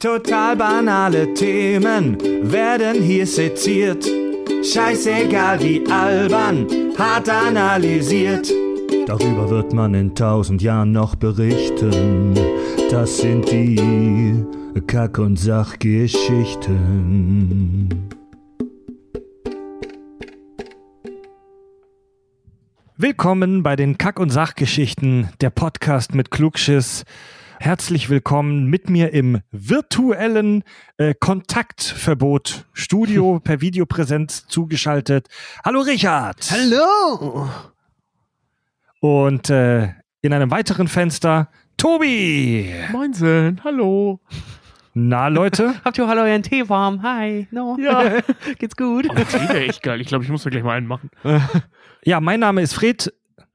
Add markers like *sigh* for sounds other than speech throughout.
Total banale Themen werden hier seziert. Scheißegal wie albern, hart analysiert. Darüber wird man in tausend Jahren noch berichten. Das sind die Kack- und Sachgeschichten. Willkommen bei den Kack- und Sachgeschichten, der Podcast mit Klugschiss. Herzlich willkommen mit mir im virtuellen äh, Kontaktverbot Studio *laughs* per Videopräsenz zugeschaltet. Hallo Richard. Hallo. Und äh, in einem weiteren Fenster Tobi. Moinsen, hallo. Na Leute, *laughs* Habt ihr auch alle euren Tee warm? Hi, no. Ja. *laughs* Geht's gut? Oh, der Tee wäre echt geil. Ich glaube, ich muss da gleich mal einen machen. ja, mein Name ist Fred.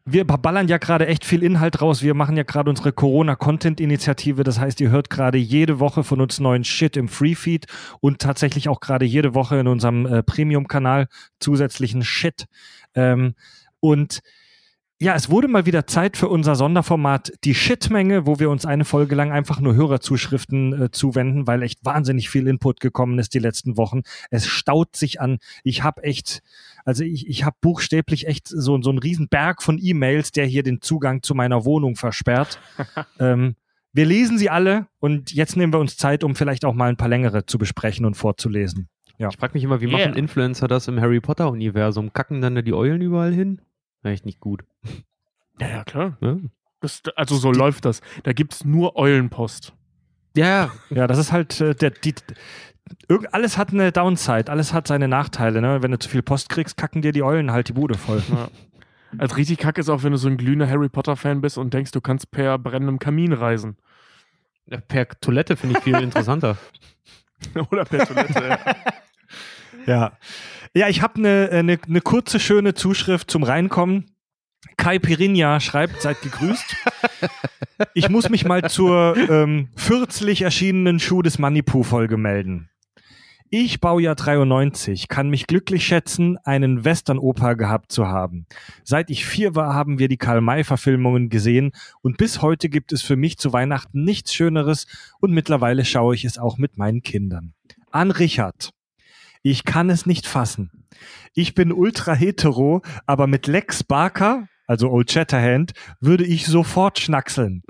Wir ballern ja gerade echt viel Inhalt raus. Wir machen ja gerade unsere Corona-Content-Initiative. Das heißt, ihr hört gerade jede Woche von uns neuen Shit im Free-Feed und tatsächlich auch gerade jede Woche in unserem äh, Premium-Kanal zusätzlichen Shit. Ähm, und ja, es wurde mal wieder Zeit für unser Sonderformat Die Shitmenge, wo wir uns eine Folge lang einfach nur Hörerzuschriften äh, zuwenden, weil echt wahnsinnig viel Input gekommen ist die letzten Wochen. Es staut sich an. Ich habe echt, also ich, ich habe buchstäblich echt so, so einen riesen Berg von E-Mails, der hier den Zugang zu meiner Wohnung versperrt. *laughs* ähm, wir lesen sie alle und jetzt nehmen wir uns Zeit, um vielleicht auch mal ein paar längere zu besprechen und vorzulesen. Ja. Ich frage mich immer, wie Yeah. machen Influencer das im Harry Potter-Universum? Kacken dann da die Eulen überall hin? Echt nicht gut. Ja, ja, klar. Ja, Das, also so läuft das. Da gibt es nur Eulenpost. ja. Ja, das ist halt äh, der, die, irg- alles hat eine Downside, alles hat seine Nachteile. Ne? Wenn du zu viel Post kriegst, kacken dir die Eulen halt die Bude voll. Ja. Als richtig kacke ist auch, wenn du so ein glühender Harry Potter-Fan bist und denkst, du kannst per brennendem Kamin reisen. per Toilette finde ich viel *laughs* interessanter. Oder per Toilette. Ja, *laughs* ja ich habe eine ne, ne kurze, schöne Zuschrift zum Reinkommen. Kai Pirinha schreibt, seid gegrüßt. Ich muss mich mal zur ähm, kürzlich erschienenen Schuh des Manipu-Folge melden. Ich, Baujahr 93, kann mich glücklich schätzen, einen Western-Opa gehabt zu haben. Seit ich vier war, haben wir die Karl-May-Verfilmungen gesehen und bis heute gibt es für mich zu Weihnachten nichts Schöneres und mittlerweile schaue ich es auch mit meinen Kindern. An Richard. Ich kann es nicht fassen. Ich bin ultra hetero, aber mit Lex Barker, also Old Shatterhand, würde ich sofort schnackseln.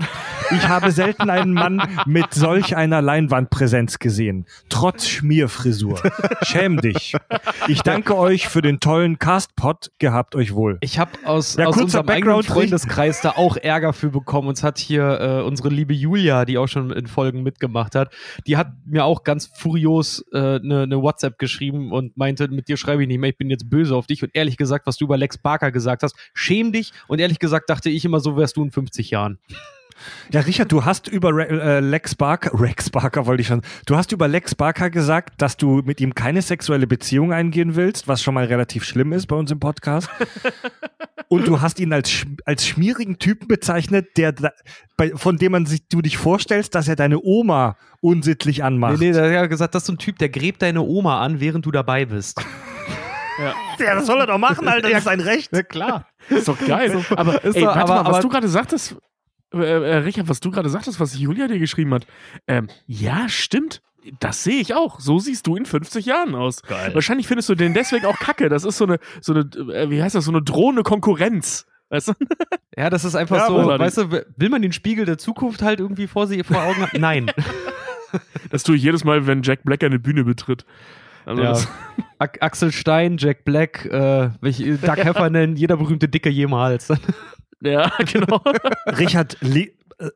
Ich habe selten einen Mann mit solch einer Leinwandpräsenz gesehen. Trotz Schmierfrisur. Schäm dich. Ich danke euch für den tollen Castpot. Gehabt euch wohl. Ich habe aus, Ja, aus unserem eigenen Background- Freundeskreis da auch Ärger für bekommen. Uns hat hier äh, unsere liebe Julia, die auch schon in Folgen mitgemacht hat, die hat mir auch ganz furios eine äh, ne- ne WhatsApp geschrieben und meinte, mit dir schreibe ich nicht mehr, ich bin jetzt böse auf dich. Und ehrlich gesagt, was du über Lex Barker gesagt hast, schäm dich. Und ehrlich gesagt dachte ich immer, so wärst du in 50 Jahren. Ja, Richard, du hast über Re äh, Lex Barker, *laughs* Rex Barker wollte ich schon, du hast über Lex Barker gesagt, dass du mit ihm keine sexuelle Beziehung eingehen willst, was schon mal relativ schlimm ist bei uns im Podcast. *laughs* Und du hast ihn als, sch- als schmierigen Typen bezeichnet, der, da- bei, von dem man sich, du dich vorstellst, dass er deine Oma unsittlich anmacht. Nee, nee, der hat ja gesagt, das ist so ein Typ, der gräbt deine Oma an, während du dabei bist. *laughs* Ja, das soll er doch machen, Alter, das ist sein Recht. Ja, klar. Ist doch geil. aber ey, doch- warte aber- mal, was aber- du gerade sagtest, äh, äh, Richard, was du gerade sagtest, was Julia dir geschrieben hat. Ähm, ja, stimmt. Das sehe ich auch. So siehst du in 50 Jahren aus. Geil. Wahrscheinlich findest du den deswegen auch kacke. Das ist so eine, so eine, äh, wie heißt das, so eine drohende Konkurrenz. Weißt du? *laughs* Ja, das ist einfach Ja, so, weißt du, will man den Spiegel der Zukunft halt irgendwie vor, sie, vor Augen haben? Nein. *laughs* Das tue ich jedes Mal, wenn Jack Black eine Bühne betritt. Also Ja. *laughs* Axel Stein, Jack Black, äh, welche, Doug Heffernan, jeder berühmte Dicke jemals. Ja, *laughs* genau. Richard, äh,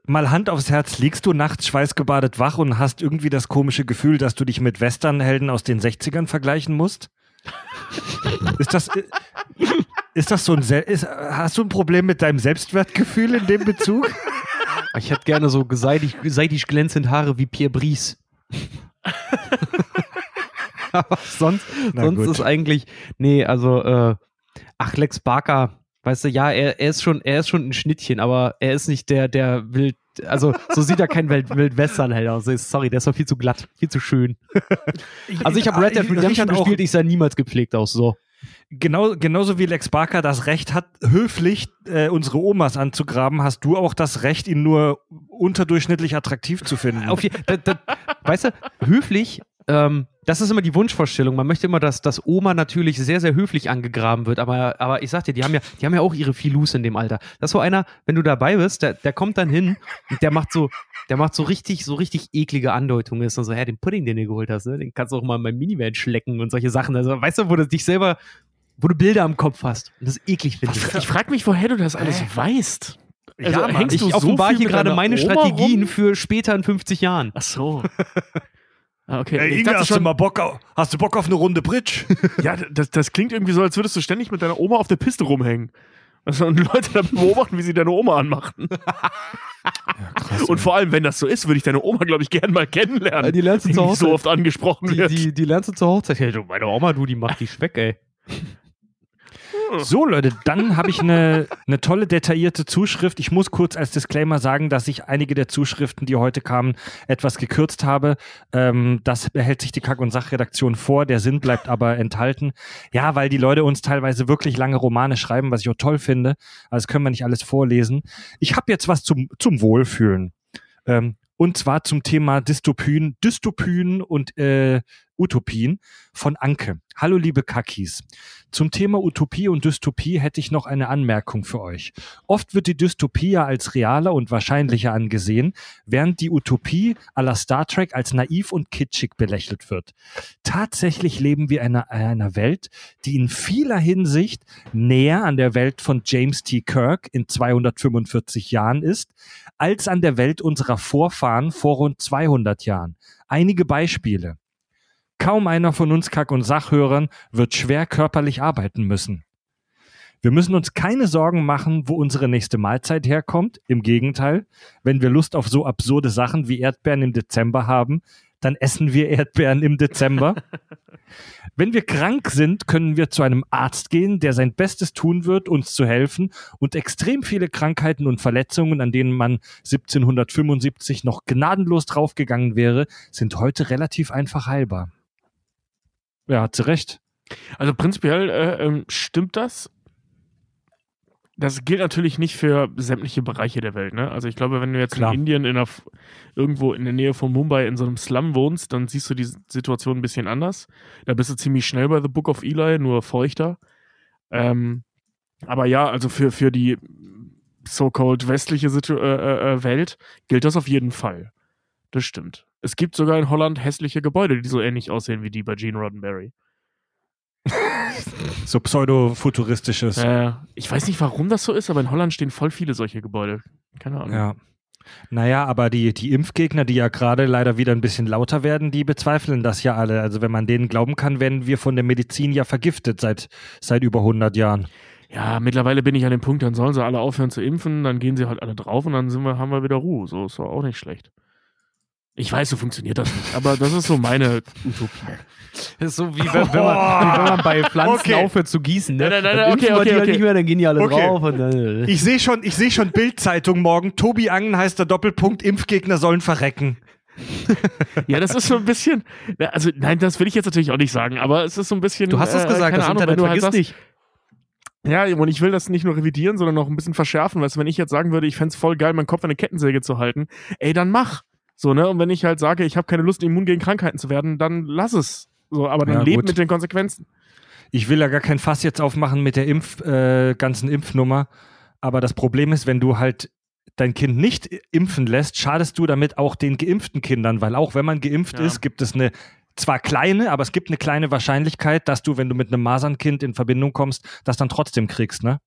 mal Hand aufs Herz, liegst du nachts schweißgebadet wach und hast irgendwie das komische Gefühl, dass du dich mit Westernhelden aus den 60ern vergleichen musst? ist das, äh, ist das so ein, Sel ist, hast du ein Problem mit deinem Selbstwertgefühl in dem Bezug? Ich hätte gerne so seidig, seidig glänzend Haare wie Pierre Brice. *laughs* Aber sonst, Na sonst gut. ist eigentlich, nee, also, äh, ach, Lex Barker, weißt du, ja, er, er ist schon, er ist schon ein Schnittchen, aber er ist nicht der, der wild, also, so sieht er kein Wild, *laughs* Wildwestern-Held aus. Sorry, der ist doch viel zu glatt, viel zu schön. Also, ich habe Red Dead Ich- Redemption gespielt, ich sah niemals gepflegt aus, so. Genau, genauso wie Lex Barker das Recht hat, höflich äh, unsere Omas anzugraben, hast du auch das Recht, ihn nur unterdurchschnittlich attraktiv zu finden. Auf je, da, da, weißt du, höflich, ähm, das ist immer die Wunschvorstellung. Man möchte immer, dass, dass Oma natürlich sehr, sehr höflich angegraben wird. Aber, aber ich sag dir, die haben ja, die haben ja auch ihre Filus in dem Alter. Das ist so einer, wenn du dabei bist, der, der kommt dann hin und der macht so, der macht so richtig, so richtig eklige Andeutungen. Ist dann so, hä, den Pudding, den du geholt hast, ne? den kannst du auch mal in meinem Minivan schlecken und solche Sachen. Also, weißt du, wo du dich selber, wo du Bilder am Kopf hast und das eklig findest. Ich frage mich, woher du das alles weißt. Also, Ja, Mann. hängst Ich du so offenbar hier gerade meine Oma Strategien rum? für später in 50 Jahren. Ach so. *laughs* Ah, okay. Ey, ich Inge, hast du schon, mal Bock auf, hast du Bock auf eine Runde Bridge? *laughs* ja, das, das klingt irgendwie so, als würdest du ständig mit deiner Oma auf der Piste rumhängen. Also, und Leute dann beobachten, wie sie deine Oma anmachen. *laughs* und vor allem, wenn das so ist, würde ich deine Oma, glaube ich, gern mal kennenlernen. Ja, die lernst du die zu nicht Hause. so oft angesprochen Die, wird. die, die lernst du zur Hochzeit. Ja, du, meine Oma, du, die macht die Speck, ey. So, Leute, dann habe ich eine, eine tolle, detaillierte Zuschrift. Ich muss kurz als Disclaimer sagen, dass ich einige der Zuschriften, die heute kamen, etwas gekürzt habe. Ähm, das behält sich die Kack- und Sachredaktion vor. Der Sinn bleibt aber enthalten. Ja, weil die Leute uns teilweise wirklich lange Romane schreiben, was ich auch toll finde. Also können wir nicht alles vorlesen. Ich habe jetzt was zum, zum Wohlfühlen. Ähm, und zwar zum Thema Dystopien, Dystopien und äh, Utopien von Anke. Hallo liebe Kakis. Zum Thema Utopie und Dystopie hätte ich noch eine Anmerkung für euch. Oft wird die Dystopie ja als realer und wahrscheinlicher angesehen, während die Utopie à la Star Trek als naiv und kitschig belächelt wird. Tatsächlich leben wir in einer, einer Welt, die in vieler Hinsicht näher an der Welt von James T. Kirk in 245 Jahren ist, als an der Welt unserer Vorfahren vor rund 200 Jahren. Einige Beispiele. Kaum einer von uns Kack- und Sachhörern wird schwer körperlich arbeiten müssen. Wir müssen uns keine Sorgen machen, wo unsere nächste Mahlzeit herkommt. Im Gegenteil, wenn wir Lust auf so absurde Sachen wie Erdbeeren im Dezember haben, dann essen wir Erdbeeren im Dezember. *laughs* Wenn wir krank sind, können wir zu einem Arzt gehen, der sein Bestes tun wird, uns zu helfen und extrem viele Krankheiten und Verletzungen, an denen man 1775 noch gnadenlos draufgegangen wäre, sind heute relativ einfach heilbar. Ja, hat sie recht. Also prinzipiell äh, ähm, stimmt das. Das gilt natürlich nicht für sämtliche Bereiche der Welt. Ne? Also ich glaube, wenn du jetzt Klar. in Indien in einer, irgendwo in der Nähe von Mumbai in so einem Slum wohnst, dann siehst du die Situation ein bisschen anders. Da bist du ziemlich schnell bei The Book of Eli, nur feuchter. Ähm, aber ja, also für, für die so-called westliche Situ äh, äh, äh, Welt gilt das auf jeden Fall. Das stimmt. Es gibt sogar in Holland hässliche Gebäude, die so ähnlich aussehen wie die bei Gene Roddenberry. So pseudo-futuristisches. Äh, ich weiß nicht, warum das so ist, aber in Holland stehen voll viele solche Gebäude. Keine Ahnung. Ja. Naja, aber die, die Impfgegner, die ja gerade leider wieder ein bisschen lauter werden, die bezweifeln das ja alle. Also wenn man denen glauben kann, werden wir von der Medizin ja vergiftet seit, seit über 100 Jahren. Ja, mittlerweile bin ich an dem Punkt, dann sollen sie alle aufhören zu impfen, dann gehen sie halt alle drauf und dann sind wir, haben wir wieder Ruhe. So ist doch auch nicht schlecht. Ich weiß, so funktioniert das nicht, aber das ist so meine Utopie. Das *laughs* ist so wie wenn, wenn, man, wie wenn man bei Pflanzen Okay. aufhört zu gießen. Ne? Nein, nein, nein, okay, okay, die halt okay. nicht mehr, dann gehen die alle Okay. drauf. Und dann, Ich sehe schon, ich sehe schon Bildzeitung morgen. Tobi Angen heißt der Doppelpunkt, Impfgegner sollen verrecken. Ja, das ist so ein bisschen, also nein, das will ich jetzt natürlich auch nicht sagen, aber es ist so ein bisschen. du hast es äh, gesagt, keine das Ahnung, Internet halt vergiss sagst, nicht. Ja, und ich will das nicht nur revidieren, sondern noch ein bisschen verschärfen. Weißt du, wenn ich jetzt sagen würde, ich fänd's voll geil, meinen Kopf an eine Kettensäge zu halten, ey, dann mach. So, ne? Und wenn ich halt sage, ich habe keine Lust, immun gegen Krankheiten zu werden, dann lass es. So, aber dann Ja, leb mit den Konsequenzen. Ich will ja gar kein Fass jetzt aufmachen mit der Impf, äh, ganzen Impfnummer. Aber das Problem ist, wenn du halt dein Kind nicht impfen lässt, schadest du damit auch den geimpften Kindern, weil auch wenn man geimpft Ja. ist, gibt es eine zwar kleine, aber es gibt eine kleine Wahrscheinlichkeit, dass du, wenn du mit einem Masernkind in Verbindung kommst, das dann trotzdem kriegst, ne?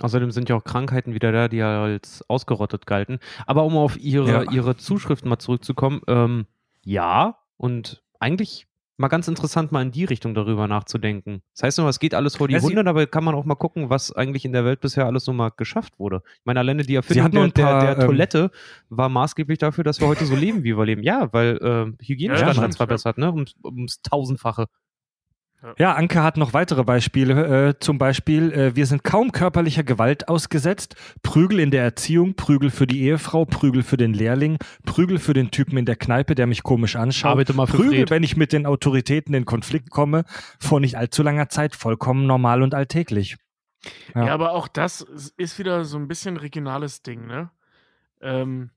Außerdem sind ja auch Krankheiten wieder da, die ja als ausgerottet galten. Aber um auf ihre, Ja. ihre Zuschriften mal zurückzukommen, ähm, ja, und eigentlich mal ganz interessant, mal in die Richtung darüber nachzudenken. Das heißt immer, es geht alles vor die Ja, Hunde, aber kann man auch mal gucken, was eigentlich in der Welt bisher alles so mal geschafft wurde. Ich meine, alleine die Erfindung nur der, paar, der, der ähm, Toilette war maßgeblich dafür, dass wir heute so leben, wie wir leben. Ja, weil äh, Hygienestandards stimmt, verbessert, ne? Um, ums Tausendfache. Ja, Anke hat noch weitere Beispiele. Äh, zum Beispiel, äh, wir sind kaum körperlicher Gewalt ausgesetzt. Prügel in der Erziehung, Prügel für die Ehefrau, Prügel für den Lehrling, Prügel für den Typen in der Kneipe, der mich komisch anschaut. Arbeite mal Prügel, Fred. wenn ich mit den Autoritäten in Konflikt komme, vor nicht allzu langer Zeit vollkommen normal und alltäglich. Ja. Ja. aber auch das ist wieder so ein bisschen regionales Ding, ne? Ähm,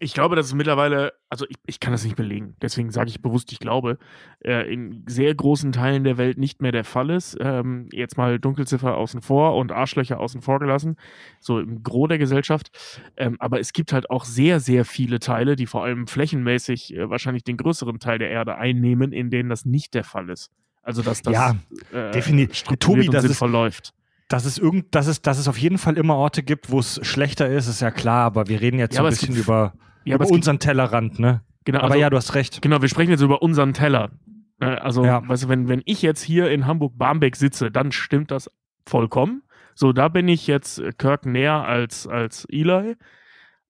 Ich glaube, dass es mittlerweile, also ich, ich kann das nicht belegen, deswegen sage ich bewusst, ich glaube, äh, in sehr großen Teilen der Welt nicht mehr der Fall ist. Ähm, jetzt mal Dunkelziffer außen vor und Arschlöcher außen vor gelassen, so im Gros der Gesellschaft. Ähm, aber es gibt halt auch sehr, sehr viele Teile, die vor allem flächenmäßig äh, wahrscheinlich den größeren Teil der Erde einnehmen, in denen das nicht der Fall ist. Also dass das Ja, äh, definitiv. Tobi, das ist- sinnvoll läuft. Dass es, irgend, dass, es, dass es auf jeden Fall immer Orte gibt, wo es schlechter ist, ist ja klar, aber wir reden jetzt Ja, so ein es bisschen gibt- über, Ja, über es gibt, unseren Tellerrand, ne? genau, Aber also, ja, du hast recht. Genau, wir sprechen jetzt über unseren Teller. Äh, Also, Ja. weißt du, wenn, wenn ich jetzt hier in Hamburg-Barmbek sitze, dann stimmt das vollkommen. So, da bin ich jetzt äh, Kirk näher als, als Eli.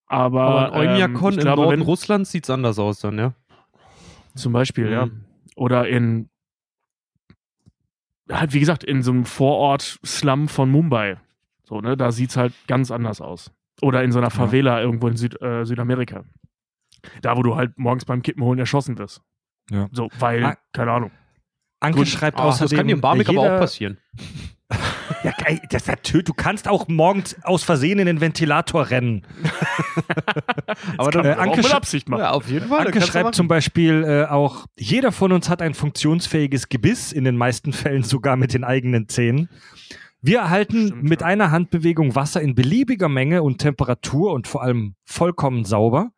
Aber, Aber in ähm, Oymyakon ich im glaube, Norden wenn, Russlands sieht's anders aus dann, ja? zum Beispiel, ja. Mhm. Oder in, halt wie gesagt, in so einem Vorort-Slum von Mumbai. So, ne, da sieht's halt ganz anders aus. Oder in so einer Favela irgendwo in Süd, äh, Südamerika. Da, wo du halt morgens beim Kippen holen erschossen wirst. Ja. So, weil, Ah. keine Ahnung. Anke Gut. schreibt außerdem. das kann dir in Barmbek aber jeder- auch passieren. *laughs* Ja, ey, das ist natürlich, du kannst auch morgens aus Versehen in den Ventilator rennen. *laughs* Aber Kann äh, man auch Anke sch- Absicht machen. Ja, auf jeden Fall. Anke schreibt zum Beispiel äh, auch, jeder von uns hat ein funktionsfähiges Gebiss, in den meisten Fällen sogar mit den eigenen Zähnen. Wir erhalten Stimmt, mit ja. einer Handbewegung Wasser in beliebiger Menge und Temperatur und vor allem vollkommen sauber.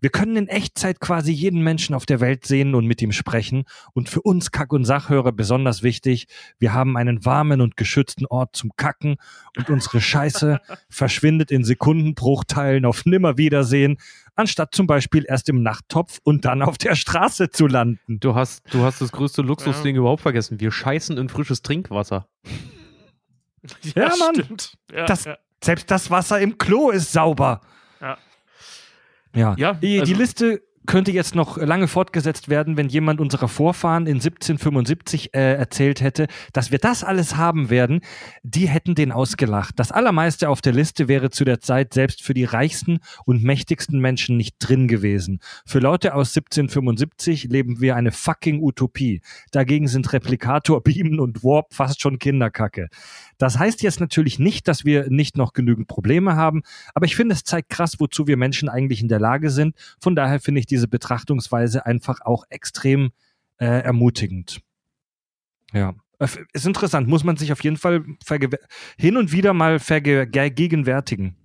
Wir können in Echtzeit quasi jeden Menschen auf der Welt sehen und mit ihm sprechen. Und für uns Kack- und Sachhörer besonders wichtig, wir haben einen warmen und geschützten Ort zum Kacken und unsere Scheiße *laughs* verschwindet in Sekundenbruchteilen auf Nimmerwiedersehen, anstatt zum Beispiel erst im Nachttopf und dann auf der Straße zu landen. Du hast, du hast das größte Luxusding überhaupt vergessen. Wir scheißen in frisches Trinkwasser. Ja, Mann. Stimmt. Ja, Das- ja. Selbst das Wasser im Klo ist sauber. Ja. Ja. Ja, die, die also- Liste könnte jetzt noch lange fortgesetzt werden, wenn jemand unserer Vorfahren in 1775 äh, erzählt hätte, dass wir das alles haben werden. Die hätten den ausgelacht. Das allermeiste auf der Liste wäre zu der Zeit selbst für die reichsten und mächtigsten Menschen nicht drin gewesen. Für Leute aus 1775 leben wir eine fucking Utopie. Dagegen sind Replikator, Beamen und Warp fast schon Kinderkacke. Das heißt jetzt natürlich nicht, dass wir nicht noch genügend Probleme haben, aber ich finde, es zeigt krass, wozu wir Menschen eigentlich in der Lage sind. Von daher finde ich diese Betrachtungsweise einfach auch extrem äh, ermutigend. Ja. Ist interessant, muss man sich auf jeden Fall hin und wieder mal vergegenwärtigen.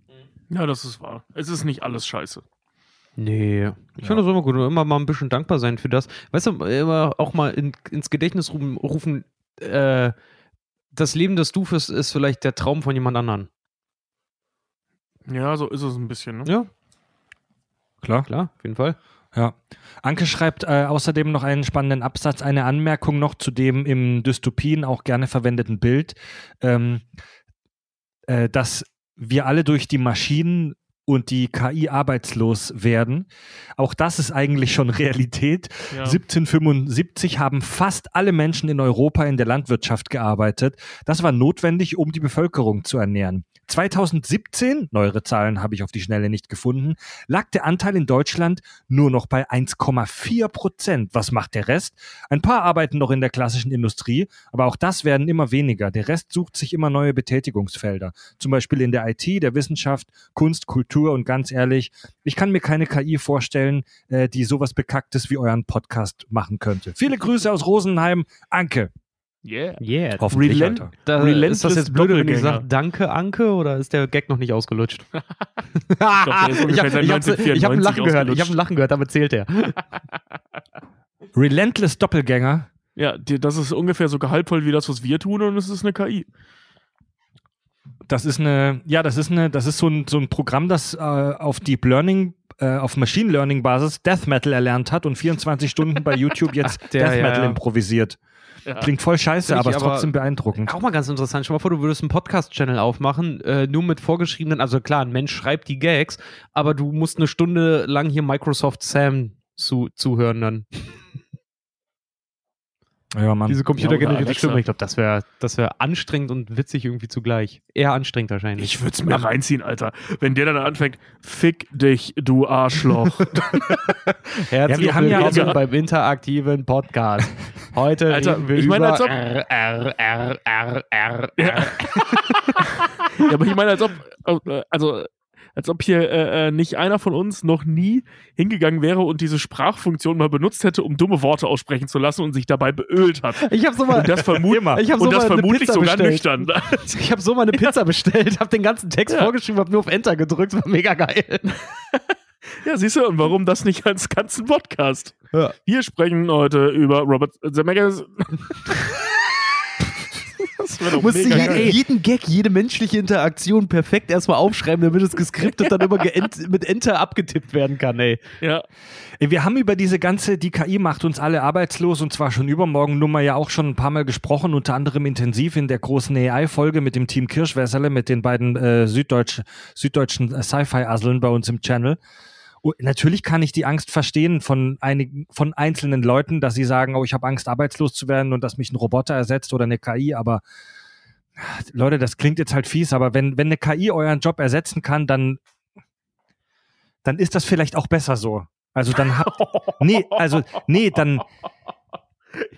ja, das ist wahr. Es ist nicht alles scheiße. Nee, ich Ja. finde das immer gut. Und immer mal ein bisschen dankbar sein für das. Weißt du, immer auch mal in, ins Gedächtnis rufen, rufen äh, das Leben, das du führst, ist vielleicht der Traum von jemand anderen. Ja, so ist es ein bisschen. Ne? Ja, Klar. klar, auf jeden Fall. Ja. Anke schreibt äh, außerdem noch einen spannenden Absatz, eine Anmerkung noch zu dem im Dystopien auch gerne verwendeten Bild, ähm, äh, dass wir alle durch die Maschinen und die KI arbeitslos werden. Auch das ist eigentlich schon *laughs* Realität. Ja. 1775 haben fast alle Menschen in Europa in der Landwirtschaft gearbeitet. Das war notwendig, um die Bevölkerung zu ernähren. 2017, neuere Zahlen habe ich auf die Schnelle nicht gefunden, lag der Anteil in Deutschland nur noch bei 1,4 Prozent. Was macht der Rest? Ein paar arbeiten noch in der klassischen Industrie, aber auch das werden immer weniger. Der Rest sucht sich immer neue Betätigungsfelder. Zum Beispiel in der IT, der Wissenschaft, Kunst, Kultur und ganz ehrlich, ich kann mir keine KI vorstellen, äh, die sowas Bekacktes wie euren Podcast machen könnte. Viele Grüße aus Rosenheim. Anke. Yeah. Yeah. Hoffentlich, Relent- Alter. Da, Relentless ist das jetzt blöd, wenn ich Doppelgänger. sage, danke, Anke, oder ist der Gag noch nicht ausgelutscht? *laughs* der ist *laughs* ungefähr ich habe ich hab, ich hab ein 1994 Lachen gehört, ich ausgelutscht. habe ein Lachen gehört, damit zählt er. *laughs* Relentless Doppelgänger. Ja, die, das ist ungefähr so gehaltvoll wie das, was wir tun, und es ist eine KI. Das ist eine, ja, das ist eine, das ist so ein, so ein Programm, das äh, auf Deep Learning, äh, auf Machine Learning Basis Death Metal erlernt hat und 24 Stunden bei YouTube *laughs* jetzt Ach, der, Death Metal ja. improvisiert. Ja. Klingt voll scheiße, aber ist trotzdem beeindruckend. Auch mal ganz interessant. Stell mal vor, du würdest einen Podcast-Channel aufmachen, äh, nur mit vorgeschriebenen, also klar, ein Mensch schreibt die Gags, aber du musst eine Stunde lang hier Microsoft Sam zu, zuhören dann. Ja, Mann. Diese computergenerierte Alexa. Stimme. Ich glaube, das wäre das wär anstrengend und witzig irgendwie zugleich. Eher anstrengend wahrscheinlich. Ich würde es mir reinziehen, Alter. Wenn der dann anfängt, fick dich, du Arschloch. *laughs* Herzlich Ja, wir haben ja willkommen also- beim interaktiven Podcast. Heute Alter, reden wir ich meine, über als ob- R, R, R, R, R, Ja. R. *laughs* ja, aber ich meine, als ob, äh, also, Als ob hier äh, äh, nicht einer von uns noch nie hingegangen wäre und diese Sprachfunktion mal benutzt hätte, um dumme Worte aussprechen zu lassen und sich dabei beölt hat. Ich habe so mal, Und das, vermut *laughs* ich hab und so das mal eine vermutlich Pizza sogar bestellt. nüchtern. *laughs* Ich habe so mal eine Pizza bestellt, habe den ganzen Text Ja. vorgeschrieben, habe nur auf Enter gedrückt, war mega geil. *laughs* Ja, siehst du, und warum das nicht als ganzen Podcast? Ja. Wir sprechen heute über Robert Zemeckis. Das wäre Du doch musst mega je, jeden Gag, jede menschliche Interaktion perfekt erstmal aufschreiben, damit es geskriptet dann immer *laughs* mit Enter abgetippt werden kann, ey. Ja. Wir haben über diese ganze, die KI macht uns alle arbeitslos und zwar schon übermorgen Nummer ja auch schon ein paar Mal gesprochen, unter anderem intensiv in der großen AI-Folge mit dem Team Kirschwässerle, mit den beiden äh, Süddeutsch, süddeutschen Sci-Fi-Asseln bei uns im Channel. Natürlich kann ich die Angst verstehen von einigen, von einzelnen Leuten, dass sie sagen, oh, ich habe Angst, arbeitslos zu werden und dass mich ein Roboter ersetzt oder eine KI, aber Leute, das klingt jetzt halt fies, aber wenn, wenn eine KI euren Job ersetzen kann, dann, dann ist das vielleicht auch besser so. Also dann habt, nee, also, nee, dann,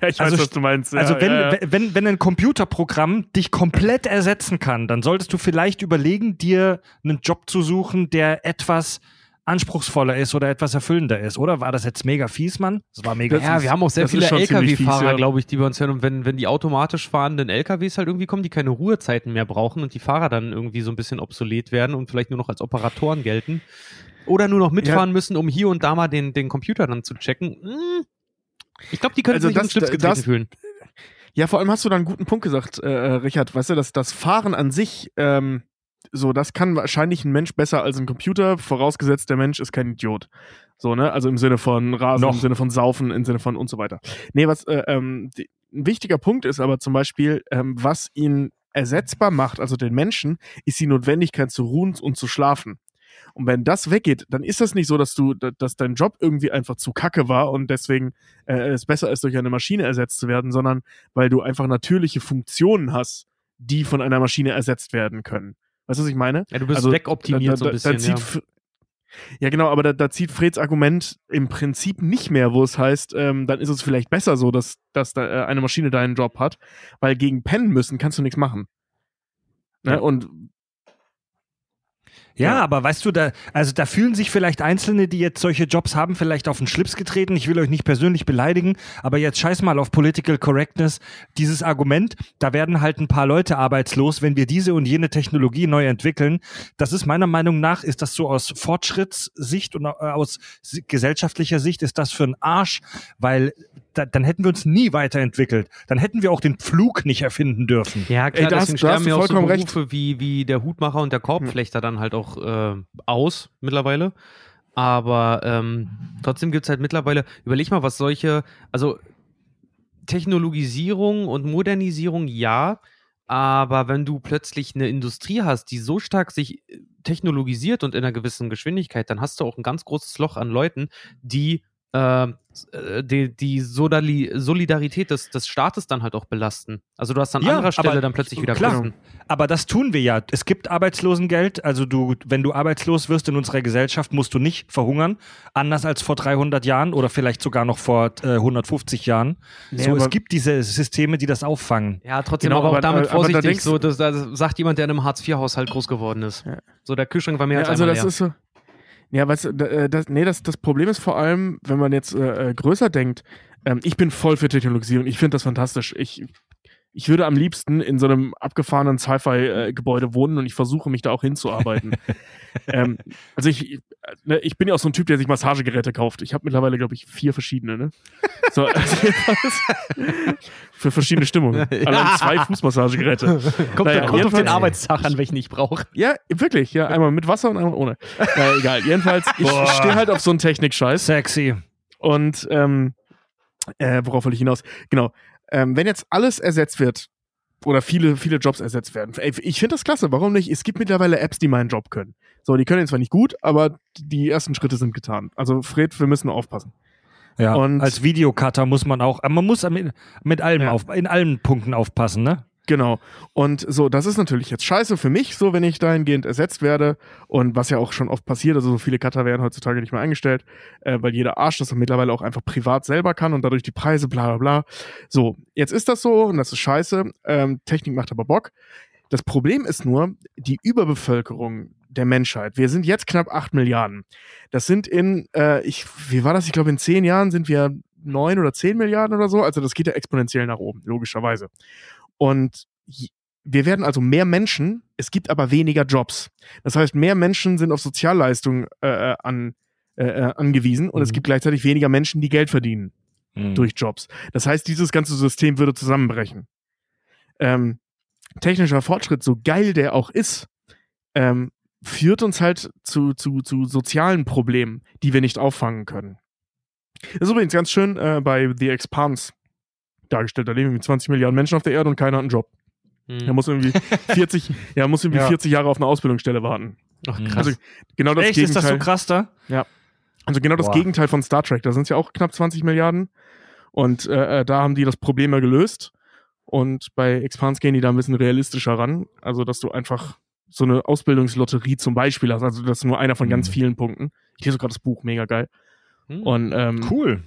Ja, ich weiß, Also was du meinst. Ja, also wenn, ja, ja. wenn, wenn ein Computerprogramm dich komplett ersetzen kann, dann solltest du vielleicht überlegen, dir einen Job zu suchen, der etwas anspruchsvoller ist oder etwas erfüllender ist, oder? War das jetzt mega fies, Mann? Das war mega Ja, ist- wir haben auch sehr das viele LKW-Fahrer, fies, ja. glaube ich, die bei uns hören. Und wenn, wenn die automatisch fahrenden LKWs halt irgendwie kommen, die keine Ruhezeiten mehr brauchen und die Fahrer dann irgendwie so ein bisschen obsolet werden und vielleicht nur noch als Operatoren gelten oder nur noch mitfahren müssen, um hier und da mal den, den Computer dann zu checken. hm, Ich glaube, die können Also sich das- Schlips getreten das- fühlen. Ja, vor allem hast du da einen guten Punkt gesagt, äh, äh, Richard. Weißt du, dass das Fahren an sich, ähm, so, das kann wahrscheinlich ein Mensch besser als ein Computer, vorausgesetzt der Mensch ist kein Idiot. So, ne? Also im Sinne von Rasen, Noch. im Sinne von Saufen, im Sinne von und so weiter. Nee, was äh, ähm, die, ein wichtiger Punkt ist aber zum Beispiel, ähm, was ihn ersetzbar macht, also den Menschen, ist die Notwendigkeit zu ruhen und zu schlafen. Und wenn das weggeht, dann ist das nicht so, dass du, da- dass dein Job irgendwie einfach zu kacke war und deswegen äh, es besser ist, durch eine Maschine ersetzt zu werden, sondern weil du einfach natürliche Funktionen hast, die von einer Maschine ersetzt werden können. Weißt du, was ich meine? Ja, du bist Also, wegoptimiert so ein bisschen. zieht ja. Ja, genau, aber da, da zieht Freds Argument im Prinzip nicht mehr, wo es heißt, ähm, dann ist es vielleicht besser so, dass, dass da, äh, eine Maschine deinen Job hat, weil gegen pennen müssen kannst du nichts machen. Ne? Und Ja, Ja. aber weißt du, da, also da fühlen sich vielleicht Einzelne, die jetzt solche Jobs haben, vielleicht auf den Schlips getreten. Ich will euch nicht persönlich beleidigen, aber jetzt scheiß mal auf Political Correctness. Dieses Argument, da werden halt ein paar Leute arbeitslos, wenn wir diese und jene Technologie neu entwickeln. Das ist meiner Meinung nach, ist das so aus Fortschrittssicht und äh, aus gesellschaftlicher Sicht ist das für einen Arsch, weil da, dann hätten wir uns nie weiterentwickelt. Dann hätten wir auch den Pflug nicht erfinden dürfen. Ja, klar, Ey, da hast- deswegen sterben ja auch so vollkommen recht. Berufe wie, wie der Hutmacher und der Korbflechter dann halt auch äh, aus mittlerweile. Aber ähm, trotzdem gibt es halt mittlerweile, überleg mal, was solche, also Technologisierung und Modernisierung ja, aber wenn du plötzlich eine Industrie hast, die so stark sich äh, technologisiert und in einer gewissen Geschwindigkeit, dann hast du auch ein ganz großes Loch an Leuten, die äh, äh, die, die Sodali Solidarität des, des Staates dann halt auch belasten. Also du hast an Ja, anderer Stelle aber dann plötzlich wieder klar. Kosten. Aber das tun wir ja. Es gibt Arbeitslosengeld. Also du, wenn du arbeitslos wirst in unserer Gesellschaft, musst du nicht verhungern. Anders als vor 300 Jahren oder vielleicht sogar noch vor äh, 150 Jahren. Nee, so, es gibt diese Systeme, die das auffangen. Ja, trotzdem Genau, aber auch aber- damit aber da vorsichtig. so, das, das sagt jemand, der in einem Hartz-IV-Haushalt groß geworden ist. Ja. So, der Kühlschrank war mehr ja, als also einmal das leer. ist so. Ja, weißt du, äh, das, nee, das, das Problem ist vor allem, wenn man jetzt äh, äh, größer denkt, ähm, ich bin voll für Technologisierung, ich finde das fantastisch. Ich, ich würde am liebsten in so einem abgefahrenen Sci-Fi-Gebäude wohnen und ich versuche mich da auch hinzuarbeiten. *laughs* ähm, also ich, ne, ich bin ja auch so ein Typ, der sich Massagegeräte kauft. Ich habe mittlerweile, glaube ich, vier verschiedene. Ne? So, *laughs* also für verschiedene Stimmungen. Allein zwei Fußmassagegeräte. kommt *laughs* naja, kommt auf den Arbeitstag an, welchen ich brauche. Ja, wirklich. Ja, einmal mit Wasser und einmal ohne. Äh, egal. Jedenfalls, ich stehe halt auf so einen Technik-Scheiß. Sexy. Und ähm, äh, worauf will ich hinaus? Genau. Ähm, wenn jetzt alles ersetzt wird oder viele, viele Jobs ersetzt werden, ich finde das klasse. Warum nicht? Es gibt mittlerweile Apps, die meinen Job können. So, die können ihn zwar nicht gut, aber die ersten Schritte sind getan. Also, Fred, wir müssen aufpassen. Ja. Und- als Videocutter muss man auch, äh, man muss mit, mit allem Ja. auf, in allen Punkten aufpassen, ne? Genau. Und so, das ist natürlich jetzt scheiße für mich, so wenn ich dahingehend ersetzt werde. Und was ja auch schon oft passiert, also so viele Cutter werden heutzutage nicht mehr eingestellt, äh, weil jeder Arsch das mittlerweile auch einfach privat selber kann und dadurch die Preise, bla bla bla. So, jetzt ist das so und das ist scheiße. Ähm, Technik macht aber Bock. Das Problem ist nur die Überbevölkerung der Menschheit. Wir sind jetzt knapp 8 Milliarden. Das sind in, äh, ich, wie war das? Ich glaube, in 10 Jahren sind wir 9 oder 10 Milliarden oder so. Also das geht ja exponentiell nach oben, logischerweise. Und wir werden also mehr Menschen, es gibt aber weniger Jobs. Das heißt, mehr Menschen sind auf Sozialleistungen äh, äh an, äh, äh, angewiesen und mhm. es gibt gleichzeitig weniger Menschen, die Geld verdienen mhm. durch Jobs. Das heißt, dieses ganze System würde zusammenbrechen. Ähm, technischer Fortschritt, so geil der auch ist, ähm, führt uns halt zu, zu, zu sozialen Problemen, die wir nicht auffangen können. Das ist übrigens ganz schön äh, bei The Expanse dargestellt. Da leben irgendwie 20 Milliarden Menschen auf der Erde und keiner hat einen Job. Hm. Er muss irgendwie *laughs* 40, ja, muss irgendwie ja. 40 Jahre auf eine Ausbildungsstelle warten. Ach, krass. Also genau das Echt, Gegenteil. ist das so krass da? Ja. Also genau das Boah. Gegenteil von Star Trek. Da sind es ja auch knapp 20 Milliarden. Und äh, äh, da haben die das Problem ja gelöst. Und bei Expanse gehen die da ein bisschen realistischer ran. Also, dass du einfach so eine Ausbildungslotterie zum Beispiel hast. Also, das ist nur einer von mhm. ganz vielen Punkten. Ich lese gerade das Buch, mega geil. Mhm. Und, ähm, cool.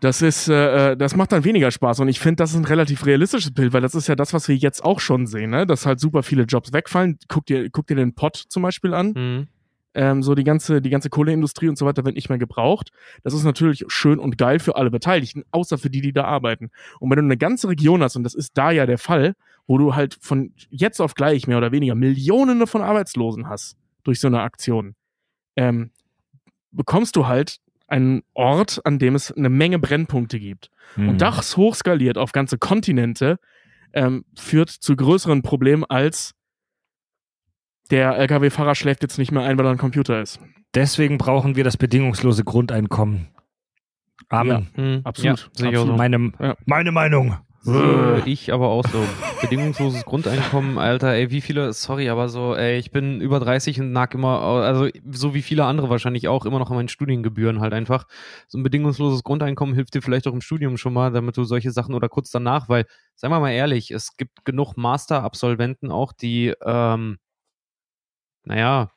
Das ist, äh, äh, das macht dann weniger Spaß und ich finde, das ist ein relativ realistisches Bild, weil das ist ja das, was wir jetzt auch schon sehen, ne? dass halt super viele Jobs wegfallen. Guck dir, guck dir den Pott zum Beispiel an. Mhm. Ähm, so die ganze, die ganze Kohleindustrie und so weiter wird nicht mehr gebraucht. Das ist natürlich schön und geil für alle Beteiligten, außer für die, die da arbeiten. Und wenn du eine ganze Region hast, und das ist da ja der Fall, wo du halt von jetzt auf gleich mehr oder weniger Millionen von Arbeitslosen hast durch so eine Aktion, ähm, bekommst du halt einen Ort, an dem es eine Menge Brennpunkte gibt. Mhm. Und das hochskaliert auf ganze Kontinente ähm, führt zu größeren Problemen als der Lkw-Fahrer schläft jetzt nicht mehr ein, weil er ein Computer ist. Deswegen brauchen wir das bedingungslose Grundeinkommen. Amen. Ja, mhm. absolut. Ja, absolut. So. Meine, ja. meine Meinung. So, ich aber auch so. Bedingungsloses Grundeinkommen, Alter, ey, wie viele, sorry, aber so, ey, ich bin über 30 und nag immer, also so wie viele andere wahrscheinlich auch, immer noch an meinen Studiengebühren halt einfach. So ein bedingungsloses Grundeinkommen hilft dir vielleicht auch im Studium schon mal, damit du solche Sachen oder kurz danach, weil, sagen wir mal ehrlich, es gibt genug Master-Absolventen auch, die, ähm, naja,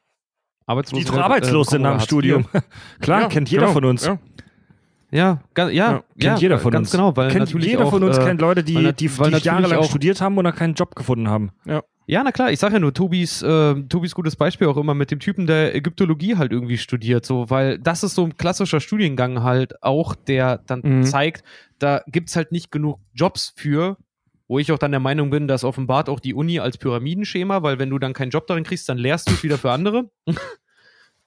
arbeitslos, die doch arbeitslos äh, sind nach dem Studium. *laughs* Klar, ja, kennt jeder genau, von uns. Ja. Ja, ja, ja, kennt ja, jeder von ganz uns. genau, weil kennt natürlich jeder auch, von uns äh, kennt Leute, die, weil, die, die jahrelang studiert haben oder keinen Job gefunden haben. Ja. Ja, na klar, ich sage ja nur, Tobis, äh, Tobis gutes Beispiel auch immer mit dem Typen, der Ägyptologie halt irgendwie studiert, so, weil das ist so ein klassischer Studiengang halt auch, der dann mhm. zeigt, da gibt's halt nicht genug Jobs für, wo ich auch dann der Meinung bin, dass offenbart auch die Uni als Pyramidenschema, weil wenn du dann keinen Job darin kriegst, dann lehrst du es wieder für andere. *laughs*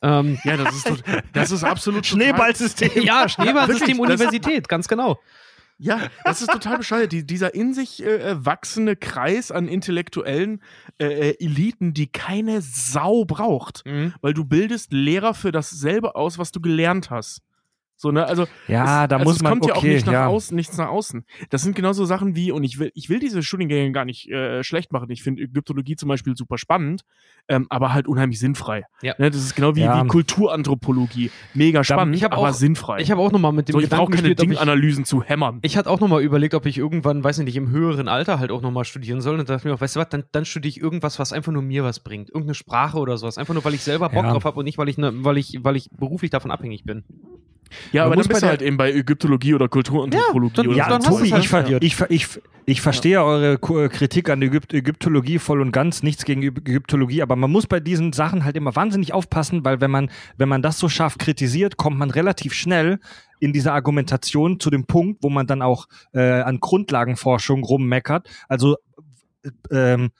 Ähm, ja, das ist, das ist absolut Schneeballsystem. Ja, Schneeballsystem Universität, ganz genau. Ja, das ist total bescheuert. Die, dieser in sich äh, äh, wachsende Kreis an intellektuellen äh, äh, Eliten, die keine Sau braucht. Mhm. Weil du bildest Lehrer für dasselbe aus, was du gelernt hast. So, ne? Also, ja, es, da also muss es man kommt ja okay, auch nicht nach ja. außen, nichts nach außen. Das sind genauso Sachen wie, und ich will, ich will diese Studiengänge gar nicht äh, schlecht machen. Ich finde Ägyptologie zum Beispiel super spannend, ähm, aber halt unheimlich sinnfrei. Ja. Ne? Das ist genau wie, ja. wie Kulturanthropologie. Mega spannend, ich aber auch, sinnfrei. Ich habe auch nochmal mit dem so, ich brauche keine Dinganalysen zu hämmern. Ich hatte auch nochmal überlegt, ob ich irgendwann, weiß ich nicht, im höheren Alter halt auch nochmal studieren soll. Und dachte mir auch, weißt du was, dann, dann studiere ich irgendwas, was einfach nur mir was bringt. Irgendeine Sprache oder sowas. Einfach nur, weil ich selber Bock Ja. drauf habe und nicht, weil ich, ne, weil, ich, weil ich beruflich davon abhängig bin. Ja, Man aber muss dann bist du halt eben bei Ägyptologie oder Kulturanthropologie Ja, oder Ja, dann Tobi, halt ich, ver studiert. ich, ver ich, ich verstehe eure Ku- Kritik an Ägypt Ägyptologie voll und ganz, nichts gegen Ägy- Ägyptologie, aber man muss bei diesen Sachen halt immer wahnsinnig aufpassen, weil wenn man, wenn man das so scharf kritisiert, kommt man relativ schnell in dieser Argumentation zu dem Punkt, wo man dann auch äh, an Grundlagenforschung rummeckert. Also äh, ähm,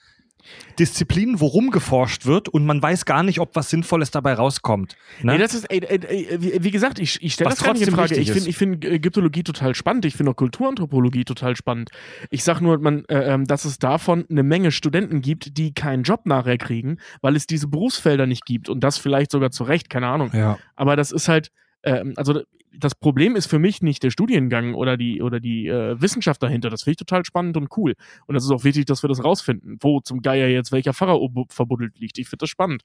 Disziplinen, worum geforscht wird und man weiß gar nicht, ob was Sinnvolles dabei rauskommt. Ne? Nee, das ist, ey, ey, wie, gesagt, ich, ich stelle das gar nicht in Frage. Ich finde ich find Ägyptologie total spannend. Ich finde auch Kulturanthropologie total spannend. Ich sag nur, man, äh, ähm, dass es davon eine Menge Studenten gibt, die keinen Job nachher kriegen, weil es diese Berufsfelder nicht gibt. Und das vielleicht sogar zu Recht, keine Ahnung. ja. Aber das ist halt, ähm, also das Problem ist für mich nicht der Studiengang oder die oder die äh, Wissenschaft dahinter. Das finde ich total spannend und cool. Und das ist auch wichtig, dass wir das rausfinden, wo zum Geier jetzt welcher Pfarrer ob- verbuddelt liegt. Ich finde das spannend.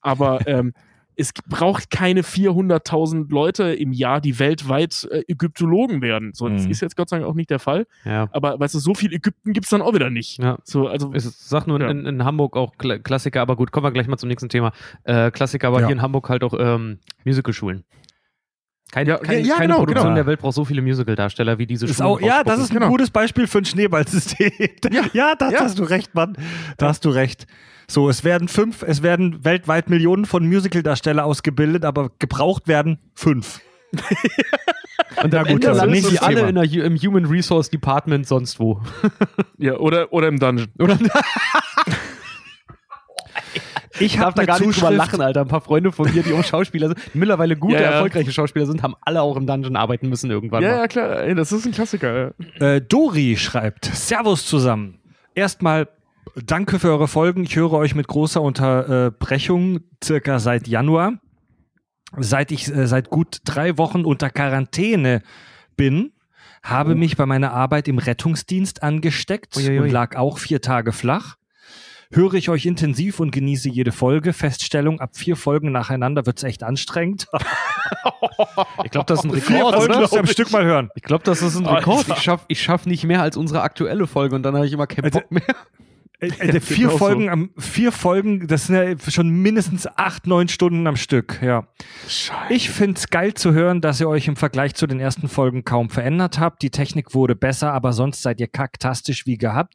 Aber *laughs* ähm, es braucht keine 400.000 Leute im Jahr, die weltweit äh, Ägyptologen werden. So, das Mhm. ist jetzt Gott sei Dank auch nicht der Fall. Ja. Aber weißt du, so viel Ägypten gibt's dann auch wieder nicht. Ja. So, also Ich sag nur Ja. in, in Hamburg auch Kla- Klassiker, aber gut, kommen wir gleich mal zum nächsten Thema. Äh, Klassiker, aber hier in Hamburg halt auch ähm, Musicalschulen. Keine, Ja, keine, ja, keine genau, Produktion genau. der Welt braucht so viele Musical-Darsteller wie diese auch, ja, das ist ein Genau. gutes Beispiel für ein Schneeballsystem. *laughs* Ja, da Ja. hast du recht, Mann. Da hast du recht. So, es werden fünf, es werden weltweit Millionen von Musical-Darsteller ausgebildet, aber gebraucht werden fünf. *laughs* Und am gut, das landen nächste die alle der, im Human Resource Department sonst wo. Ja, oder, oder im Dungeon. Oder? *laughs* Ich darf habe da gar nicht drüber lachen, Alter. Ein paar Freunde von mir, die auch *laughs* Schauspieler sind, die mittlerweile gute, Ja, ja. erfolgreiche Schauspieler sind, haben alle auch im Dungeon arbeiten müssen irgendwann Ja, mal. ja, klar. Ey, das ist ein Klassiker. Äh, Dori schreibt: Servus zusammen. Erstmal danke für eure Folgen. Ich höre euch mit großer Unterbrechung circa seit Januar. Seit ich äh, seit gut drei Wochen unter Quarantäne bin, habe mich bei meiner Arbeit im Rettungsdienst angesteckt Uiuiui. und lag auch vier Tage flach. Höre ich euch intensiv und genieße jede Folge. Feststellung, ab vier Folgen nacheinander wird's echt anstrengend. *laughs* Ich glaube, das ist ein vier Rekord, Folgen oder? musst du am Stück mal hören. Ich glaube, das ist ein Rekord. Ich schaffe ich schaff nicht mehr als unsere aktuelle Folge und dann habe ich immer keinen Also- Bock mehr. Äh, *laughs* äh, vier genau so. Folgen am vier Folgen, das sind ja schon mindestens acht, neun Stunden am Stück, ja. Scheiße. Ich find's geil zu hören, dass ihr euch im Vergleich zu den ersten Folgen kaum verändert habt. Die Technik wurde besser, aber sonst seid ihr kaktastisch wie gehabt.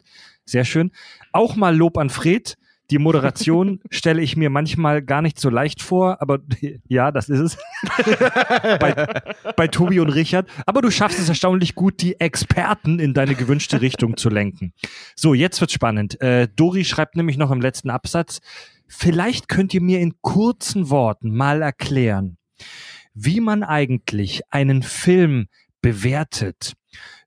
Sehr schön. Auch mal Lob an Fred. Die Moderation *laughs* stelle ich mir manchmal gar nicht so leicht vor, aber *laughs* ja, das ist es. *laughs* bei, bei Tobi und Richard. Aber du schaffst es erstaunlich gut, die Experten in deine gewünschte Richtung zu lenken. So, jetzt wird's spannend. Äh, Dori schreibt nämlich noch im letzten Absatz, vielleicht könnt ihr mir in kurzen Worten mal erklären, wie man eigentlich einen Film bewertet.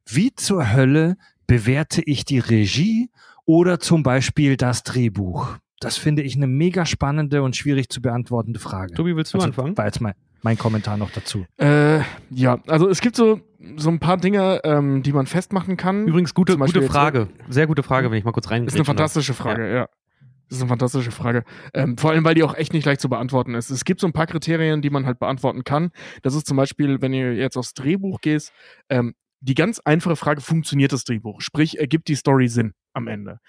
Wie zur Hölle bewerte ich die Regie oder zum Beispiel das Drehbuch? Das finde ich eine mega spannende und schwierig zu beantwortende Frage. Tobi, willst du Also, anfangen? War jetzt mein, mein Kommentar noch dazu. Äh, ja, also es gibt so, so ein paar Dinge, ähm, die man festmachen kann. Übrigens, gute, gute jetzt- Frage. Sehr gute Frage, wenn ich mal kurz rein. Das ist eine fantastische Frage, ja. Das ist eine fantastische Frage. Ähm, vor allem, weil die auch echt nicht leicht zu beantworten ist. Es gibt so ein paar Kriterien, die man halt beantworten kann. Das ist zum Beispiel, wenn ihr jetzt aufs Drehbuch gehst, ähm, die ganz einfache Frage, funktioniert das Drehbuch? Sprich, ergibt die Story Sinn am Ende?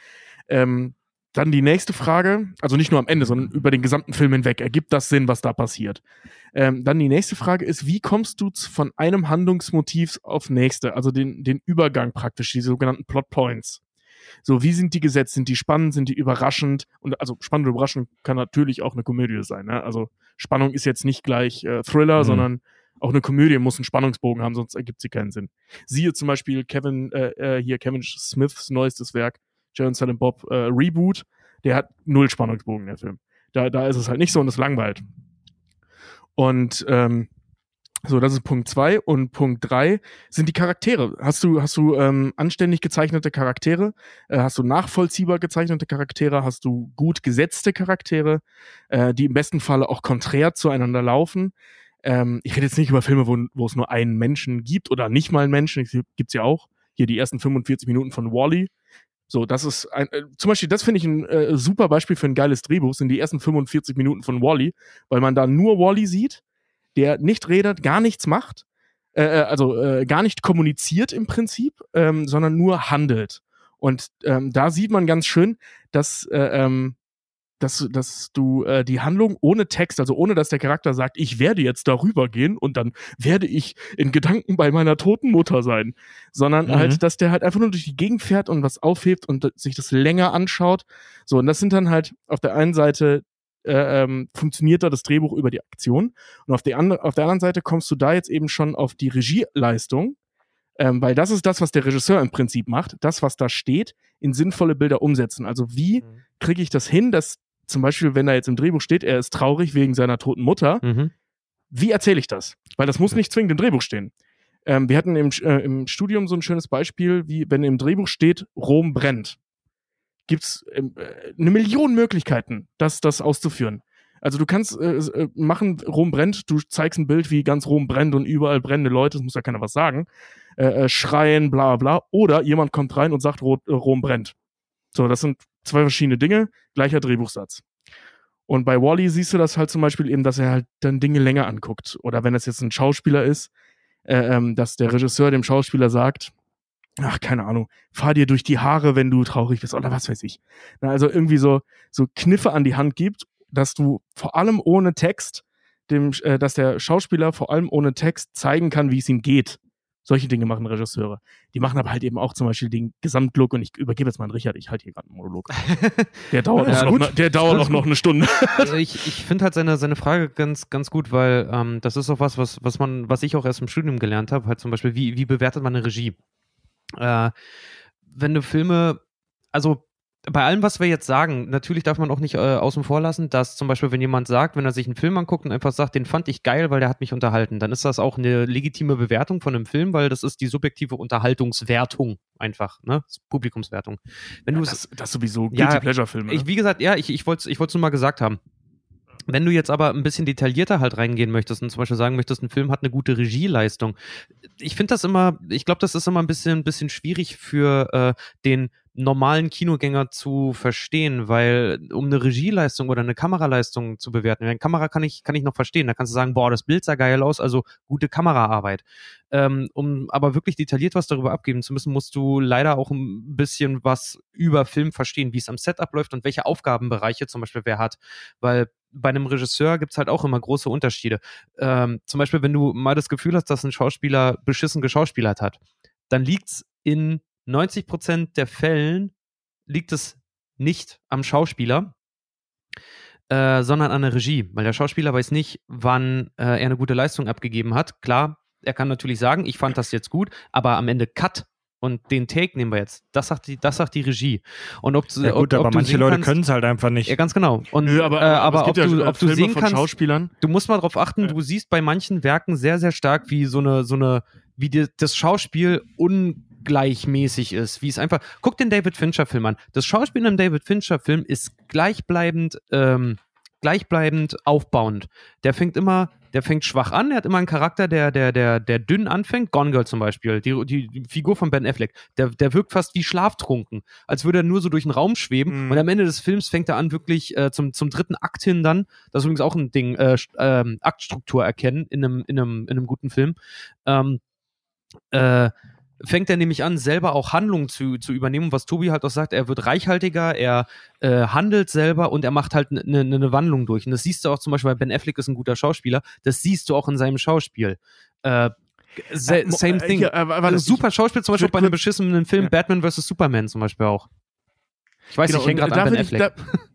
Ähm, dann die nächste Frage, also nicht nur am Ende, sondern über den gesamten Film hinweg, ergibt das Sinn, was da passiert? Ähm, dann die nächste Frage ist, wie kommst du von einem Handlungsmotiv auf nächste, also den, den Übergang praktisch, die sogenannten Plot Points? So, wie sind die gesetzt? Sind die spannend? Sind die überraschend? Und also spannend und überraschend kann natürlich auch eine Komödie sein. Ne? Also Spannung ist jetzt nicht gleich äh, Thriller, Mhm. sondern auch eine Komödie muss einen Spannungsbogen haben, sonst ergibt sie keinen Sinn. Siehe zum Beispiel Kevin, äh, äh, hier Kevin Smiths neuestes Werk, Joan Silent Bob äh, Reboot, der hat null Spannungsbogen, der Film. Da, da ist es halt nicht so und es langweilt. Und ähm, so, das ist Punkt zwei Und Punkt drei sind die Charaktere. Hast du, hast du ähm, anständig gezeichnete Charaktere? Äh, hast du nachvollziehbar gezeichnete Charaktere? Hast du gut gesetzte Charaktere, äh, die im besten Falle auch konträr zueinander laufen? Ähm, ich rede jetzt nicht über Filme, wo, wo es nur einen Menschen gibt oder nicht mal einen Menschen. Es gibt's ja auch. Hier die ersten 45 Minuten von Wally. So, das ist ein, äh, zum Beispiel, das finde ich ein äh, super Beispiel für ein geiles Drehbuch, sind die ersten 45 Minuten von Wally, weil man da nur Wally sieht, der nicht redet, gar nichts macht, äh, äh, also äh, gar nicht kommuniziert im Prinzip, ähm, sondern nur handelt. Und ähm, da sieht man ganz schön, dass, äh, ähm, dass, dass du äh, die Handlung ohne Text, also ohne dass der Charakter sagt, ich werde jetzt darüber gehen und dann werde ich in Gedanken bei meiner toten Mutter sein, sondern Mhm. halt, dass der halt einfach nur durch die Gegend fährt und was aufhebt und sich das länger anschaut. So, und das sind dann halt auf der einen Seite äh, ähm, funktioniert da das Drehbuch über die Aktion und auf, die andere, auf der anderen Seite kommst du da jetzt eben schon auf die Regieleistung, ähm, weil das ist das, was der Regisseur im Prinzip macht, das, was da steht, in sinnvolle Bilder umsetzen. Also wie Mhm. kriege ich das hin, dass zum Beispiel, wenn da jetzt im Drehbuch steht, er ist traurig wegen seiner toten Mutter, Mhm. wie erzähle ich das? Weil das muss nicht zwingend im Drehbuch stehen. Ähm, wir hatten im, äh, im Studium so ein schönes Beispiel, wie wenn im Drehbuch steht, Rom brennt. Gibt's ähm, äh, eine Million Möglichkeiten, das, das auszuführen. Also du kannst äh, äh, machen, Rom brennt, du zeigst ein Bild, wie ganz Rom brennt und überall brennende Leute, das muss ja keiner was sagen, äh, äh, schreien, bla bla. Oder jemand kommt rein und sagt, äh, Rom brennt. So, das sind zwei verschiedene Dinge, gleicher Drehbuchsatz. Und bei Wally siehst du das halt zum Beispiel eben, dass er halt dann Dinge länger anguckt. Oder wenn es jetzt ein Schauspieler ist, äh, ähm, dass der Regisseur dem Schauspieler sagt, ach, keine Ahnung, fahr dir durch die Haare, wenn du traurig bist oder was weiß ich. Na, also irgendwie so, so Kniffe an die Hand gibt, dass du vor allem ohne Text dem, äh, dass der Schauspieler vor allem ohne Text zeigen kann, wie es ihm geht. Solche Dinge machen Regisseure. Die machen aber halt eben auch zum Beispiel den Gesamtlook und ich übergebe jetzt mal an Richard, ich halte hier gerade einen Monolog. *laughs* Der dauert, Ja, noch, ne- der dauert auch noch eine Stunde. Also ich, ich finde halt seine, seine Frage ganz, ganz gut, weil ähm, das ist auch was, was, was man, was ich auch erst im Studium gelernt habe, halt zum Beispiel, wie, wie bewertet man eine Regie? Äh, wenn du Filme, also bei allem, was wir jetzt sagen, natürlich darf man auch nicht äh, außen vor lassen, dass zum Beispiel, wenn jemand sagt, wenn er sich einen Film anguckt und einfach sagt, den fand ich geil, weil der hat mich unterhalten, dann ist das auch eine legitime Bewertung von einem Film, weil das ist die subjektive Unterhaltungswertung einfach, ne? Das ist Publikumswertung. Wenn du es das, das sowieso Ja, Guilty Pleasure Filme. ich, wie gesagt, ja, ich, ich wollte es ich wollt's nur mal gesagt haben. Wenn du jetzt aber ein bisschen detaillierter halt reingehen möchtest und zum Beispiel sagen möchtest, ein Film hat eine gute Regieleistung, ich finde das immer, ich glaube, das ist immer ein bisschen, ein bisschen schwierig für äh, den normalen Kinogänger zu verstehen, weil um eine Regieleistung oder eine Kameraleistung zu bewerten, eine Kamera kann ich, kann ich noch verstehen, da kannst du sagen, boah, das Bild sah geil aus, also gute Kameraarbeit. Ähm, um aber wirklich detailliert was darüber abgeben zu müssen, musst du leider auch ein bisschen was über Film verstehen, wie es am Setup läuft und welche Aufgabenbereiche zum Beispiel wer hat. Weil bei einem Regisseur gibt's halt auch immer große Unterschiede. Ähm, zum Beispiel, wenn du mal das Gefühl hast, dass ein Schauspieler beschissen geschauspielert hat, dann liegt's in 90 Prozent der Fällen liegt es nicht am Schauspieler, äh, sondern an der Regie, weil der Schauspieler weiß nicht, wann äh, er eine gute Leistung abgegeben hat. Klar, er kann natürlich sagen, ich fand das jetzt gut, aber am Ende Cut und den Take nehmen wir jetzt. Das sagt die, das sagt die Regie. Und ob, Ja gut, ob, aber ob du manche Leute können es halt einfach nicht. Ja, ganz genau. Und, Nö, aber, äh, aber ob, gibt du, ja ob du Filme sehen kannst, Schauspielern. du musst mal darauf achten, Ja. du siehst bei manchen Werken sehr, sehr stark, wie so eine, so eine, wie die, das Schauspiel ungleichmäßig ist, wie es einfach. Guck den David Fincher-Film an. Das Schauspiel in einem David Fincher-Film ist gleichbleibend, ähm, gleichbleibend aufbauend. Der fängt immer, der fängt schwach an, er hat immer einen Charakter, der, der, der, der dünn anfängt. Gone Girl zum Beispiel, die, die, Figur von Ben Affleck, der, der wirkt fast wie schlaftrunken, als würde er nur so durch den Raum schweben. Mhm. Und am Ende des Films fängt er an, wirklich äh, zum, zum dritten Akt hin dann, das ist übrigens auch ein Ding, äh, ähm, Aktstruktur erkennen in einem, in einem, in einem guten Film. Ähm, äh, fängt er nämlich an, selber auch Handlungen zu, zu übernehmen, was Tobi halt auch sagt, er wird reichhaltiger, er äh, handelt selber und er macht halt eine ne, ne Wandlung durch. Und das siehst du auch zum Beispiel, weil Ben Affleck ist ein guter Schauspieler, das siehst du auch in seinem Schauspiel. Äh, Äh, same äh, thing. hier, äh, Also super Schauspiel, zum Beispiel bei einem beschissenen Film Ja. Batman vs. Superman zum Beispiel auch. Ich weiß, Genau, ich hänge gerade an Ben will ich- Affleck. da- *laughs*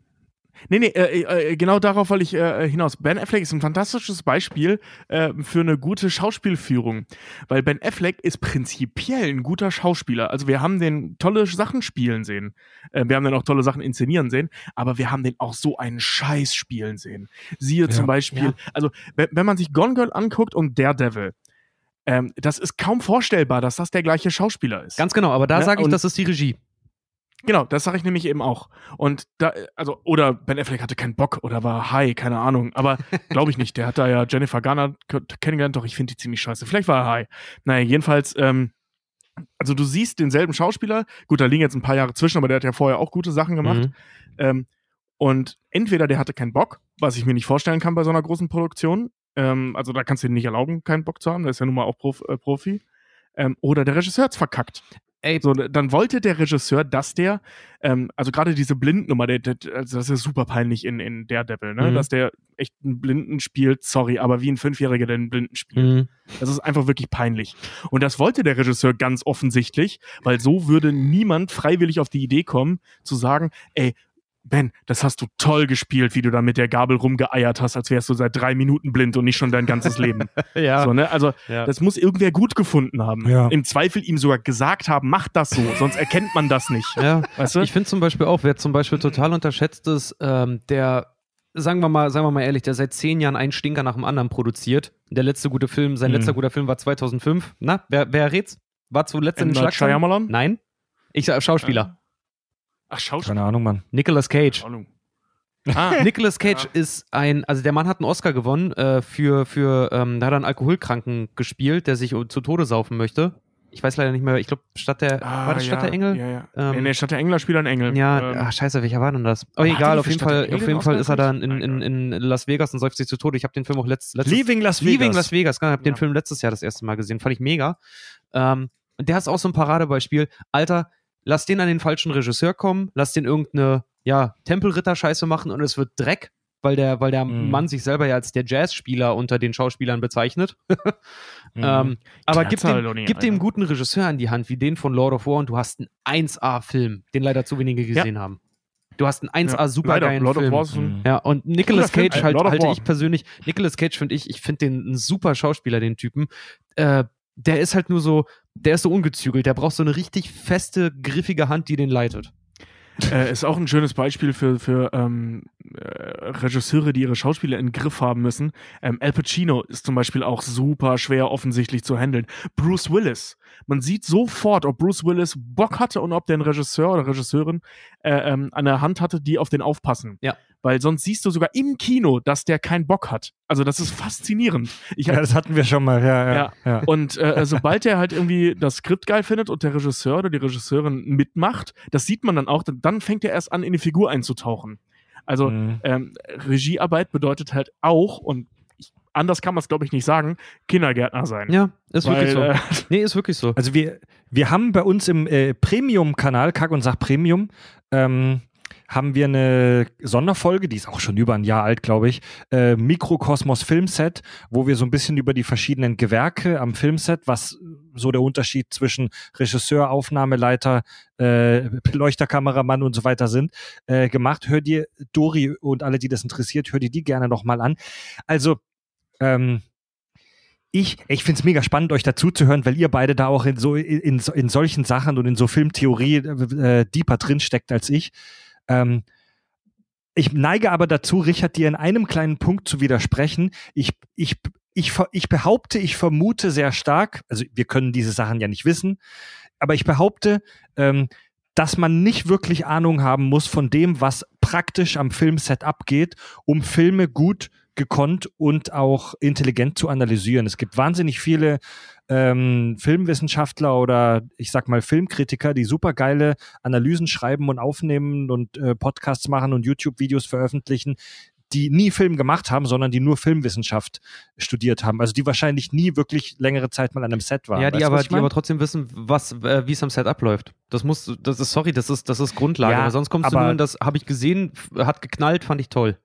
Nee, nee, äh, äh, genau darauf wollte ich äh, hinaus. Ben Affleck ist ein fantastisches Beispiel äh, für eine gute Schauspielführung, weil Ben Affleck ist prinzipiell ein guter Schauspieler. Also wir haben den tolle Sachen spielen sehen, äh, wir haben den auch tolle Sachen inszenieren sehen, aber wir haben den auch so einen Scheiß spielen sehen. Siehe zum Beispiel, ja. also wenn, wenn man sich Gone Girl anguckt und Daredevil, ähm, das ist kaum vorstellbar, dass das der gleiche Schauspieler ist. Ganz genau, aber da Ja, sage ich, und- das ist die Regie. Genau, das sage ich nämlich eben auch. Und da, also, oder Ben Affleck hatte keinen Bock oder war high, keine Ahnung. Aber *laughs* glaube ich nicht. Der hat da ja Jennifer Garner kennengelernt, doch ich finde die ziemlich scheiße. Vielleicht war er high. Naja, jedenfalls, ähm, also du siehst denselben Schauspieler. Gut, da liegen jetzt ein paar Jahre zwischen, aber der hat ja vorher auch gute Sachen gemacht. Mhm. Ähm, und entweder der hatte keinen Bock, was ich mir nicht vorstellen kann bei so einer großen Produktion. Ähm, also da kannst du dir nicht erlauben, keinen Bock zu haben. Der ist ja nun mal auch Prof, äh, Profi. Ähm, oder der Regisseur hat's verkackt. Ey, So, dann wollte der Regisseur, dass der, ähm, also gerade diese Blindnummer, der, der, also das ist super peinlich in, in Daredevil, ne? Mhm. dass der echt einen Blinden spielt, sorry, aber wie ein Fünfjähriger, der einen Blinden spielt. Mhm. Das ist einfach wirklich peinlich. Und das wollte der Regisseur ganz offensichtlich, weil so würde niemand freiwillig auf die Idee kommen, zu sagen, ey, Ben, das hast du toll gespielt, wie du da mit der Gabel rumgeeiert hast, als wärst du seit drei Minuten blind und nicht schon dein ganzes Leben. *laughs* Ja. So, ne? Also, ja. das muss irgendwer gut gefunden haben. Ja. Im Zweifel ihm sogar gesagt haben, mach das so, sonst erkennt man das nicht. ja. Weißt du? Ich finde zum Beispiel auch, wer zum Beispiel total unterschätzt ist, ähm, der, sagen wir mal, sagen wir mal ehrlich, der seit zehn Jahren einen Stinker nach dem anderen produziert. Der letzte gute Film, sein Mhm. letzter guter Film war 2005. Na, wer, wer rät's? War zuletzt in den Schlagzeilen? Nein. Ich sag Schauspieler. Ach, Schauspieler. Keine Ahnung, Mann. Nicolas Cage. Ahnung. Ah, Nicolas Cage Ja. ist ein, also der Mann hat einen Oscar gewonnen äh, für, für ähm, da hat er einen Alkoholkranken gespielt, der sich zu Tode saufen möchte. Ich weiß leider nicht mehr, ich glaube, statt der, ah, war das Stadt ja, der Engel? Ja, ja. Ähm, nee, nee, Stadt der Engel spielt ein Engel. Ja, Ähm, ach, scheiße, welcher war denn das? Oh, egal, auf jeden Stadt der Fall, Engel auf den jeden Fall ist er dann in, in, in Las Vegas und säuft sich zu Tode. Ich habe den Film auch letzt, letztes Leaving Las Vegas. Leaving Las Vegas, genau, ich habe den Ja. Film letztes Jahr das erste Mal gesehen, fand ich mega. Ähm, und der ist auch so ein Paradebeispiel. Alter, lass den an den falschen Regisseur kommen, lass den irgendeine, ja, Tempelritter-Scheiße machen und es wird Dreck. weil der, weil der Mhm. Mann sich selber ja als der Jazzspieler unter den Schauspielern bezeichnet. *laughs* Mhm. Ähm, aber gib halt dem, nicht, gib dem guten Regisseur an die Hand, wie den von Lord of War, und du hast einen 1A-Film, den leider zu wenige gesehen haben. Du hast einen 1A Ja, supergeilen Lord Film. Mhm. Ja, und Nicolas Cage ey, halt, halte ich persönlich, Nicolas Cage finde ich, ich finde den ein super Schauspieler, den Typen. Äh, der ist halt nur so, der ist so ungezügelt, der braucht so eine richtig feste, griffige Hand, die den leitet. äh, ist auch ein schönes Beispiel für, für ähm, äh, Regisseure, die ihre Schauspieler in den Griff haben müssen. Ähm, Al Pacino ist zum Beispiel auch super schwer offensichtlich zu handeln. Bruce Willis. Man sieht sofort, ob Bruce Willis Bock hatte und ob der einen Regisseur oder Regisseurin äh, ähm, an der Hand hatte, die auf den aufpassen. Ja. Weil sonst siehst du sogar im Kino, dass der keinen Bock hat. Also das ist faszinierend. Ich Ja, das hatten wir schon mal, ja, ja. Ja. ja. und äh, sobald er halt irgendwie das Skript geil findet und der Regisseur oder die Regisseurin mitmacht, das sieht man dann auch, dann fängt er erst an, in die Figur einzutauchen. Also Mhm. ähm, Regiearbeit bedeutet halt auch, und ich, anders kann man es, glaube ich, nicht sagen, Kindergärtner sein. Ja, ist Weil, wirklich so. äh, *laughs* nee, ist wirklich so. Also wir, wir haben bei uns im äh, Premium-Kanal, Kack und Sach Premium, ähm, haben wir eine Sonderfolge, die ist auch schon über ein Jahr alt, glaube ich, äh, Mikrokosmos Filmset, wo wir so ein bisschen über die verschiedenen Gewerke am Filmset, was so der Unterschied zwischen Regisseur, Aufnahmeleiter, äh, Leuchterkameramann und so weiter sind, äh, gemacht. Hör dir Dori und alle, die das interessiert, hör dir die gerne nochmal an. Also, ähm, ich, ich finde es mega spannend, euch dazu zu hören, weil ihr beide da auch in so in, in solchen Sachen und in so Filmtheorie äh, deeper drin steckt als ich. Ähm, ich neige aber dazu, Richard, dir in einem kleinen Punkt zu widersprechen. Ich, ich, ich, ich behaupte, ich vermute sehr stark, also wir können diese Sachen ja nicht wissen, aber ich behaupte, ähm, dass man nicht wirklich Ahnung haben muss von dem, was praktisch am Filmset abgeht, um Filme gut gekonnt und auch intelligent zu analysieren. Es gibt wahnsinnig viele ähm, Filmwissenschaftler oder ich sag mal Filmkritiker, die super geile Analysen schreiben und aufnehmen und äh, Podcasts machen und YouTube-Videos veröffentlichen, die nie Film gemacht haben, sondern die nur Filmwissenschaft studiert haben. Also die wahrscheinlich nie wirklich längere Zeit mal an einem Set waren. ja, die Weißt du, aber, die aber trotzdem wissen, was, äh, wie es am Set abläuft. Das muss, das ist, sorry, das ist, das ist Grundlage. Ja, aber sonst kommst du aber- nur in das, habe ich gesehen, hat geknallt, fand ich toll.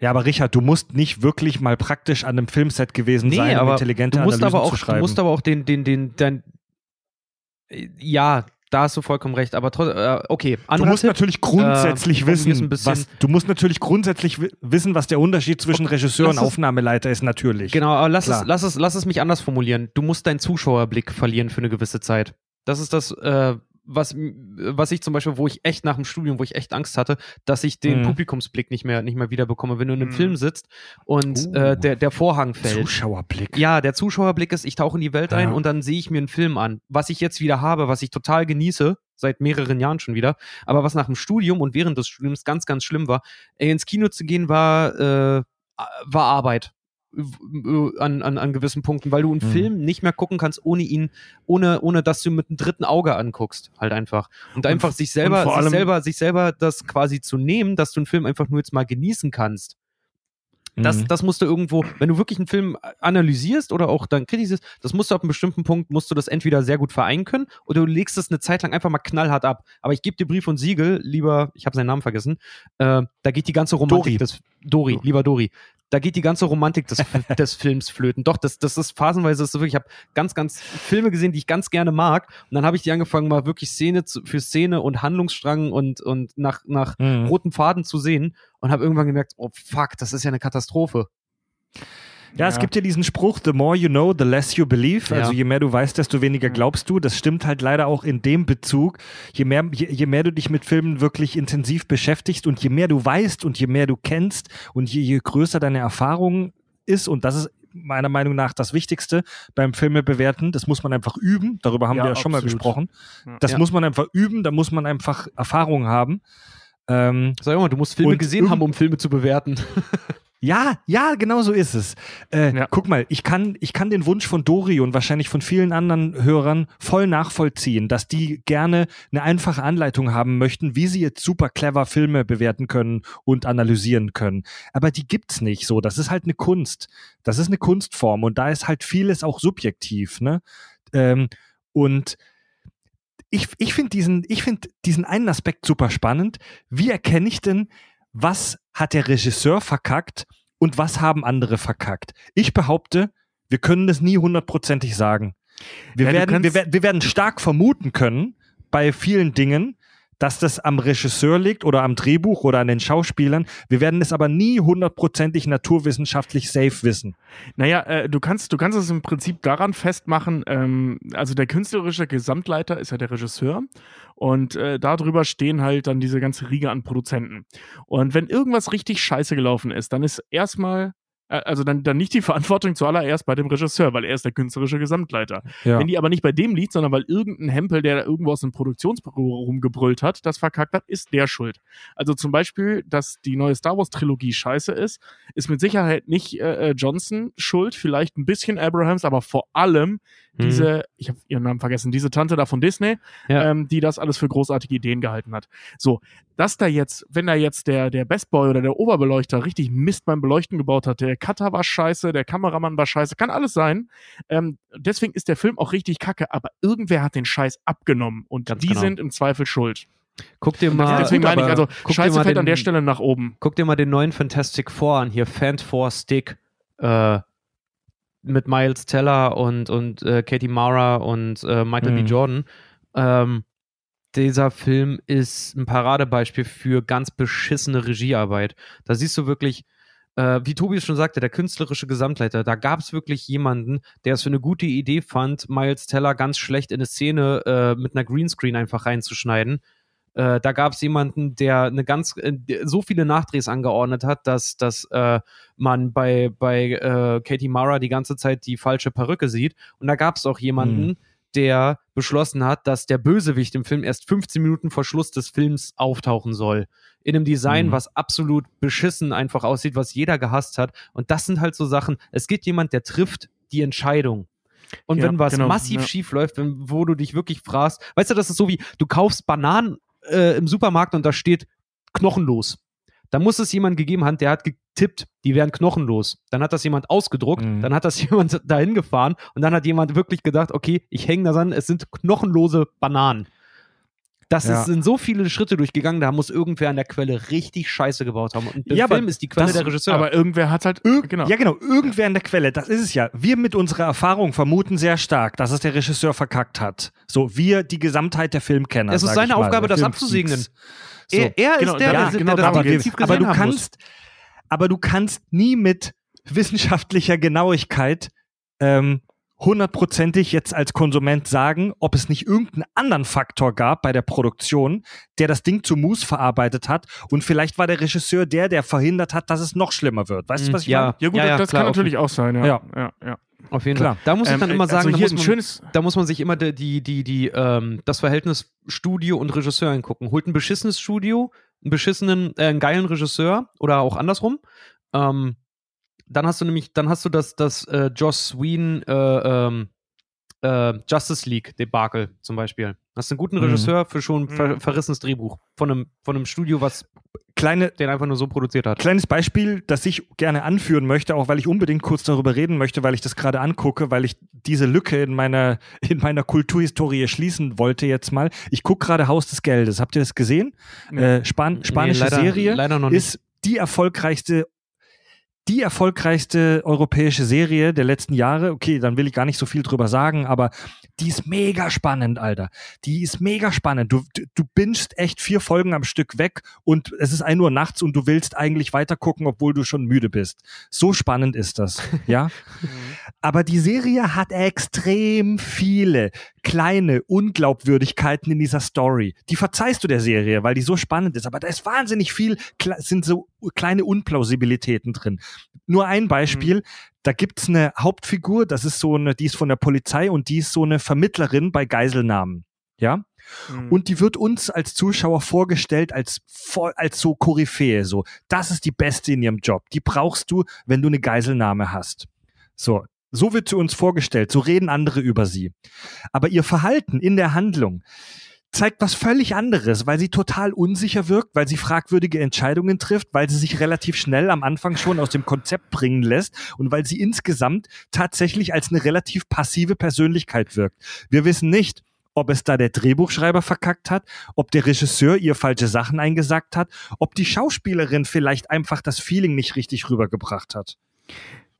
Ja, aber Richard, du musst nicht wirklich mal praktisch an einem Filmset gewesen sein, um intelligente du musst Analysen aber auch, zu schreiben. Du musst aber auch den, den, den, dein, äh, ja, da hast du vollkommen recht, aber trotzdem, äh, okay. Du musst Tipp, natürlich grundsätzlich äh, wissen, was, du musst natürlich grundsätzlich wi- wissen, was der Unterschied zwischen Regisseur lass und Aufnahmeleiter ist, natürlich. Genau, aber lass Klar. es, lass, es, lass es mich anders formulieren. Du musst deinen Zuschauerblick verlieren für eine gewisse Zeit. Das ist das, äh, was, was ich zum Beispiel, wo ich echt nach dem Studium, wo ich echt Angst hatte, dass ich den Mhm. Publikumsblick nicht mehr, nicht mehr wiederbekomme, wenn du in einem Mhm. Film sitzt und Uh. äh, der, der Vorhang fällt. Zuschauerblick. Ja, der Zuschauerblick ist, ich tauche in die Welt ein Ja. und dann sehe ich mir einen Film an. Was ich jetzt wieder habe, was ich total genieße, seit mehreren Jahren schon wieder, aber was nach dem Studium und während des Studiums ganz, ganz schlimm war, ins Kino zu gehen, war, äh, war Arbeit. W- An, an, an gewissen Punkten, weil du einen Mhm. Film nicht mehr gucken kannst, ohne ihn, ohne, ohne dass du mit einem dritten Auge anguckst, halt einfach. Und einfach sich selber, sich selber, sich selber das quasi zu nehmen, dass du einen Film einfach nur jetzt mal genießen kannst. Das, Mhm. das musst du irgendwo, wenn du wirklich einen Film analysierst oder auch dann kritisierst, das musst du ab einem bestimmten Punkt, musst du das entweder sehr gut vereinen können oder du legst es eine Zeit lang einfach mal knallhart ab. Aber ich gebe dir Brief und Siegel, lieber, ich habe seinen Namen vergessen, äh, da geht die ganze Romantik Dori. des, Dori, lieber Dori, da geht die ganze Romantik des, *laughs* des Films flöten. Doch, das, das ist phasenweise, das ist wirklich, ich habe ganz, ganz Filme gesehen, die ich ganz gerne mag und dann habe ich die angefangen, mal wirklich Szene zu, für Szene und Handlungsstrang und, und nach, nach Mhm. roten Faden zu sehen und habe irgendwann gemerkt, oh fuck, das ist ja eine Katastrophe. Ja, es gibt ja diesen Spruch, the more you know, the less you believe. Also je mehr du weißt, desto weniger glaubst du. Das stimmt halt leider auch in dem Bezug. Je mehr, je, je mehr du dich mit Filmen wirklich intensiv beschäftigst und je mehr du weißt und je mehr du kennst und je, je größer deine Erfahrung ist, und das ist meiner Meinung nach das Wichtigste beim Filme bewerten, das muss man einfach üben. Darüber haben Ja, wir ja schon mal absolut. gesprochen. Ja. Das Ja. muss man einfach üben, da muss man einfach Erfahrung haben. Ähm, Sag mal, du musst Filme gesehen haben, um Filme zu bewerten. *laughs* Ja, ja, genau so ist es. Äh, Ja. Guck mal, ich kann, ich kann den Wunsch von Dori und wahrscheinlich von vielen anderen Hörern voll nachvollziehen, dass die gerne eine einfache Anleitung haben möchten, wie sie jetzt super clever Filme bewerten können und analysieren können. Aber die gibt's nicht so. Das ist halt eine Kunst. Das ist eine Kunstform und da ist halt vieles auch subjektiv, ne? Ähm, und ich, ich finde diesen, ich finde diesen einen Aspekt super spannend. Wie erkenne ich denn, was hat der Regisseur verkackt und was haben andere verkackt? Ich behaupte, wir können das nie hundertprozentig sagen. Wir, Ja, werden, wir, wir werden stark vermuten können bei vielen Dingen, dass das am Regisseur liegt oder am Drehbuch oder an den Schauspielern. Wir werden es aber nie hundertprozentig naturwissenschaftlich safe wissen. Naja, äh, du kannst, du kannst es im Prinzip daran festmachen, ähm, also der künstlerische Gesamtleiter ist ja der Regisseur und äh, darüber stehen halt dann diese ganze Riege an Produzenten. Und wenn irgendwas richtig scheiße gelaufen ist, dann ist erstmal, also dann, dann nicht die Verantwortung zuallererst bei dem Regisseur, weil er ist der künstlerische Gesamtleiter. Ja. Wenn die aber nicht bei dem liegt, sondern weil irgendein Hempel, der da irgendwo aus dem Produktionsbüro rumgebrüllt hat, das verkackt hat, ist der schuld. Also zum Beispiel, dass die neue Star Wars Trilogie scheiße ist, ist mit Sicherheit nicht äh, äh, Johnson schuld, vielleicht ein bisschen Abrahams, aber vor allem Mhm. diese, ich habe ihren Namen vergessen, diese Tante da von Disney, Ja. ähm, die das alles für großartige Ideen gehalten hat. So, dass da jetzt, wenn da jetzt der, der Best Boy oder der Oberbeleuchter richtig Mist beim Beleuchten gebaut hat, der Cutter war scheiße, der Kameramann war scheiße, kann alles sein. Ähm, deswegen ist der Film auch richtig kacke, aber irgendwer hat den Scheiß abgenommen und Ganz die genau. sind im Zweifel schuld. Guck dir mal, deswegen meine ich, also Scheiße fällt den, an der Stelle nach oben. Guck dir mal den neuen Fantastic Four an, hier Fant Four Stick, äh, mit Miles Teller und, und äh, Katie Mara und äh, Michael B. Mhm. Jordan. Ähm, dieser Film ist ein Paradebeispiel für ganz beschissene Regiearbeit. Da siehst du wirklich, äh, wie Tobi es schon sagte, der künstlerische Gesamtleiter, da gab es wirklich jemanden, der es für eine gute Idee fand, Miles Teller ganz schlecht in eine Szene äh, mit einer Greenscreen einfach reinzuschneiden. Äh, da gab es jemanden, der eine ganz äh, so viele Nachdrehs angeordnet hat, dass, dass äh, man bei, bei äh, Katie Mara die ganze Zeit die falsche Perücke sieht. Und da gab es auch jemanden, Mhm. Der beschlossen hat, dass der Bösewicht im Film erst 15 Minuten vor Schluss des Films auftauchen soll. In einem Design, Mhm. was absolut beschissen einfach aussieht, was jeder gehasst hat. Und das sind halt so Sachen, es gibt jemand, der trifft die Entscheidung. Und Ja, wenn was genau, massiv ja. schief läuft, wenn, wo du dich wirklich fragst, weißt du, das ist so wie, du kaufst Bananen äh, im Supermarkt und da steht knochenlos. Da muss es jemand gegeben haben, der hat getippt, die wären knochenlos. Dann hat das jemand ausgedruckt, Mhm. dann hat das *laughs* jemand dahin gefahren und dann hat jemand wirklich gedacht, okay, ich hänge da an, es sind knochenlose Bananen. Das Ja. sind so viele Schritte durchgegangen, da muss irgendwer an der Quelle richtig Scheiße gebaut haben. Und der Ja, Film ist die Quelle das- der Regisseur. Aber irgendwer hat halt, Irg genau. Ja, genau, irgendwer in der Quelle, das ist es ja. Wir mit unserer Erfahrung vermuten sehr stark, dass es der Regisseur verkackt hat. So, wir die Gesamtheit der Filmkenner. Es ist seine Aufgabe, der das abzusegnen. So. er, er Genau, ist der, ja, der, genau, der das aber, aber du haben muss. Aber du kannst nie mit wissenschaftlicher Genauigkeit ähm, hundertprozentig jetzt als Konsument sagen, ob es nicht irgendeinen anderen Faktor gab bei der Produktion, der das Ding zu Mus verarbeitet hat und vielleicht war der Regisseur der, der verhindert hat, dass es noch schlimmer wird. Weißt du, was ich ja, meine? Ja gut, ja, ja, das klar, kann natürlich auch sein, ja. Ja. ja, ja. Auf jeden Klar. Fall. Da muss ich Ähm, dann immer also sagen, hier da, muss man, da muss man sich immer die, die, die, die, ähm, das Verhältnis Studio und Regisseur angucken. Holt ein beschissenes Studio, einen beschissenen, äh, einen geilen Regisseur oder auch andersrum. Ähm, dann hast du nämlich, dann hast du das, das äh, Joss Whedon äh, ähm, äh, Justice League Debakel zum Beispiel. Hast einen guten Mhm. Regisseur für schon ein ver Mhm. verrissenes Drehbuch von einem, von einem Studio, was Kleine, den einfach nur so produziert hat. Kleines Beispiel, das ich gerne anführen möchte, auch weil ich unbedingt kurz darüber reden möchte, weil ich das gerade angucke, weil ich diese Lücke in meiner, in meiner Kulturhistorie schließen wollte jetzt mal. Ich gucke gerade Haus des Geldes. Habt ihr das gesehen? Nee. Äh, Span spanische leider, Serie Leider noch nicht. ist die erfolgreichste die erfolgreichste europäische Serie der letzten Jahre. Okay, dann will ich gar nicht so viel drüber sagen, aber die ist mega spannend, Alter. Die ist mega spannend. Du, du, du bingst echt vier Folgen am Stück weg und es ist ein Uhr nachts und du willst eigentlich weiter gucken, obwohl du schon müde bist. So spannend ist das, ja. *laughs* Aber die Serie hat extrem viele kleine Unglaubwürdigkeiten in dieser Story. Die verzeihst du der Serie, weil die so spannend ist. Aber da ist wahnsinnig viel, sind so kleine Unplausibilitäten drin. Nur ein Beispiel. Da gibt's eine Hauptfigur, das ist so eine, die ist von der Polizei und die ist so eine Vermittlerin bei Geiselnahmen. Ja? Mhm. Und die wird uns als Zuschauer vorgestellt als, als so Koryphäe. So, das ist die Beste in ihrem Job. Die brauchst du, wenn du eine Geiselnahme hast. So, so wird sie uns vorgestellt. So reden andere über sie. Aber ihr Verhalten in der Handlung zeigt was völlig anderes, weil sie total unsicher wirkt, weil sie fragwürdige Entscheidungen trifft, weil sie sich relativ schnell am Anfang schon aus dem Konzept bringen lässt und weil sie insgesamt tatsächlich als eine relativ passive Persönlichkeit wirkt. Wir wissen nicht, ob es da der Drehbuchschreiber verkackt hat, ob der Regisseur ihr falsche Sachen eingesagt hat, ob die Schauspielerin vielleicht einfach das Feeling nicht richtig rübergebracht hat.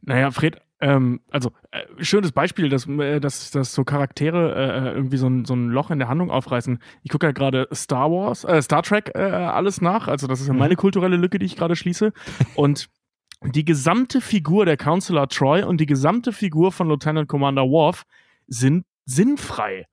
Naja, Fred, ähm, also äh, schönes Beispiel, dass, äh, dass, dass so Charaktere äh, irgendwie so ein, so ein Loch in der Handlung aufreißen. Ich gucke ja gerade Star Wars, äh, Star Trek äh, alles nach. Also das ist ja meine kulturelle Lücke, die ich gerade schließe. *laughs* Und die gesamte Figur der Counselor Troy und die gesamte Figur von Lieutenant Commander Worf sind sinnfrei.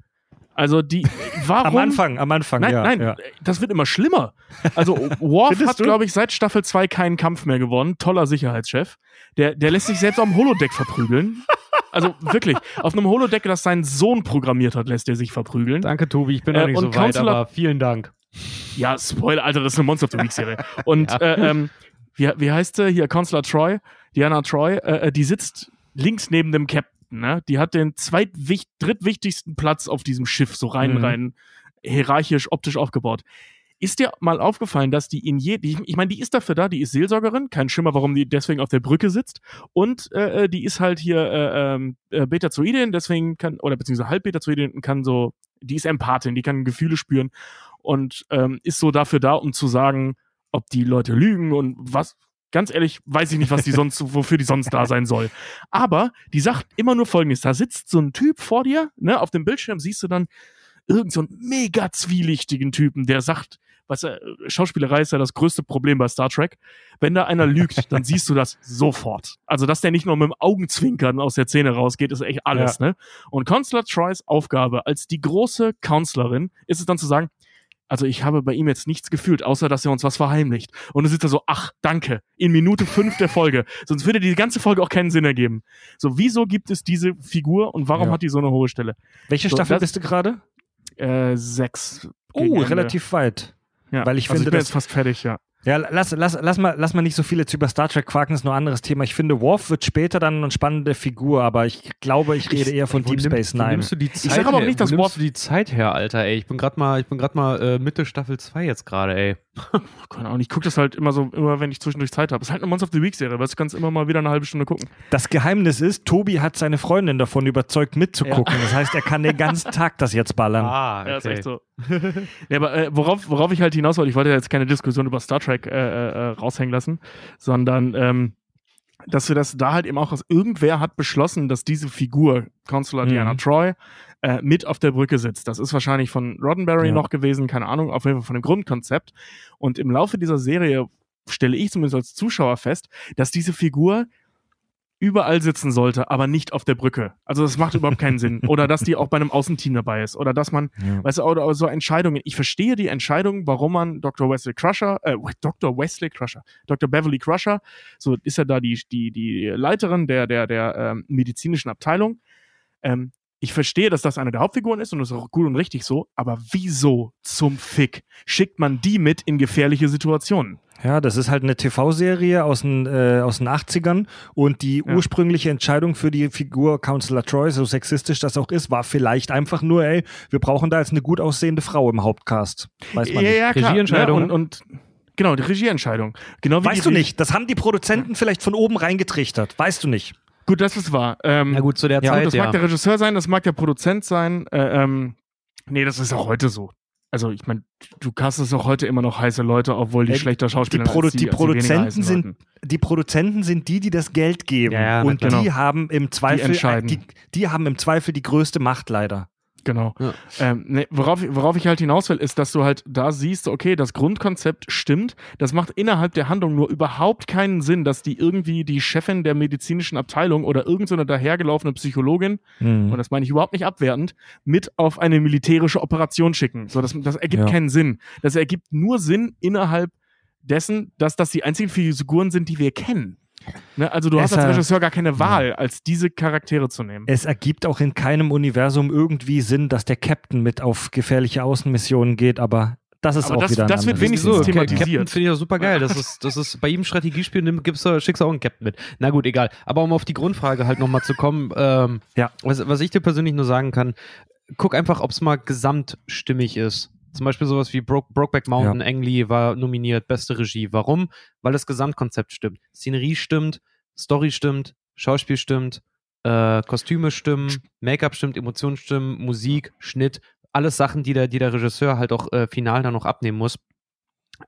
Also die, warum? Am Anfang, am Anfang, nein, ja. nein, ja. das wird immer schlimmer. Also Worf hat, glaube ich, seit Staffel 2 keinen Kampf mehr gewonnen. Toller Sicherheitschef. Der, der lässt sich selbst am Holodeck verprügeln. Also wirklich, auf einem Holodeck, das sein Sohn programmiert hat, lässt er sich verprügeln. Danke, Tobi. Ich bin Äh, noch nicht und so weit, Counselor- aber vielen Dank. Ja, Spoiler, Alter, das ist eine Monster of the Week Serie. Und *laughs* äh, ähm, wie, wie heißt sie hier? Counselor Troy, Diana Troy, äh, äh, die sitzt links neben dem Captain, ne? Die hat den zweitwicht drittwichtigsten Platz auf diesem Schiff, so rein, Mhm. rein hierarchisch, optisch aufgebaut. Ist dir mal aufgefallen, dass die in je, die, ich meine, die ist dafür da, die ist Seelsorgerin, kein Schimmer, warum die deswegen auf der Brücke sitzt. Und äh, äh, die ist halt hier äh, ähm, äh, Betazoidin, deswegen kann, oder beziehungsweise halb Betazoidin kann so, die ist Empathin, die kann Gefühle spüren und ähm, ist so dafür da, um zu sagen, ob die Leute lügen und was. Ganz ehrlich, weiß ich nicht, was die sonst, *laughs* wofür die sonst da sein soll. Aber die sagt immer nur Folgendes: Da sitzt so ein Typ vor dir, ne, auf dem Bildschirm siehst du dann irgend so einen mega zwielichtigen Typen, der sagt, was äh, Schauspielerei ist ja das größte Problem bei Star Trek. Wenn da einer lügt, dann siehst du das sofort. Also, dass der nicht nur mit dem Augenzwinkern aus der Szene rausgeht, ist echt alles, ne? Und Counselor Troys Aufgabe als die große Counselorin ist es dann zu sagen, also ich habe bei ihm jetzt nichts gefühlt, außer dass er uns was verheimlicht. Und du sitzt da so, ach, danke, in Minute fünf der Folge. Sonst würde die ganze Folge auch keinen Sinn ergeben. So, wieso gibt es diese Figur und warum Ja. hat die so eine hohe Stelle? Welche So, Staffel bist du gerade? Äh, sechs. Oh, relativ weit. Ja. weil ich also finde, ich bin das- jetzt fast fertig, ja. Ja, lass, lass, lass, mal, lass mal nicht so viel jetzt über Star Trek quaken, ist nur ein anderes Thema. Ich finde, Worf wird später dann eine spannende Figur, aber ich glaube, ich rede eher von Deep nimm- Space Nine. nimmst du die Zeit sag aber auch her? nicht, dass Worf- du die Zeit her, Alter, ey. Ich bin gerade mal, ich bin gerade mal äh, Mitte Staffel 2 jetzt gerade, ey. Keine Ahnung, ich gucke das halt immer so, immer wenn ich zwischendurch Zeit habe. Es ist halt eine Monster of the Week Serie, aber du kannst immer mal wieder eine halbe Stunde gucken. Das Geheimnis ist, Tobi hat seine Freundin davon überzeugt, mitzugucken. Das heißt, er kann den ganzen Tag das jetzt ballern. Ah, Ja, ist echt so. *laughs* ja, aber äh, worauf, worauf ich halt hinaus wollte, ich wollte jetzt keine Diskussion über Star Trek äh, äh, raushängen lassen, sondern ähm, dass wir das da halt eben auch, dass irgendwer hat beschlossen, dass diese Figur, Consular Mhm. Diana Troy, äh, mit auf der Brücke sitzt. Das ist wahrscheinlich von Roddenberry Ja. noch gewesen, keine Ahnung, auf jeden Fall von dem Grundkonzept. Und im Laufe dieser Serie stelle ich zumindest als Zuschauer fest, dass diese Figur überall sitzen sollte, aber nicht auf der Brücke. Also das macht überhaupt keinen Sinn. Oder dass die auch bei einem Außenteam dabei ist. Oder dass man *laughs* Ja. Weißt du, oder so Entscheidungen. Ich verstehe die Entscheidung, warum man Dr. Wesley Crusher, äh, *laughs* Dr. Wesley Crusher, Dr. Beverly Crusher, so ist ja da die, die, die Leiterin der, der, der ähm, medizinischen Abteilung. Ähm, ich verstehe, dass das eine der Hauptfiguren ist und das ist auch gut und richtig so, aber wieso zum Fick schickt man die mit in gefährliche Situationen? Ja, das ist halt eine TV-Serie aus den, äh, aus den 80ern und die Ja. ursprüngliche Entscheidung für die Figur Counselor Troy, so sexistisch das auch ist, war vielleicht einfach nur, ey, wir brauchen da jetzt eine gut aussehende Frau im Hauptcast. Weiß man ja, nicht. ja, klar. Regieentscheidung. Ne? Und, und genau, die Regieentscheidung. Genau wie Weißt die du Re- nicht, das haben die Produzenten vielleicht von oben reingetrichtert. Weißt du nicht. Gut, das ist wahr. Ähm, Na gut, zu der Ja, Gut, Zeit, das ja. mag der Regisseur sein, das mag der Produzent sein. Äh, ähm, nee, das ist auch heute so. Also ich meine, du castest auch heute immer noch heiße Leute, obwohl die Äh, schlechter Die, Schauspieler Produ als die weniger Produzenten heißen sind, Leuten. die Produzenten sind die, die das Geld geben. Ja, ja, und die klar. haben im Zweifel, entscheiden. die, die haben im Zweifel die größte Macht leider. Genau. Ja. Ähm, nee, worauf, worauf ich halt hinaus will, ist, dass du halt da siehst, okay, das Grundkonzept stimmt. Das macht innerhalb der Handlung nur überhaupt keinen Sinn, dass die irgendwie die Chefin der medizinischen Abteilung oder irgendeine dahergelaufene Psychologin Mhm. und das meine ich überhaupt nicht abwertend, mit auf eine militärische Operation schicken. So, das, das ergibt Ja. keinen Sinn. Das ergibt nur Sinn innerhalb dessen, dass das die einzigen Figuren sind, die wir kennen. Ne? Also du Es, hast als Regisseur gar keine Wahl, als diese Charaktere zu nehmen. Es ergibt auch in keinem Universum irgendwie Sinn, dass der Captain mit auf gefährliche Außenmissionen geht, aber das ist Aber auch das- wieder ein das wird wenigstens Thema. Ca- thematisiert. Captain finde ich auch super geil. Das ist, das ist bei jedem Strategiespiel nimm, gibst du, schickst du auch einen Captain mit. Na gut, egal. Aber um auf die Grundfrage halt nochmal zu kommen, ähm, Ja. was, was ich dir persönlich nur sagen kann, guck einfach, ob es mal gesamtstimmig ist. Zum Beispiel sowas wie Bro Brokeback Mountain, Ang Lee war nominiert, beste Regie. Warum? Weil das Gesamtkonzept stimmt. Szenerie stimmt, Story stimmt, Schauspiel stimmt, äh, Kostüme stimmen, Make-up stimmt, Emotionen stimmen, Musik, Schnitt, alles Sachen, die der, die der Regisseur halt auch äh, final dann noch abnehmen muss.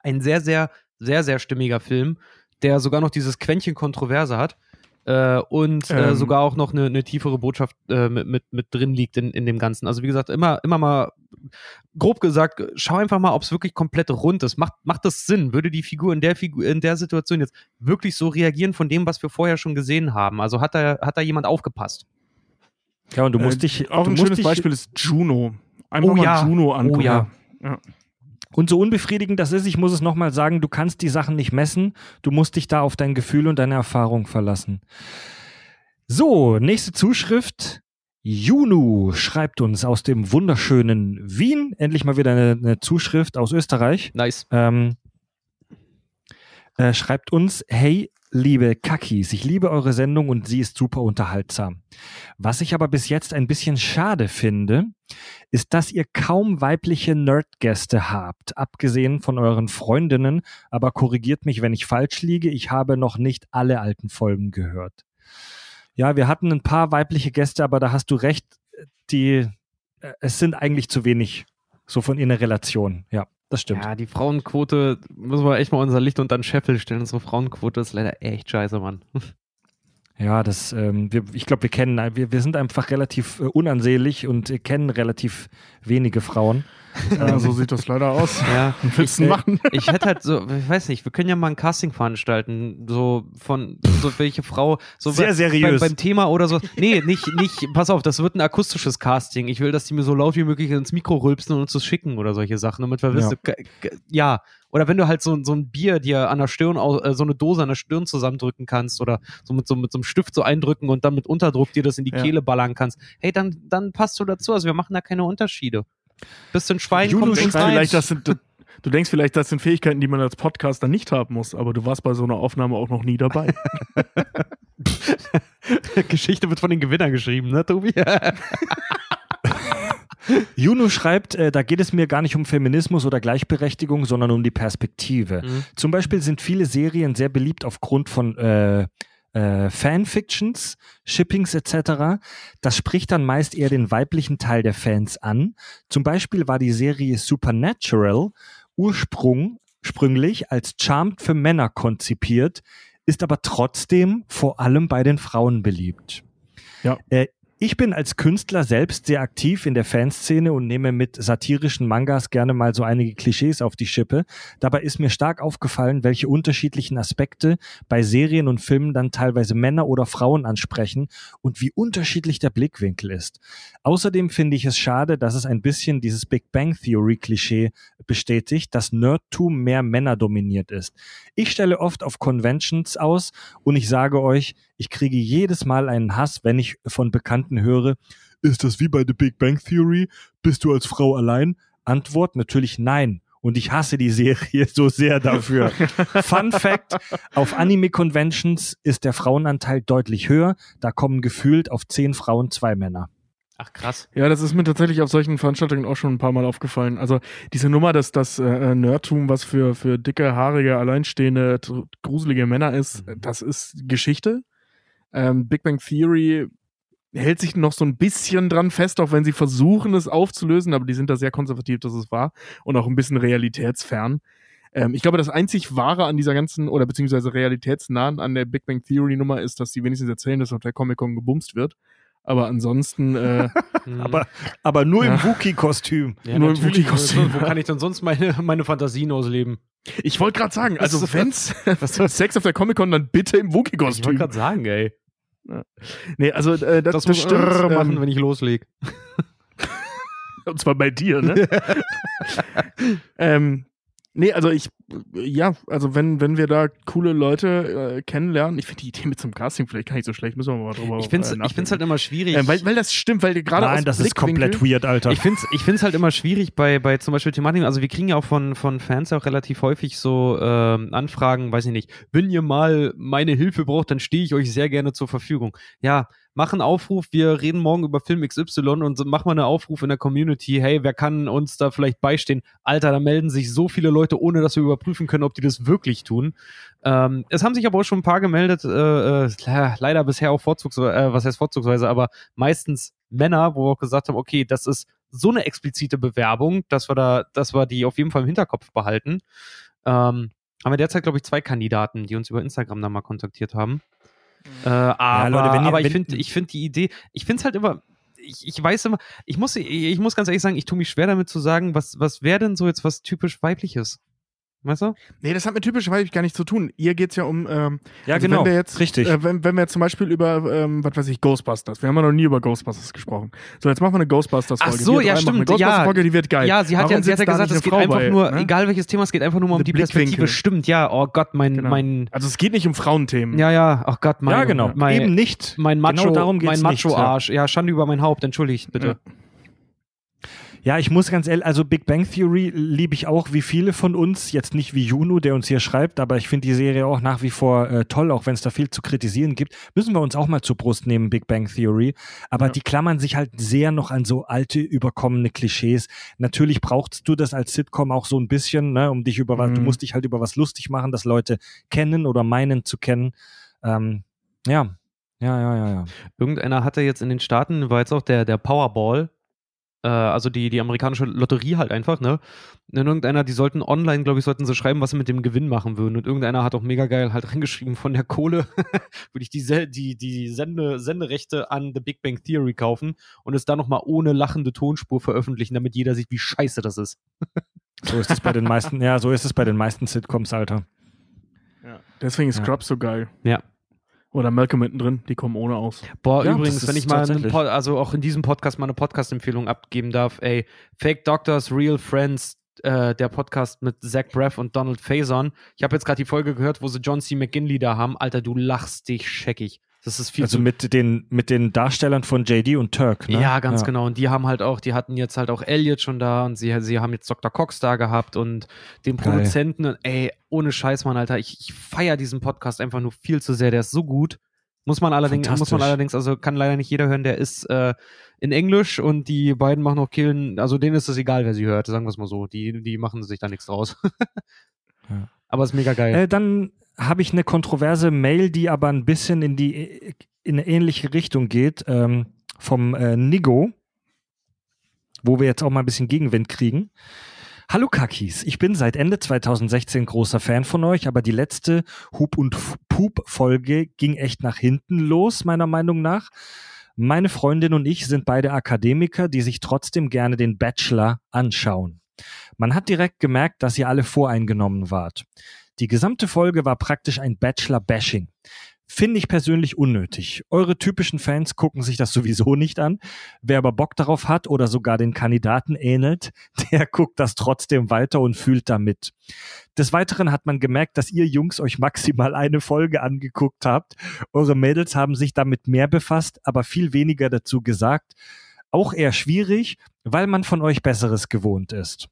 Ein sehr, sehr, sehr, sehr stimmiger Film, der sogar noch dieses Quäntchen Kontroverse hat äh, und äh, Ähm. sogar auch noch eine, eine tiefere Botschaft äh, mit, mit, mit drin liegt in, in dem Ganzen. Also wie gesagt, immer, immer mal, grob gesagt, schau einfach mal, ob es wirklich komplett rund ist. Macht, macht das Sinn? Würde die Figur in der Figur, in der Situation jetzt wirklich so reagieren von dem, was wir vorher schon gesehen haben? Also hat da, hat da jemand aufgepasst? Ja, und du musst Äh, dich Auch du ein musst schönes dich, Beispiel ist Juno. Einfach Oh mal ja. Juno angucken. Oh ja. Und so unbefriedigend das ist, ich muss es nochmal sagen, du kannst die Sachen nicht messen. Du musst dich da auf dein Gefühl und deine Erfahrung verlassen. So, nächste Zuschrift. Junu schreibt uns aus dem wunderschönen Wien. Endlich mal wieder eine, eine Zuschrift aus Österreich. Nice. Ähm, äh, schreibt uns, hey, liebe Kakis, ich liebe eure Sendung und sie ist super unterhaltsam. Was ich aber bis jetzt ein bisschen schade finde, ist, dass ihr kaum weibliche Nerdgäste habt, abgesehen von euren Freundinnen, aber korrigiert mich, wenn ich falsch liege, ich habe noch nicht alle alten Folgen gehört. Ja, wir hatten ein paar weibliche Gäste, aber da hast du recht, die, äh, es sind eigentlich zu wenig, so von ihrer Relation. Ja, das stimmt. Ja, die Frauenquote, müssen wir echt mal unser Licht unter den Scheffel stellen. Unsere Frauenquote ist leider echt scheiße, Mann. Ja, das, ähm, wir, ich glaube, wir kennen, wir, wir sind einfach relativ äh, unansehlich und äh, kennen relativ wenige Frauen. Ja, so sieht das leider aus. *laughs* Ja, du äh, machen? *laughs* ich hätte halt so, ich weiß nicht, wir können ja mal ein Casting veranstalten, so von, so welche Frau, so Sehr bei- seriös. Beim, beim Thema oder so. Nee, nicht, nicht, pass auf, das wird ein akustisches Casting. Ich will, dass die mir so laut wie möglich ins Mikro rülpsen und uns das schicken oder solche Sachen, damit wir wissen, ja. ja. Oder wenn du halt so, so ein Bier dir an der Stirn, äh, so eine Dose an der Stirn zusammendrücken kannst oder so mit so, mit so einem Stift so eindrücken und dann mit Unterdruck dir das in die Ja. Kehle ballern kannst, hey, dann, dann passt du dazu. Also wir machen da keine Unterschiede. Bist du ein Schwein, Juno kommt vielleicht, das sind, du denkst vielleicht, das sind Fähigkeiten, die man als Podcaster nicht haben muss, aber du warst bei so einer Aufnahme auch noch nie dabei. *laughs* *laughs* Geschichte wird von den Gewinnern geschrieben, ne, Tobi? *laughs* *laughs* Juno schreibt, äh, da geht es mir gar nicht um Feminismus oder Gleichberechtigung, sondern um die Perspektive. Mhm. Zum Beispiel sind viele Serien sehr beliebt aufgrund von äh, äh, Fanfictions, Shippings etc. Das spricht dann meist eher den weiblichen Teil der Fans an. Zum Beispiel war die Serie Supernatural Ursprung, sprünglich als Charmed für Männer konzipiert, ist aber trotzdem vor allem bei den Frauen beliebt. Ja. Äh, ich bin als Künstler selbst sehr aktiv in der Fanszene und nehme mit satirischen Mangas gerne mal so einige Klischees auf die Schippe. Dabei ist mir stark aufgefallen, welche unterschiedlichen Aspekte bei Serien und Filmen dann teilweise Männer oder Frauen ansprechen und wie unterschiedlich der Blickwinkel ist. Außerdem finde ich es schade, dass es ein bisschen dieses Big Bang Theory Klischee bestätigt, dass Nerdtum mehr Männer dominiert ist. Ich stelle oft auf Conventions aus und ich sage euch, ich kriege jedes Mal einen Hass, wenn ich von Bekannten höre, ist das wie bei The Big Bang Theory? Bist du als Frau allein? Antwort natürlich nein. Und ich hasse die Serie *laughs* so sehr dafür. Fun *laughs* Fact, auf Anime-Conventions ist der Frauenanteil deutlich höher. Da kommen gefühlt auf zehn Frauen zwei Männer. Ach, krass. Ja, das ist mir tatsächlich auf solchen Veranstaltungen auch schon ein paar Mal aufgefallen. Also diese Nummer, dass das äh, Nerdtum, was für, für dicke, haarige, alleinstehende, gruselige Männer ist, Mhm. das ist Geschichte. Ähm, Big Bang Theory hält sich noch so ein bisschen dran fest, auch wenn sie versuchen, es aufzulösen, aber die sind da sehr konservativ, dass es war und auch ein bisschen realitätsfern. Ähm, ich glaube, das einzig Wahre an dieser ganzen, oder beziehungsweise realitätsnahen an der Big Bang Theory Nummer ist, dass sie wenigstens erzählen, dass auf der Comic-Con gebumst wird. Aber ansonsten, äh. *laughs* Aber, aber nur im Ja. Wookie-Kostüm. ja, nur im. Wookie-Kostüm. Wo kann ich denn sonst meine, meine Fantasien ausleben? Ich wollte gerade sagen, also *laughs* Was- wenn's Sex auf der Comic-Con, dann bitte im Ich wollte Wookie-Kostüm. gerade sagen, ey. Nee, also äh, das, Das, das, muss stimmt. Machen, ähm, wenn ich loslege. *laughs* und zwar bei dir, ne? ähm, nee, also ich, ja, also wenn, wenn wir da coole Leute äh, kennenlernen, ich finde die Idee mit zum Casting vielleicht gar nicht so schlecht, müssen wir mal drüber Ich finde es äh, ich find's halt immer schwierig. äh, weil, weil das stimmt, weil gerade Nein, aus das ist komplett weird, Alter. Ich finde es ich find's halt immer schwierig bei, bei zum Beispiel Thematiken. Also, wir kriegen ja auch von, von Fans auch relativ häufig so ähm, Anfragen, weiß ich nicht. Wenn ihr mal meine Hilfe braucht, dann stehe ich euch sehr gerne zur Verfügung. Ja, mach einen Aufruf. Wir reden morgen über Film XY und mach mal einen Aufruf in der Community. Hey, wer kann uns da vielleicht beistehen? Alter, da melden sich so viele Leute, ohne dass wir überprüfen können, ob die das wirklich tun. Ähm, es haben sich aber auch schon ein paar gemeldet, äh, äh, leider bisher auch vorzugsweise, äh, was heißt vorzugsweise, aber meistens Männer, wo wir auch gesagt haben, okay, das ist so eine explizite Bewerbung, dass wir da, dass wir die auf jeden Fall im Hinterkopf behalten. Ähm, haben wir derzeit, glaube ich, zwei Kandidaten, die uns über Instagram dann mal kontaktiert haben. Äh, aber, Leute, wenn ihr- aber ich finde ich find die Idee, ich finde es halt immer, ich, ich weiß immer, ich muss, ich muss ganz ehrlich sagen, ich tue mich schwer damit zu sagen, was, was wäre denn so jetzt was typisch weibliches? Weißt du? Nee, das hat mit typisch weiblich gar nichts zu tun. Ihr geht's ja um, ähm, Ja, also genau. wenn wir jetzt, Richtig. Äh, wenn, wenn wir jetzt zum Beispiel über, ähm, was weiß ich, Ghostbusters, wir haben ja noch nie über Ghostbusters gesprochen. So, jetzt machen wir eine Ghostbusters-Folge. Ach so, ja, machen Eine stimmt, ja. Ghostbusters-Folge, die wird geil. Ja, sie hat Warum ja, sie hat ja gesagt, es geht einfach bei, nur, ne? egal welches Thema, es geht einfach nur mal um die Perspektive. Stimmt, ja, oh Gott, mein, Genau. mein, Also es geht nicht um Frauenthemen. ja, ja, ach Gott, mein, ja, genau. mein, Eben nicht. mein Macho, genau darum geht's mein nicht, ja. Macho-Arsch. Ja. Schande über mein Haupt, entschuldigt bitte. Ja, ich muss ganz ehrlich, also Big Bang Theory liebe ich auch wie viele von uns, jetzt nicht wie Juno, der uns hier schreibt, aber ich finde die Serie auch nach wie vor äh, toll, auch wenn es da viel zu kritisieren gibt. Müssen wir uns auch mal zur Brust nehmen, Big Bang Theory. Aber Ja. die klammern sich halt sehr noch an so alte, überkommene Klischees. Natürlich brauchst du das als Sitcom auch so ein bisschen, ne, um dich über was, du Mhm. musst dich halt über was lustig machen, das Leute kennen oder meinen zu kennen. Ähm, ja. Ja, ja, ja, ja. Irgendeiner hatte jetzt in den Staaten, war jetzt auch der, der Powerball, also die, die amerikanische Lotterie halt einfach, ne? Und irgendeiner, die sollten online, glaube ich, sollten sie schreiben, was sie mit dem Gewinn machen würden. Und irgendeiner hat auch mega geil halt reingeschrieben, von der Kohle *laughs* würde ich die, die, die Sende, Senderechte an The Big Bang Theory kaufen und es dann nochmal ohne lachende Tonspur veröffentlichen, damit jeder sieht, wie scheiße das ist. *laughs* So ist es bei den meisten, ja, so ist es bei den meisten Sitcoms, Alter. Deswegen ist Ja. Scrubs so geil. Ja. Oder Malcolm mittendrin, die kommen ohne aus. Boah, Ja, übrigens, wenn ich mal, Pod, also auch in diesem Podcast mal eine Podcast-Empfehlung abgeben darf, ey, Fake Doctors, Real Friends, äh, der Podcast mit Zach Braff und Donald Faison. Ich habe jetzt gerade die Folge gehört, wo sie John C. McGinley da haben. Alter, du lachst dich scheckig. Das ist viel Also mit den, mit den Darstellern von JD und Turk, ne? Ja, ganz genau. Und die haben halt auch, die hatten jetzt halt auch Elliot schon da und sie, sie haben jetzt Dr. Cox da gehabt und den Geil. Produzenten. Und ey, ohne Scheiß, Mann, Alter, ich, ich feiere diesen Podcast einfach nur viel zu sehr. Der ist so gut. Muss man allerdings, muss man allerdings, also kann leider nicht jeder hören, der ist äh, in Englisch und die beiden machen auch Killen, also denen ist es egal, wer sie hört, sagen wir es mal so. Die, die machen sich da nichts draus. *laughs* Ja. Aber ist mega geil. Äh, dann habe ich eine kontroverse Mail, die aber ein bisschen in die in eine ähnliche Richtung geht, ähm, vom äh, Nigo, wo wir jetzt auch mal ein bisschen Gegenwind kriegen. Hallo Kakis, ich bin seit Ende 2016 großer Fan von euch, aber die letzte Hub und F- Pup Folge ging echt nach hinten los, meiner Meinung nach. Meine Freundin und ich sind beide Akademiker, die sich trotzdem gerne den Bachelor anschauen. Man hat direkt gemerkt, dass ihr alle voreingenommen wart. Die gesamte Folge war praktisch ein Bachelor-Bashing. Finde ich persönlich unnötig. Eure typischen Fans gucken sich das sowieso nicht an. Wer aber Bock darauf hat oder sogar den Kandidaten ähnelt, *laughs* der guckt das trotzdem weiter und fühlt damit. Des Weiteren hat man gemerkt, dass ihr Jungs euch maximal eine Folge angeguckt habt. Eure Mädels haben sich damit mehr befasst, aber viel weniger dazu gesagt. Auch eher schwierig, weil man von euch Besseres gewohnt ist.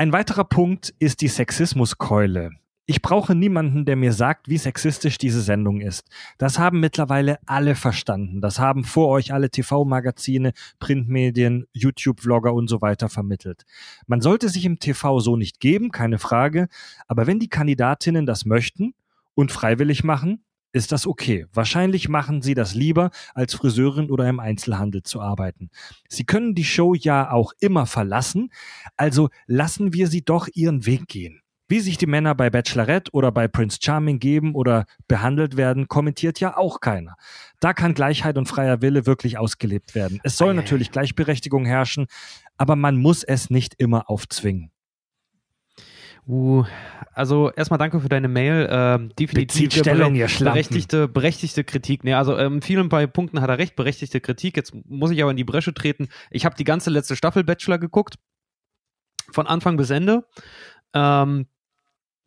Ein weiterer Punkt ist die Sexismuskeule. Ich brauche niemanden, der mir sagt, wie sexistisch diese Sendung ist. Das haben mittlerweile alle verstanden. Das haben vor euch alle TV-Magazine, Printmedien, YouTube-Vlogger und so weiter vermittelt. Man sollte sich im TV so nicht geben, keine Frage. Aber wenn die Kandidatinnen das möchten und freiwillig machen, ist das okay. Wahrscheinlich machen sie das lieber, als Friseurin oder im Einzelhandel zu arbeiten. Sie können die Show ja auch immer verlassen, also lassen wir sie doch ihren Weg gehen. Wie sich die Männer bei Bachelorette oder bei Prince Charming geben oder behandelt werden, kommentiert ja auch keiner. Da kann Gleichheit und freier Wille wirklich ausgelebt werden. Es soll natürlich Gleichberechtigung herrschen, aber man muss es nicht immer aufzwingen. Uh, also erstmal danke für deine Mail. Ähm, definitiv Stellung, berechtigte, berechtigte Kritik. Nee, also ähm, vielen bei Punkten hat er recht, berechtigte Kritik. Jetzt muss ich aber in die Bresche treten. Ich habe die ganze letzte Staffel Bachelor geguckt. Von Anfang bis Ende. Ähm,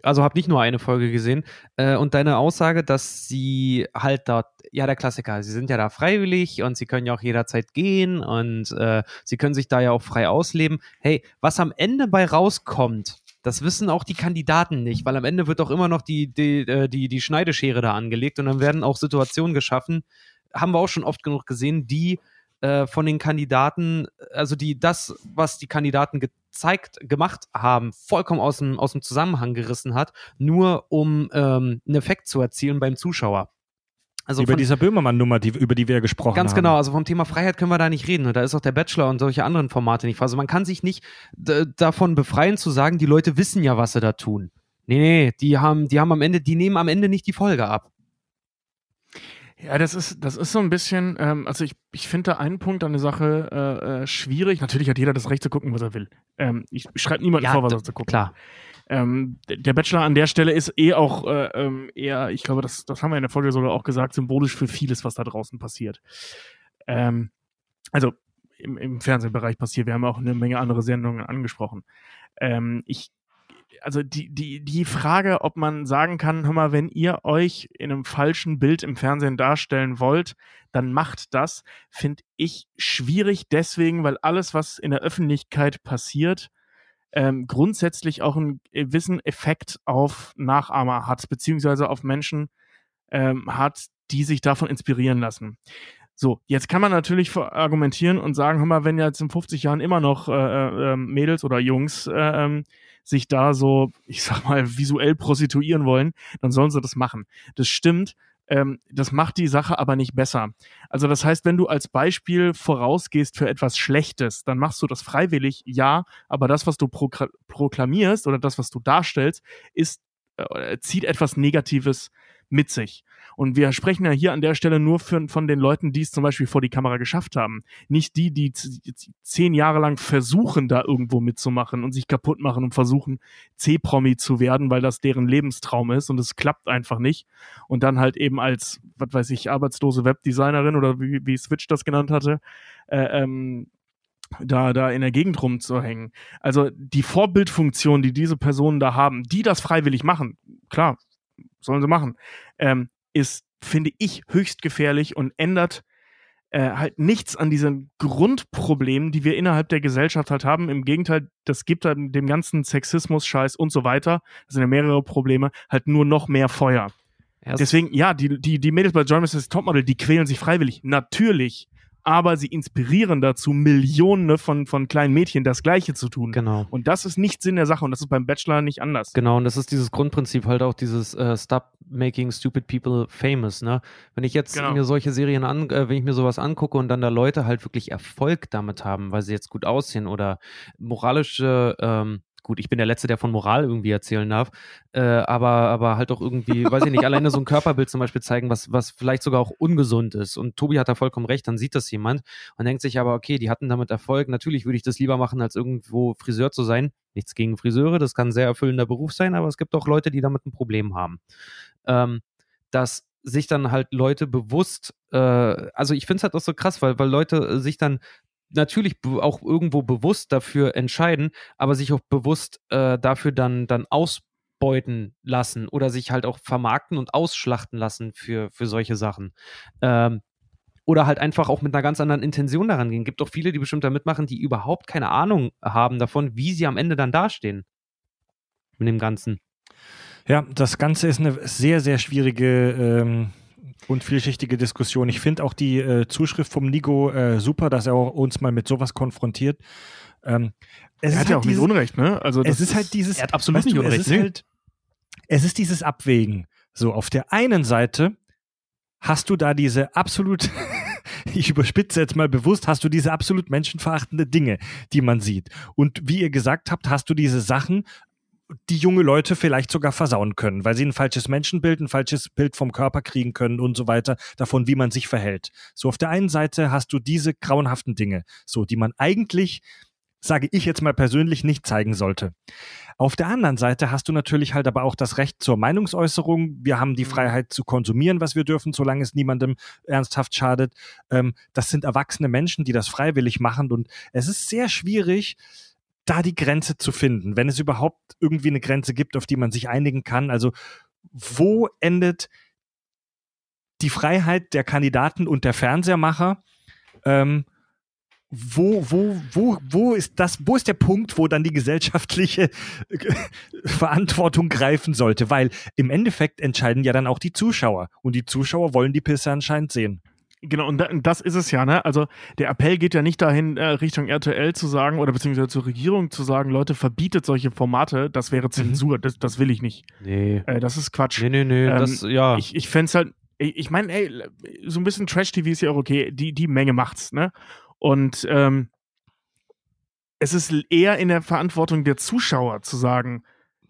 also habe nicht nur eine Folge gesehen. Äh, und deine Aussage, dass sie halt dort, ja, der Klassiker, sie sind ja da freiwillig und sie können ja auch jederzeit gehen und äh, sie können sich da ja auch frei ausleben. Hey, was am Ende bei rauskommt, das wissen auch die Kandidaten nicht, weil am Ende wird auch immer noch die, die, äh, die, die Schneideschere da angelegt und dann werden auch Situationen geschaffen, haben wir auch schon oft genug gesehen, die äh, von den Kandidaten, also die das, was die Kandidaten gezeigt, gemacht haben, vollkommen aus dem, aus dem Zusammenhang gerissen hat, nur um ähm, einen Effekt zu erzielen beim Zuschauer. Also über von, dieser Böhmermann-Nummer, die, über die wir gesprochen Ganz haben. genau, also vom Thema Freiheit können wir da nicht reden. Und da ist auch der Bachelor und solche anderen Formate nicht. Also man kann sich nicht davon befreien zu sagen, die Leute wissen ja, was sie da tun. Nee, nee, die haben, die haben am Ende, die nehmen am Ende nicht die Folge ab. Ja, das ist, das ist so ein bisschen, ähm, also ich, ich finde da einen Punkt an der Sache äh, äh, schwierig. Natürlich hat jeder das Recht zu gucken, was er will. Ähm, ich schreibe niemandem Ja, vor, was er zu gucken. Klar. Ähm, der Bachelor an der Stelle ist eh auch äh, ähm, eher, ich glaube, das, das haben wir in der Folge sogar auch gesagt, symbolisch für vieles, was da draußen passiert. Ähm, also im, im Fernsehbereich passiert. Wir haben auch eine Menge andere Sendungen angesprochen. Ähm, ich, also die, die, die Frage, ob man sagen kann, hör mal, wenn ihr euch in einem falschen Bild im Fernsehen darstellen wollt, dann macht das, finde ich schwierig deswegen, weil alles, was in der Öffentlichkeit passiert, ähm, grundsätzlich auch einen gewissen Effekt auf Nachahmer hat, beziehungsweise auf Menschen ähm, hat, die sich davon inspirieren lassen. So, jetzt kann man natürlich argumentieren und sagen, hör mal, wenn jetzt in 50 Jahren immer noch äh, äh, Mädels oder Jungs äh, ähm, sich da so, ich sag mal, visuell prostituieren wollen, dann sollen sie das machen. Das stimmt. Ähm, das macht die Sache aber nicht besser. Also das heißt, wenn du als Beispiel vorausgehst für etwas Schlechtes, dann machst du das freiwillig, ja, aber das, was du proklamierst oder das, was du darstellst, ist, äh, zieht etwas Negatives mit sich. Und wir sprechen ja hier an der Stelle nur für, von den Leuten, die es zum Beispiel vor die Kamera geschafft haben. Nicht die, die zehn Jahre lang versuchen, da irgendwo mitzumachen und sich kaputt machen und versuchen, C-Promi zu werden, weil das deren Lebenstraum ist und es klappt einfach nicht. Und dann halt eben als, was weiß ich, arbeitslose Webdesignerin oder wie, wie Switch das genannt hatte, äh, ähm, da, da in der Gegend rumzuhängen. Also die Vorbildfunktion, die diese Personen da haben, die das freiwillig machen, klar, sollen sie machen, ähm, ist, finde ich, höchst gefährlich und ändert äh, halt nichts an diesen Grundproblemen, die wir innerhalb der Gesellschaft halt haben. Im Gegenteil, das gibt halt dem ganzen Sexismus, Scheiß und so weiter, das sind ja mehrere Probleme, halt nur noch mehr Feuer. Erst, Deswegen, ja, die, die, die Mädels bei Germany's Topmodel, die quälen sich freiwillig, natürlich. Aber sie inspirieren dazu, Millionen von, von kleinen Mädchen das Gleiche zu tun. genau. Und das ist nicht Sinn der Sache und das ist beim Bachelor nicht anders. Genau, und das ist dieses Grundprinzip halt auch dieses äh, Stop making stupid people famous, ne? Wenn ich jetzt Genau. mir solche Serien an, äh, wenn ich mir sowas angucke und dann da Leute halt wirklich Erfolg damit haben, weil sie jetzt gut aussehen oder moralische, ähm, gut, ich bin der Letzte, der von Moral irgendwie erzählen darf, äh, aber, aber halt auch irgendwie, weiß ich nicht, alleine so ein Körperbild zum Beispiel zeigen, was, was vielleicht sogar auch ungesund ist. Und Tobi hat da vollkommen recht, dann sieht das jemand und denkt sich aber, okay, die hatten damit Erfolg, natürlich würde ich das lieber machen, als irgendwo Friseur zu sein. Nichts gegen Friseure, das kann ein sehr erfüllender Beruf sein, aber es gibt auch Leute, die damit ein Problem haben. Ähm, dass sich dann halt Leute bewusst, äh, also ich finde es halt auch so krass, weil, weil Leute sich dann natürlich auch irgendwo bewusst dafür entscheiden, aber sich auch bewusst äh, dafür dann, dann ausbeuten lassen oder sich halt auch vermarkten und ausschlachten lassen für, für solche Sachen. Ähm, oder halt einfach auch mit einer ganz anderen Intention daran gehen. Gibt auch viele, die bestimmt da mitmachen, die überhaupt keine Ahnung haben davon, wie sie am Ende dann dastehen. Mit dem Ganzen. Ja, das Ganze ist eine sehr, sehr schwierige ähm, und vielschichtige Diskussion. Ich finde auch die äh, Zuschrift vom Nico äh, super, dass er auch uns mal mit sowas konfrontiert. Ähm, es Er ist hat ja halt auch nicht dieses- Unrecht, ne? Also es ist halt dieses, Er hat absolut nicht Unrecht, Es ist halt, es ist dieses Abwägen. So, auf der einen Seite hast du da diese absolut, *laughs* ich überspitze jetzt mal bewusst, hast du diese absolut menschenverachtende Dinge, die man sieht. Und wie ihr gesagt habt, hast du diese Sachen, die junge Leute vielleicht sogar versauen können, weil sie ein falsches Menschenbild, ein falsches Bild vom Körper kriegen können und so weiter, davon, wie man sich verhält. So, auf der einen Seite hast du diese grauenhaften Dinge, so, die man eigentlich, sage ich jetzt mal persönlich, nicht zeigen sollte. Auf der anderen Seite hast du natürlich halt aber auch das Recht zur Meinungsäußerung. Wir haben die Freiheit zu konsumieren, was wir dürfen, solange es niemandem ernsthaft schadet. Ähm, das sind erwachsene Menschen, die das freiwillig machen und es ist sehr schwierig, da die Grenze zu finden, wenn es überhaupt irgendwie eine Grenze gibt, auf die man sich einigen kann. Also wo endet die Freiheit der Kandidaten und der Fernsehermacher? Ähm, wo, wo, wo, wo ist das, wo ist der Punkt, wo dann die gesellschaftliche äh, Verantwortung greifen sollte? Weil im Endeffekt entscheiden ja dann auch die Zuschauer. Und die Zuschauer wollen die Pisse anscheinend sehen. Genau, und da, das ist es ja, ne? Also der Appell geht ja nicht dahin, äh, Richtung RTL zu sagen oder beziehungsweise zur Regierung zu sagen, Leute, verbietet solche Formate, das wäre Zensur, das, das will ich nicht. Nee. Äh, das ist Quatsch. Nee, nee, nee. Ähm, das, ja. Ich, ich fände es halt, ich, ich meine, ey, so ein bisschen Trash-TV ist ja auch okay, die, die Menge macht's, ne? Und ähm, es ist eher in der Verantwortung der Zuschauer zu sagen,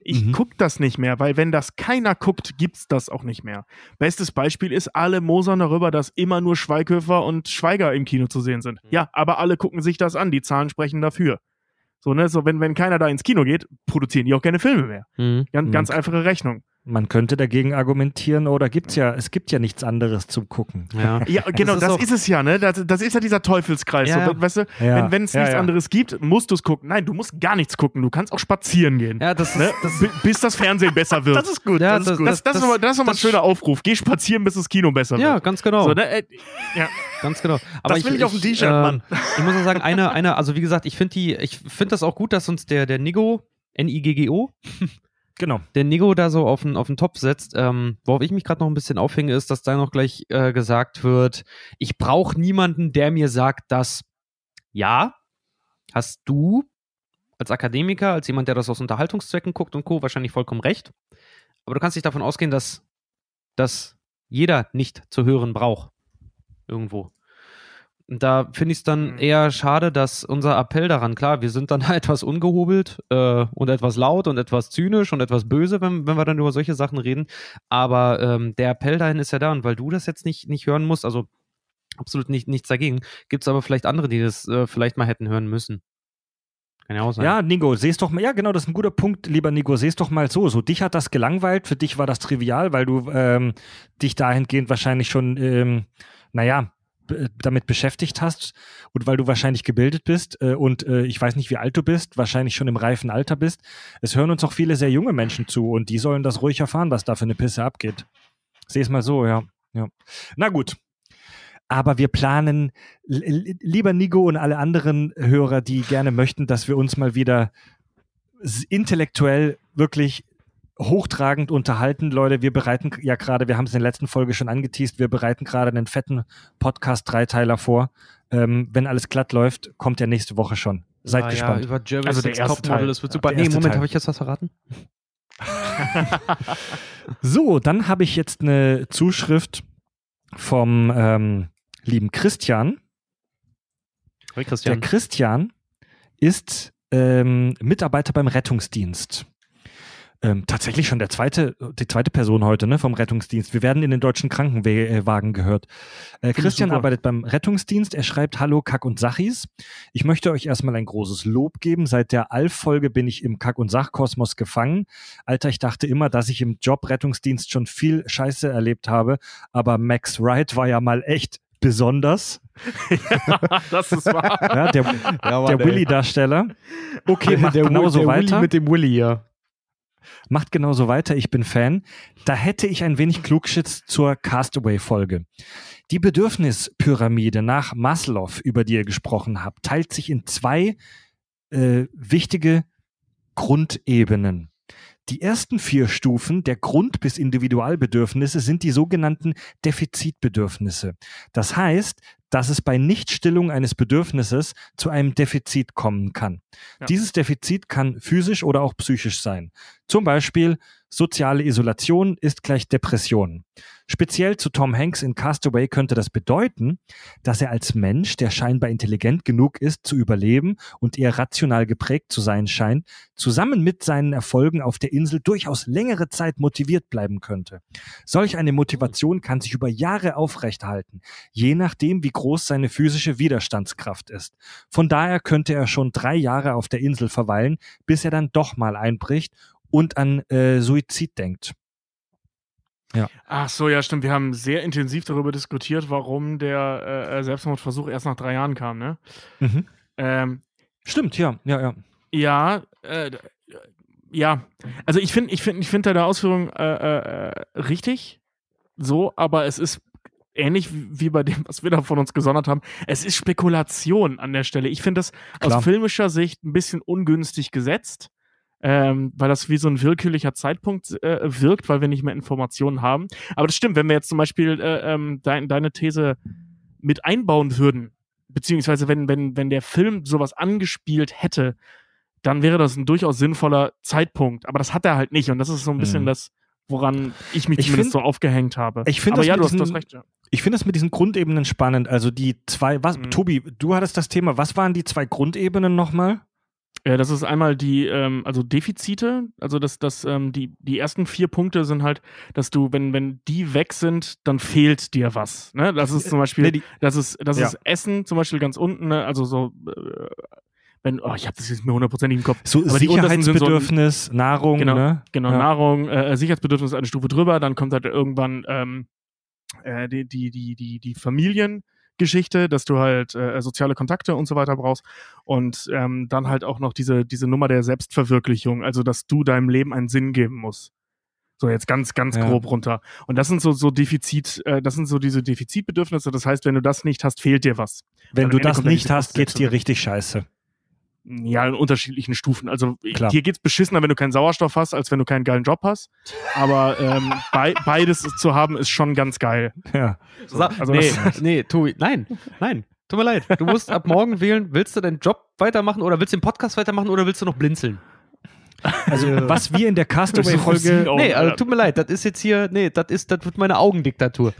ich Mhm. guck das nicht mehr, weil wenn das keiner guckt, gibt's das auch nicht mehr. Bestes Beispiel ist, alle mosern darüber, dass immer nur Schweighöfer und Schweiger im Kino zu sehen sind. Ja, aber alle gucken sich das an, die Zahlen sprechen dafür. So, ne, so wenn, wenn keiner da ins Kino geht, produzieren die auch keine Filme mehr. Mhm. Ganz, Mhm. ganz einfache Rechnung. Man könnte dagegen argumentieren, oder gibt's ja, es gibt ja nichts anderes zum Gucken. Ja. *laughs* Ja, genau, ist das ist, es ja, ne? Das, das ist ja dieser Teufelskreis. Ja, so, ja. weißt du, Ja, wenn es ja, nichts ja. anderes gibt, musst du es gucken. Nein, du musst gar nichts gucken. Du kannst auch spazieren gehen. ja, das ist, Ne? das, Bi- bis das Fernsehen besser wird. ist gut. Ja, das das- ist gut. Das, das, ist nochmal, das ist nochmal ein das- schöner Aufruf. Geh spazieren, bis das Kino besser ja, wird. ganz genau. So, ne? äh, ja. Ganz genau. Aber Das will ich auf dem T-Shirt, ähm, Mann. Ich muss auch sagen, eine, eine, also wie gesagt, ich finde die, ich finde das auch gut, dass uns der, der Nigo, N-I-G-G-O, Genau. der Nigo da so auf den, auf den Topf setzt. Ähm, worauf ich mich gerade noch ein bisschen aufhänge, ist, dass da noch gleich äh, gesagt wird, ich brauche niemanden, der mir sagt, dass ja, hast du als Akademiker, als jemand, der das aus Unterhaltungszwecken guckt und Co., wahrscheinlich vollkommen recht. Aber du kannst nicht davon ausgehen, dass, dass jeder nicht zu hören braucht. Irgendwo. Und da finde ich es dann Mhm. eher schade, dass unser Appell daran, klar, wir sind dann *laughs* etwas ungehobelt äh, und etwas laut und etwas zynisch und etwas böse, wenn, wenn wir dann über solche Sachen reden. Aber ähm, der Appell dahin ist ja da. Und weil du das jetzt nicht, nicht hören musst, also absolut nicht, nichts dagegen, gibt es aber vielleicht andere, die das äh, vielleicht mal hätten hören müssen. Kann ja auch sein. Ja, Nico, seh's doch mal, ja genau, das ist ein guter Punkt, lieber Nico, seh's doch mal so. So, dich hat das gelangweilt, für dich war das trivial, weil du ähm, dich dahingehend wahrscheinlich schon, ähm, naja, damit beschäftigt hast und weil du wahrscheinlich gebildet bist äh, und äh, ich weiß nicht, wie alt du bist, wahrscheinlich schon im reifen Alter bist. Es hören uns auch viele sehr junge Menschen zu und die sollen das ruhig erfahren, was da für eine Pisse abgeht. Seh's mal so, ja. ja. Na gut. Aber wir planen, lieber Nico und alle anderen Hörer, die gerne möchten, dass wir uns mal wieder intellektuell wirklich hochtragend unterhalten. Leute, wir bereiten ja gerade, wir haben es in der letzten Folge schon angeteased, wir bereiten gerade einen fetten Podcast-Dreiteiler vor. Ähm, wenn alles glatt läuft, kommt der nächste Woche schon. Seid Ah, gespannt. Ja, über Jerry's Also der erste Topmodel, Teil. das wird Ja, super. der Nee, Moment, habe ich jetzt was verraten? *laughs* So, dann habe ich jetzt eine Zuschrift vom ähm, lieben Christian. Hey, Der Christian. Christian ist ähm, Mitarbeiter beim Rettungsdienst. Ähm, tatsächlich schon der zweite, die zweite Person heute ne, vom Rettungsdienst. Wir werden in den deutschen Krankenwagen gehört. Äh, Christian arbeitet beim Rettungsdienst. Er schreibt Hallo Kack und Sachis. Ich möchte euch erstmal ein großes Lob geben. Seit der Alf-Folge bin ich im Kack- und Sachkosmos gefangen. Alter, ich dachte immer, dass ich im Job Rettungsdienst schon viel Scheiße erlebt habe. Aber Max Wright war ja mal echt besonders. *laughs* das ist wahr. Ja, der, der Willy-Darsteller. Okay, macht der, genauso der weiter. Willy mit dem Willy, ja. Macht genauso weiter. Ich bin Fan. Da hätte ich ein wenig Klugschitz zur Castaway-Folge. Die Bedürfnispyramide nach Maslow, über die ihr gesprochen habt, teilt sich in zwei äh, wichtige Grundebenen. Die ersten vier Stufen der Grund- bis Individualbedürfnisse sind die sogenannten Defizitbedürfnisse. Das heißt, dass es bei Nichtstillung eines Bedürfnisses zu einem Defizit kommen kann. Ja. Dieses Defizit kann physisch oder auch psychisch sein. Zum Beispiel soziale Isolation ist gleich Depression. Speziell zu Tom Hanks in Castaway könnte das bedeuten, dass er als Mensch, der scheinbar intelligent genug ist, zu überleben und eher rational geprägt zu sein scheint, zusammen mit seinen Erfolgen auf der Insel durchaus längere Zeit motiviert bleiben könnte. Solch eine Motivation kann sich über Jahre aufrechthalten, je nachdem, wie groß seine physische Widerstandskraft ist. Von daher könnte er schon drei Jahre auf der Insel verweilen, bis er dann doch mal einbricht und an äh, Suizid denkt. Ach so, ja, stimmt. Wir haben sehr intensiv darüber diskutiert, warum der äh, Selbstmordversuch erst nach drei Jahren kam, ne? Mhm. Ähm, Stimmt, ja, ja, ja. ja, äh, ja. Also ich finde, ich finde, ich finde deine Ausführung äh, äh, richtig, so, aber es ist ähnlich wie wie bei dem, was wir da von uns gesondert haben. Es ist Spekulation an der Stelle. Ich finde das Klar. aus filmischer Sicht ein bisschen ungünstig gesetzt. Ähm, weil das wie so ein willkürlicher Zeitpunkt äh, wirkt, weil wir nicht mehr Informationen haben. Aber das stimmt, wenn wir jetzt zum Beispiel äh, ähm, dein, deine These mit einbauen würden, beziehungsweise wenn, wenn, wenn der Film sowas angespielt hätte, dann wäre das ein durchaus sinnvoller Zeitpunkt. Aber das hat er halt nicht. Und das ist so ein bisschen Mhm. das, woran ich mich Ich zumindest find- so aufgehängt habe. Ich finde Aber das ja, diesen- recht. Ja. Ich finde es mit diesen Grundebenen spannend. Also die zwei, was, Mhm. Tobi, du hattest das Thema, was waren die zwei Grundebenen nochmal? Ja, das ist einmal die, ähm, also Defizite, also das, das, ähm, die, die ersten vier Punkte sind halt, dass du, wenn, wenn die weg sind, dann fehlt dir was. Ne? Das ist zum Beispiel, *laughs* Nee, die, das ist, das Ja. ist Essen zum Beispiel ganz unten, ne? also so, äh, wenn, oh, ich habe das jetzt mir hundertprozentig im Kopf. so Aber sind so- Sicherheitsbedürfnis, Nahrung, Genau, ne? Genau, Ja. Nahrung, äh, Sicherheitsbedürfnis eine Stufe drüber, dann kommt halt irgendwann ähm, äh, die, die, die, die, die Familiengeschichte, dass du halt äh, soziale Kontakte und so weiter brauchst. Und ähm, dann halt auch noch diese, diese Nummer der Selbstverwirklichung, also dass du deinem Leben einen Sinn geben musst. So jetzt ganz, ganz Ja. grob runter. Und das sind so, so Defizit, äh, das sind so diese Defizitbedürfnisse. Das heißt, wenn du das nicht hast, fehlt dir was. Wenn du Ende das nicht hast, geht's dir Selbstverwirklichung. richtig scheiße. Ja, in unterschiedlichen Stufen. Also Klar. dir geht's beschissener, wenn du keinen Sauerstoff hast, als wenn du keinen geilen Job hast. Aber ähm, *laughs* bei, beides zu haben, ist schon ganz geil. Ja. Sa Also nee, nee, Tobi, nein, nein. Tut mir leid. Du musst ab morgen wählen, willst du deinen Job weitermachen oder willst du den Podcast weitermachen oder willst du noch blinzeln? Also, *laughs* was wir in der Castaway-Folge, *laughs* nee, also tut mir leid, das ist jetzt hier, nee, das ist, das wird meine Augendiktatur.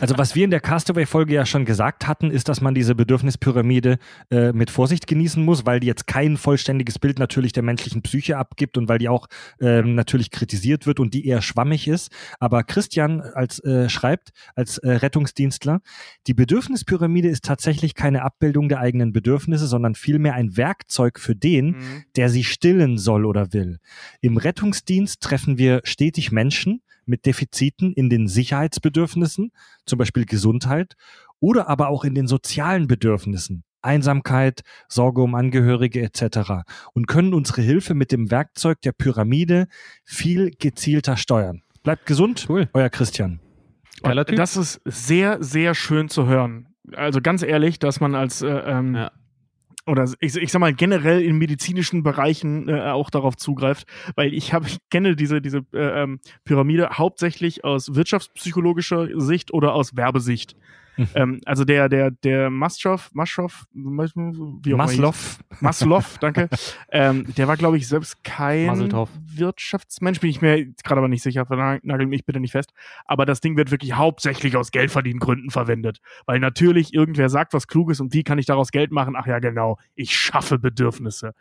also was wir in der Castaway-Folge ja schon gesagt hatten, ist, dass man diese Bedürfnispyramide äh, mit Vorsicht genießen muss, weil die jetzt kein vollständiges Bild natürlich der menschlichen Psyche abgibt und weil die auch ähm, natürlich kritisiert wird und die eher schwammig ist. Aber Christian als äh, schreibt, als äh, Rettungsdienstler, die Bedürfnispyramide ist tatsächlich keine Abbildung der eigenen Bedürfnisse, sondern vielmehr ein Werkzeug für den, Mhm. der sie stillen soll oder will. Im Rettungsdienst treffen wir stetig Menschen mit Defiziten in den Sicherheitsbedürfnissen, zum Beispiel Gesundheit, oder aber auch in den sozialen Bedürfnissen, Einsamkeit, Sorge um Angehörige etc. und können unsere Hilfe mit dem Werkzeug der Pyramide viel gezielter steuern. Bleibt gesund, Cool. euer Christian. Das ist sehr, sehr schön zu hören. Also ganz ehrlich, dass man als äh, ähm, Ja. Oder ich, ich sag mal generell in medizinischen Bereichen äh, auch darauf zugreift, weil ich habe ich kenne diese diese äh, ähm, Pyramide hauptsächlich aus wirtschaftspsychologischer Sicht oder aus Werbesicht. *laughs* Ähm, also der der der Maslow Maslow wie auch. Maslow. Maslow, danke. *laughs* ähm, der war, glaube ich, selbst kein Maseltoff. Wirtschaftsmensch, bin ich mir gerade aber nicht sicher, nagel mich bitte nicht fest. Aber das Ding wird wirklich hauptsächlich aus Geldverdiengründen verwendet. Weil natürlich irgendwer sagt was Kluges und wie kann ich daraus Geld machen? Ach ja, genau, ich schaffe Bedürfnisse.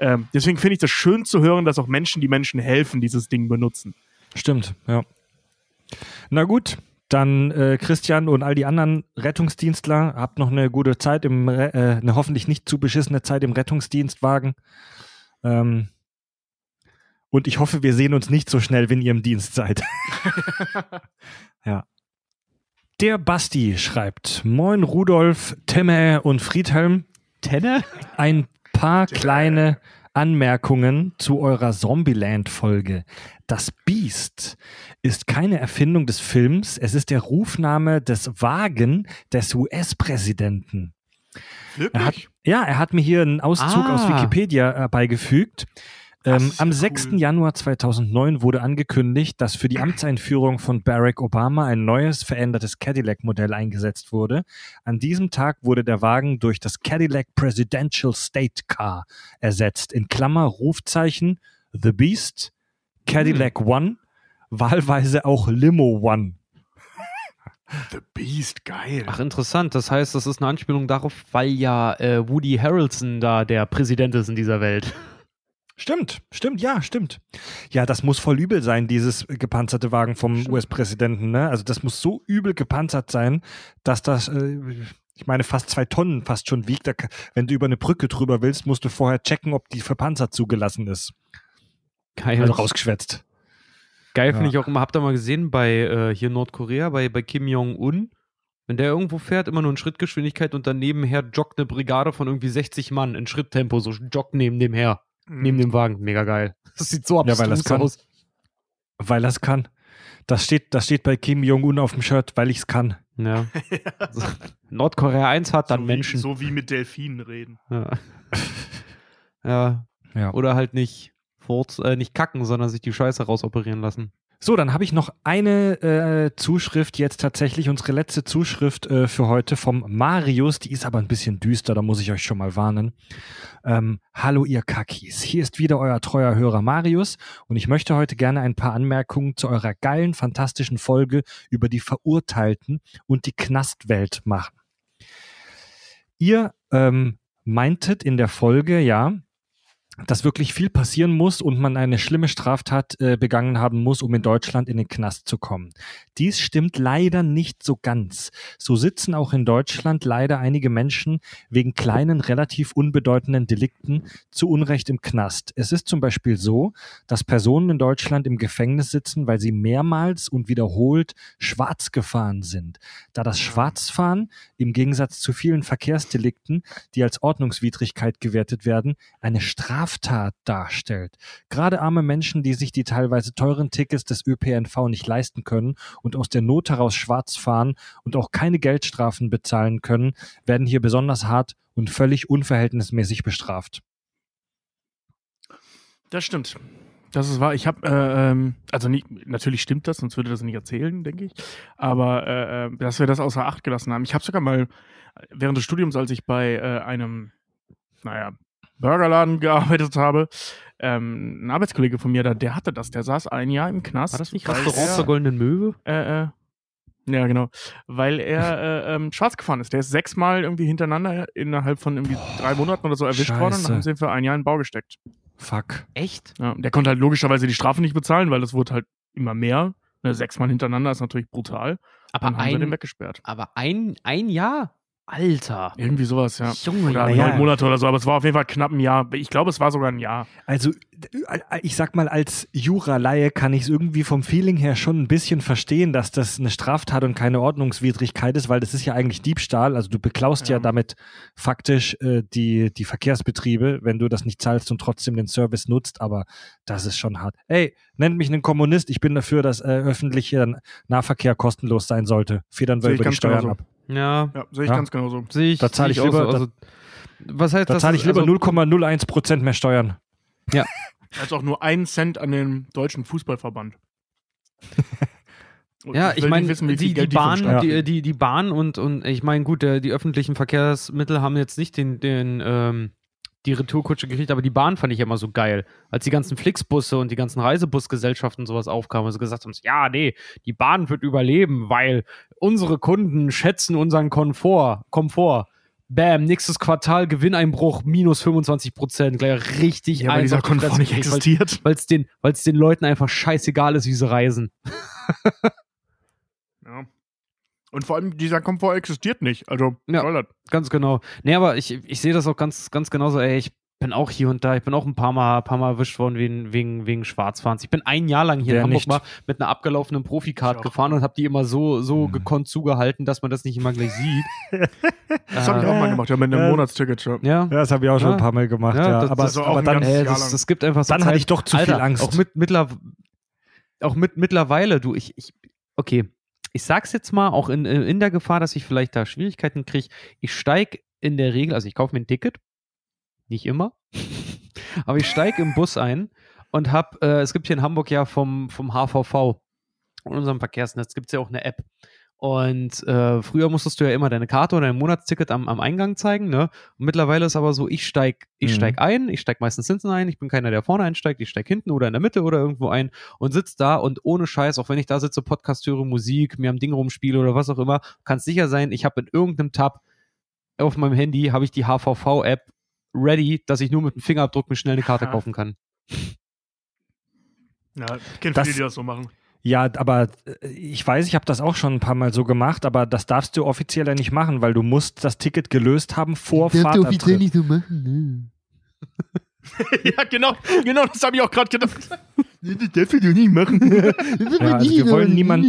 Ähm, deswegen finde ich das schön zu hören, dass auch Menschen, die Menschen helfen, dieses Ding benutzen. Stimmt, ja. Na gut, dann äh, Christian und all die anderen Rettungsdienstler, habt noch eine gute Zeit im, Re äh, eine hoffentlich nicht zu beschissene Zeit im Rettungsdienstwagen. Ähm, und ich hoffe, wir sehen uns nicht so schnell, wenn ihr im Dienst seid. *laughs* ja. Der Basti schreibt: Moin Rudolf, Timme und Friedhelm. Tenne? Ein paar kleine Anmerkungen zu eurer Zombieland-Folge. Das Biest ist keine Erfindung des Films, es ist der Rufname des Wagen des US-Präsidenten. Er hat, ja, er hat mir hier einen Auszug Ah. aus Wikipedia äh, beigefügt. Ähm, am cool. 6. Januar 2009 wurde angekündigt, dass für die Amtseinführung von Barack Obama ein neues, verändertes Cadillac-Modell eingesetzt wurde. An diesem Tag wurde der Wagen durch das Cadillac Presidential State Car ersetzt. In Klammer Rufzeichen The Beast, Cadillac One, wahlweise auch Limo One. *laughs* The Beast, geil. Ach, interessant. Das heißt, das ist eine Anspielung darauf, weil ja äh, Woody Harrelson da der Präsident ist in dieser Welt. *laughs* Stimmt, stimmt, ja, stimmt. Ja, das muss voll übel sein, dieses gepanzerte Wagen vom US-Präsidenten. Ne? Also das muss so übel gepanzert sein, dass das, äh, ich meine, fast zwei Tonnen fast schon wiegt. Da, wenn du über eine Brücke drüber willst, musst du vorher checken, ob die für Panzer zugelassen ist. Geil. Also rausgeschwätzt. Geil finde Ja. ich auch immer, habt ihr mal gesehen bei äh, hier Nordkorea, bei, bei Kim Jong-un? Wenn der irgendwo fährt, immer nur in Schrittgeschwindigkeit und dann nebenher joggt eine Brigade von irgendwie 60 Mann in Schritttempo, so joggt neben dem her, neben dem Wagen. Mega geil. *laughs* Das sieht so Ja, abstrus weil das kann. aus. Weil er es kann. Das steht, das steht bei Kim Jong-un auf dem Shirt, weil ich es kann. Ja. *laughs* So, Nordkorea 1 hat dann so Menschen. Wie, so wie mit Delfinen reden. Ja. *laughs* ja. Ja. Oder halt nicht furz, äh, nicht kacken, sondern sich die Scheiße rausoperieren lassen. So, dann habe ich noch eine äh, Zuschrift jetzt tatsächlich, unsere letzte Zuschrift äh, für heute vom Marius. Die ist aber ein bisschen düster, da muss ich euch schon mal warnen. Ähm, Hallo ihr Kakis, hier ist wieder euer treuer Hörer Marius und ich möchte heute gerne ein paar Anmerkungen zu eurer geilen, fantastischen Folge über die Verurteilten und die Knastwelt machen. Ihr ähm, meintet in der Folge, ja, dass wirklich viel passieren muss und man eine schlimme Straftat äh, begangen haben muss, um in Deutschland in den Knast zu kommen. Dies stimmt leider nicht so ganz. So sitzen auch in Deutschland leider einige Menschen wegen kleinen, relativ unbedeutenden Delikten zu Unrecht im Knast. Es ist zum Beispiel so, dass Personen in Deutschland im Gefängnis sitzen, weil sie mehrmals und wiederholt schwarz gefahren sind. Da das Schwarzfahren im Gegensatz zu vielen Verkehrsdelikten, die als Ordnungswidrigkeit gewertet werden, eine Straftat darstellt. Gerade arme Menschen, die sich die teilweise teuren Tickets des ÖPNV nicht leisten können und aus der Not heraus schwarz fahren und auch keine Geldstrafen bezahlen können, werden hier besonders hart und völlig unverhältnismäßig bestraft. Das stimmt. Das ist wahr. Ich habe, äh, ähm, also nie, natürlich stimmt das, sonst würde das nicht erzählen, denke ich. Aber äh, äh, dass wir das außer Acht gelassen haben. Ich habe sogar mal während des Studiums, als ich bei äh, einem, naja, Burgerladen gearbeitet habe, ähm, ein Arbeitskollege von mir, da, der hatte das. Der saß ein Jahr im Knast. War das nicht Restaurant er- zur Goldenen Möwe? äh, äh, ja, genau. Weil er *laughs* äh, ähm, schwarz gefahren ist. Der ist sechsmal irgendwie hintereinander innerhalb von irgendwie drei Monaten oder so erwischt worden und Scheiße. dann haben sie ihn für ein Jahr in den Bau gesteckt. Fuck. Echt? Ja, der konnte halt logischerweise die Strafe nicht bezahlen, weil es wurde halt immer mehr. Ne, sechsmal hintereinander ist natürlich brutal. Aber Dann haben sie den ein, weggesperrt. aber ein, ein Jahr? Alter. Irgendwie sowas, ja. Junge, Oder. Naja. neun Monate oder so, aber es war auf jeden Fall knapp ein Jahr. Ich glaube, es war sogar ein Jahr. Also, äh, ich sag mal, als Jura-Laie kann ich es irgendwie vom Feeling her schon ein bisschen verstehen, dass das eine Straftat und keine Ordnungswidrigkeit ist, weil das ist ja eigentlich Diebstahl. Also du beklaust ja, Ja. damit faktisch äh, die, die Verkehrsbetriebe, wenn du das nicht zahlst und trotzdem den Service nutzt, aber das ist schon hart. Ey, nennt mich einen Kommunist, ich bin dafür, dass äh, öffentlicher Nahverkehr kostenlos sein sollte. Federn wir über die Steuern genauso. ab. Ja, Ja, sehe ich Ja. ganz genauso. sehe ich. Da zahle ich auch lieber- so. Also, was heißt Da das? zahle ich lieber also, 0,01 Prozent mehr Steuern. *laughs* Als auch nur einen Cent an den deutschen Fußballverband. *laughs* Ja, ich nicht meine, die, die, die Bahn, die, die, die Bahn und, und ich meine, gut, der, die öffentlichen Verkehrsmittel haben jetzt nicht den, den, ähm, die Retourkutsche gekriegt, aber die Bahn fand ich immer so geil. Als die ganzen Flixbusse und die ganzen Reisebusgesellschaften und sowas aufkamen, also gesagt haben, ja, nee, die Bahn wird überleben, weil unsere Kunden schätzen unseren Komfort. Komfort. Bam, nächstes Quartal Gewinneinbruch minus 25 Prozent. Gleich richtig Ja, weil dieser Komfort nicht existiert. Weil es den, weil's den Leuten einfach scheißegal ist, wie sie reisen. *laughs* Und vor allem, dieser Komfort existiert nicht. Also, Ja. soll das? Ganz genau. Nee, aber ich, ich sehe das auch ganz, ganz genauso. Ey, ich bin auch hier und da, ich bin auch ein paar Mal, paar Mal erwischt worden wegen, wegen, wegen Schwarzfahrens. Ich bin ein Jahr lang hier Wer in Hamburg nicht? mal mit einer abgelaufenen Profikart gefahren und habe die immer so, so Hm. gekonnt zugehalten, dass man das nicht immer gleich sieht. *laughs* Das habe ich Äh, auch mal gemacht, ja, mit einem Ja. Monatsticket schon. Ja. Ja, das habe ich auch schon Ja. ein paar Mal gemacht. Ja, Ja, das- aber, das aber dann, Ey, das, das gibt einfach so dann hatte Zeit- ich doch zu Alter, viel Angst. Auch mit mittler, auch mit mittlerweile, du, ich, ich, okay, ich sag's jetzt mal, auch in, in der Gefahr, dass ich vielleicht da Schwierigkeiten kriege. Ich steig in der Regel, also ich kaufe mir ein Ticket, nicht immer, *laughs* aber ich steig im Bus ein und hab, äh, es gibt hier in Hamburg ja vom, vom HVV, in unserem Verkehrsnetz, gibt's ja auch eine App. Und äh, früher musstest du ja immer deine Karte oder dein Monatsticket am, am Eingang zeigen, ne? Und mittlerweile ist aber so, ich steig, ich Mhm. steig ein, ich steig meistens hinten ein, ich bin keiner, der vorne einsteigt, ich steig hinten oder in der Mitte oder irgendwo ein und sitz da und ohne Scheiß, auch wenn ich da sitze, Podcast höre, Musik, mir am Ding rumspiele oder was auch immer, kannst sicher sein, ich habe in irgendeinem Tab auf meinem Handy habe ich die HVV-App ready, dass ich nur mit dem Fingerabdruck mir schnell eine Karte kaufen kann. Ja, ich kenne Das- viele, die das so machen. Ja, aber äh, ich weiß, ich habe das auch schon ein paar Mal so gemacht, aber das darfst du offiziell ja nicht machen, weil du musst das Ticket gelöst haben vor Fahrtantritt. nicht so machen. *laughs* ja, genau, genau, das habe ich auch gerade gedacht. *laughs* Ne? Das darfst du nicht machen. *laughs* Ja, also wir wollen niemand-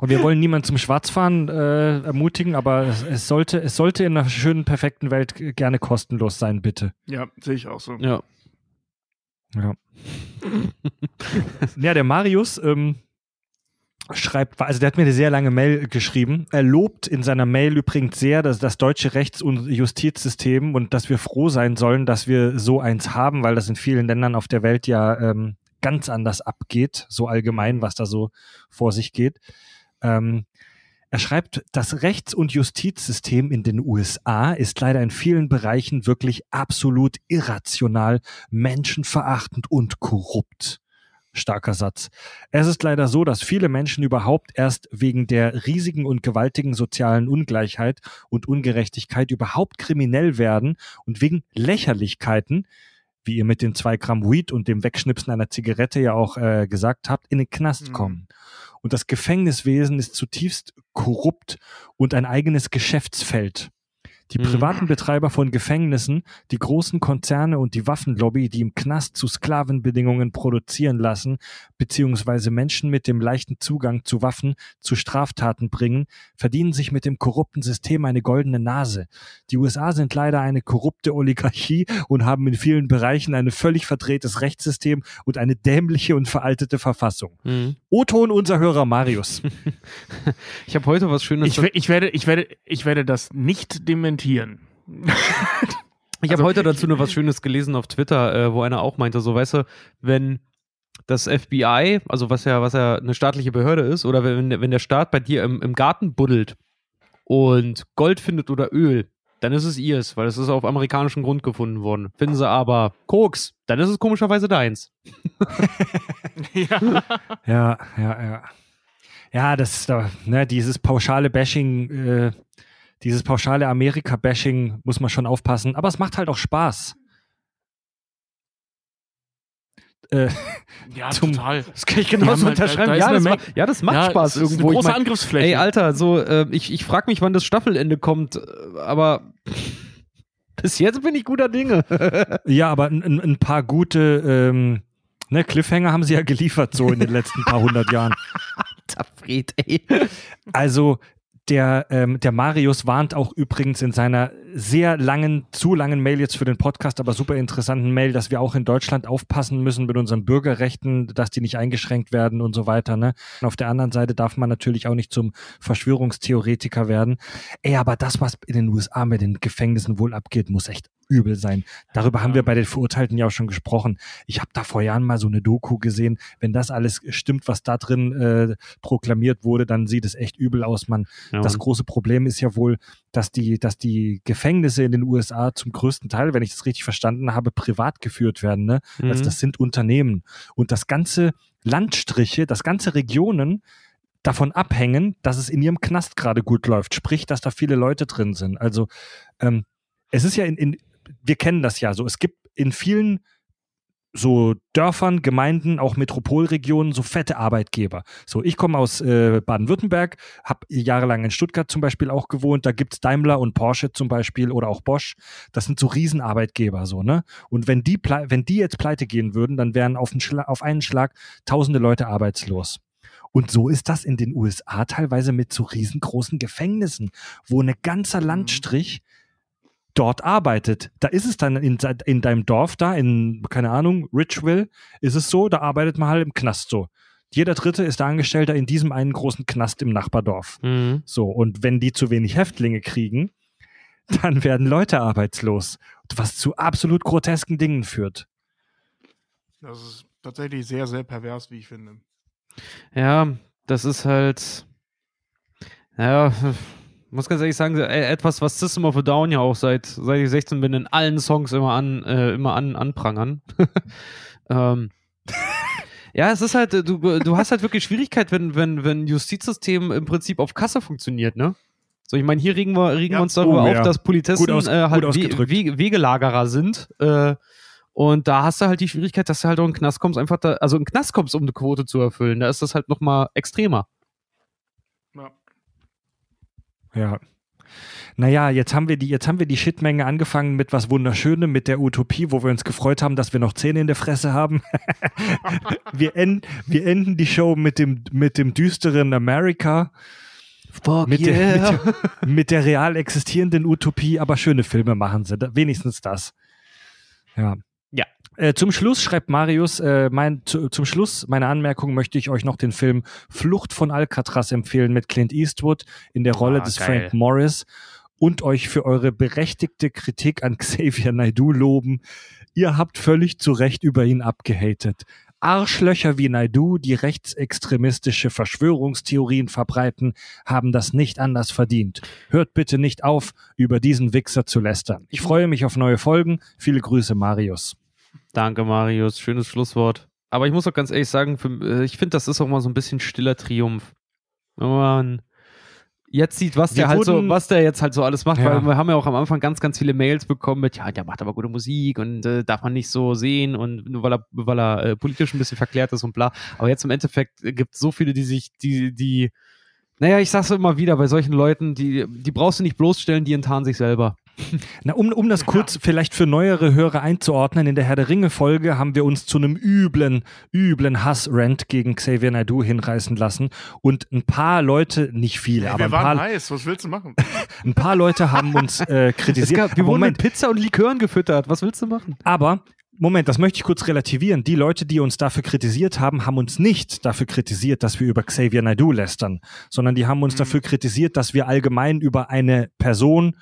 Und wir wollen niemanden zum Schwarzfahren äh, ermutigen, aber es, es, sollte, es sollte in einer schönen, perfekten Welt g- gerne kostenlos sein, bitte. Ja, sehe ich auch so. Ja. Ja. ja, der Marius ähm, schreibt, also der hat mir eine sehr lange Mail geschrieben. Er lobt in seiner Mail übrigens sehr das, das deutsche Rechts- und Justizsystem und dass wir froh sein sollen, dass wir so eins haben, weil das in vielen Ländern auf der Welt ja ähm, ganz anders abgeht, so allgemein, was da so vor sich geht. Ähm, er schreibt, das Rechts- und Justizsystem in den USA ist leider in vielen Bereichen wirklich absolut irrational, menschenverachtend und korrupt. Starker Satz. Es ist leider so, dass viele Menschen überhaupt erst wegen der riesigen und gewaltigen sozialen Ungleichheit und Ungerechtigkeit überhaupt kriminell werden und wegen Lächerlichkeiten, wie ihr mit den zwei Gramm Weed und dem Wegschnipsen einer Zigarette ja auch äh, gesagt habt, in den Knast Mhm. kommen. Und das Gefängniswesen ist zutiefst korrupt und ein eigenes Geschäftsfeld. Die Mhm. privaten Betreiber von Gefängnissen, die großen Konzerne und die Waffenlobby, die im Knast zu Sklavenbedingungen produzieren lassen, beziehungsweise Menschen mit dem leichten Zugang zu Waffen zu Straftaten bringen, verdienen sich mit dem korrupten System eine goldene Nase. Die USA sind leider eine korrupte Oligarchie und haben in vielen Bereichen ein völlig verdrehtes Rechtssystem und eine dämliche und veraltete Verfassung. Mhm. O-Ton unser Hörer Marius. *laughs* Ich habe heute was Schönes. Ich, ich, werde, ich, werde, ich werde das nicht dementieren. *laughs* Ich habe heute dazu noch was Schönes gelesen auf Twitter, äh, wo einer auch meinte, so weißt du, wenn das FBI, also was ja, was ja eine staatliche Behörde ist, oder wenn, wenn der Staat bei dir im, im Garten buddelt und Gold findet oder Öl, dann ist es ihrs, weil es ist auf amerikanischem Grund gefunden worden. Finden sie aber Koks, dann ist es komischerweise deins. *laughs* ja. Ja, ja, ja. Ja, das ist da, ne, dieses pauschale Bashing, äh, dieses pauschale Amerika-Bashing muss man schon aufpassen, aber es macht halt auch Spaß. Äh, *laughs* ja, Zum- total. Das kann ich Ja, genauso da- unterschreiben. da ist ja, das ja, das macht ja, Spaß ist irgendwo. Eine Ich große mein, Angriffsfläche. Ey, Alter, so, äh, ich, ich frage mich, wann das Staffelende kommt, äh, aber *laughs* bis jetzt bin ich guter Dinge. *laughs* ja, aber ein, ein, paar gute ähm, ne, Cliffhanger haben sie ja geliefert, so in den letzten paar hundert Jahren. Tapfred, ey. Also der, ähm, der Marius warnt auch übrigens in seiner sehr langen, zu langen Mail jetzt für den Podcast, aber super interessanten Mail, dass wir auch in Deutschland aufpassen müssen mit unseren Bürgerrechten, dass die nicht eingeschränkt werden und so weiter. Ne? Auf der anderen Seite darf man natürlich auch nicht zum Verschwörungstheoretiker werden. Ey, aber das, was in den USA mit den Gefängnissen wohl abgeht, muss echt übel sein. Darüber haben wir bei den Verurteilten ja auch schon gesprochen. Ich habe da vor Jahren mal so eine Doku gesehen. Wenn das alles stimmt, was da drin äh, proklamiert wurde, dann sieht es echt übel aus, Mann. das große Problem ist ja wohl, dass die, dass die Gefängnisse in den USA zum größten Teil, wenn ich das richtig verstanden habe, privat geführt werden. Ne? Mhm. Also das sind Unternehmen. Und das ganze Landstriche, das ganze Regionen davon abhängen, dass es in ihrem Knast gerade gut läuft. Sprich, dass da viele Leute drin sind. Also ähm, es ist ja in, in, wir kennen das ja so. Es gibt in vielen so Dörfern, Gemeinden, auch Metropolregionen, so fette Arbeitgeber. So, ich komme aus äh, Baden-Württemberg, habe jahrelang in Stuttgart zum Beispiel auch gewohnt. Da gibt's Daimler und Porsche zum Beispiel oder auch Bosch. Das sind so Riesenarbeitgeber, so, ne? Und wenn die, wenn die jetzt pleite gehen würden, dann wären auf, einen Schla- auf einen Schlag tausende Leute arbeitslos. Und so ist das in den USA teilweise mit so riesengroßen Gefängnissen, wo ein ganzer Landstrich dort arbeitet. Da ist es dann in, in deinem Dorf da, in, keine Ahnung, Richville, ist es so, da arbeitet man halt im Knast so. Jeder Dritte ist der Angestellter in diesem einen großen Knast im Nachbardorf. Mhm. So, und wenn die zu wenig Häftlinge kriegen, *laughs* dann werden Leute arbeitslos. Was zu absolut grotesken Dingen führt. Das ist tatsächlich sehr, sehr pervers, wie ich finde. Ja, das ist halt. Ja, muss ganz ehrlich sagen, äh, etwas, was System of a Down ja auch seit, seit ich 16 bin, in allen Songs immer an, äh, immer an, anprangern. *laughs* ähm, ja, es ist halt, äh, du, du hast halt wirklich Schwierigkeit, wenn, wenn, wenn Justizsystem im Prinzip auf Kasse funktioniert, ne? So, ich meine, hier regen wir, regen Ja. wir uns darüber Oh, auf, ja. dass Politessen Gut aus- äh, halt We. We Wegelagerer sind. Äh, und da hast du halt die Schwierigkeit, dass du halt auch in den Knast kommst, einfach da, also in den Knast kommst, um eine Quote zu erfüllen. Da ist das halt nochmal extremer. Ja. Ja. Naja, jetzt haben wir die, jetzt haben wir die Shitmenge angefangen mit was Wunderschönem, mit der Utopie, wo wir uns gefreut haben, dass wir noch Zähne in der Fresse haben. *laughs* wir, enden, wir enden die Show mit dem, mit dem düsteren Amerika, Fuck mit, der, mit, der, mit der real existierenden Utopie, aber schöne Filme machen sie, wenigstens das. Ja. Ja. Äh, zum Schluss schreibt Marius, äh, mein, zu, zum Schluss meiner Anmerkung möchte ich euch noch den Film Flucht von Alcatraz empfehlen mit Clint Eastwood in der Rolle Ah, des geil. Frank Morris und euch für eure berechtigte Kritik an *laughs* Xavier Naidoo loben. Ihr habt völlig zu Recht über ihn abgehatet. Arschlöcher wie Naidu, die rechtsextremistische Verschwörungstheorien verbreiten, haben das nicht anders verdient. Hört bitte nicht auf, über diesen Wichser zu lästern. Ich freue mich auf neue Folgen. Viele Grüße, Marius. Danke, Marius. Schönes Schlusswort. Aber ich muss auch ganz ehrlich sagen, für, äh, ich finde, das ist auch mal so ein bisschen stiller Triumph. Wenn man jetzt sieht, was der halt so, was der jetzt halt so alles macht, Ja. weil wir haben ja auch am Anfang ganz, ganz viele Mails bekommen mit, ja, der macht aber gute Musik und äh, darf man nicht so sehen und nur weil er, weil er äh, politisch ein bisschen verklärt ist und bla. Aber jetzt im Endeffekt gibt es so viele, die sich, die, die, naja, ich sag's immer wieder, bei solchen Leuten, die, die brauchst du nicht bloßstellen, die enttarnen sich selber. Na, um, um das kurz vielleicht für neuere Hörer einzuordnen, in der Herr der Ringe-Folge haben wir uns zu einem üblen, üblen Hass-Rant gegen Xavier Naidoo hinreißen lassen. Und ein paar Leute, nicht viele, aber wir ein waren paar, heiß, was willst du machen? *laughs* ein paar Leute haben uns äh, kritisiert. gab, wir wurden Moment, mit Pizza und Likören gefüttert. Was willst du machen? Aber, Moment, das möchte ich kurz relativieren. Die Leute, die uns dafür kritisiert haben, haben uns nicht dafür kritisiert, dass wir über Xavier Naidoo lästern, sondern die haben uns Mhm. dafür kritisiert, dass wir allgemein über eine Person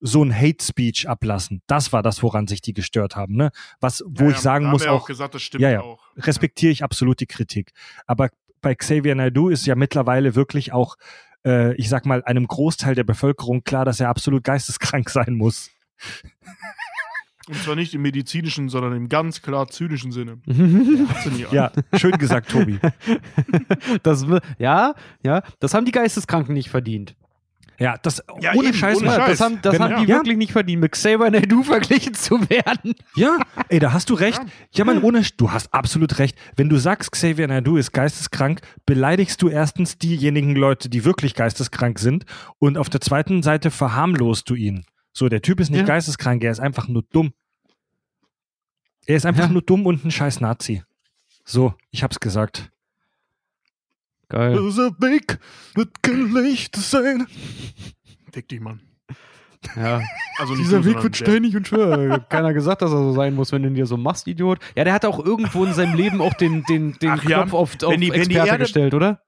so ein Hate Speech ablassen. Das war das, woran sich die gestört haben. Ne? Was, wo Ja, ich sagen da muss, haben wir auch, gesagt, das stimmt Ja, ja. auch. respektiere ich absolut die Kritik. Aber bei Xavier Naidoo ist ja mittlerweile wirklich auch, äh, ich sag mal, einem Großteil der Bevölkerung klar, dass er absolut geisteskrank *laughs* sein muss. Und zwar nicht im medizinischen, sondern im ganz klar zynischen Sinne. *laughs* Ja schön gesagt, Tobi. *laughs* Das, ja, ja, das haben die Geisteskranken nicht verdient. Ja, das Ja, ohne eben, Scheiß. ohne. Scheiß. Das haben, das Wenn- haben die ja. wirklich nicht verdient, mit Xavier Naidoo verglichen zu werden. *laughs* Ja, ey, da hast du recht. Ja, man, ohne, du hast absolut recht. Wenn du sagst, Xavier Naidoo ist geisteskrank, beleidigst du erstens diejenigen Leute, die wirklich geisteskrank sind und auf der zweiten Seite verharmlost du ihn. So, der Typ ist nicht Ja. geisteskrank, er ist einfach nur dumm. Er ist einfach Ja. nur dumm und ein scheiß Nazi. So, ich hab's gesagt. Geil. ist ein Weg, wird kein Licht sein. Fick dich, Mann. Ja. Also nicht du, sondern der. und schwer. Keiner gesagt, dass er so sein muss, wenn du ihn dir so machst, Idiot. Ja, der hat auch irgendwo in seinem Leben auch den, den, den Ach ja, Knopf auf, auf wenn die- wenn die Experte Erde- gestellt, oder?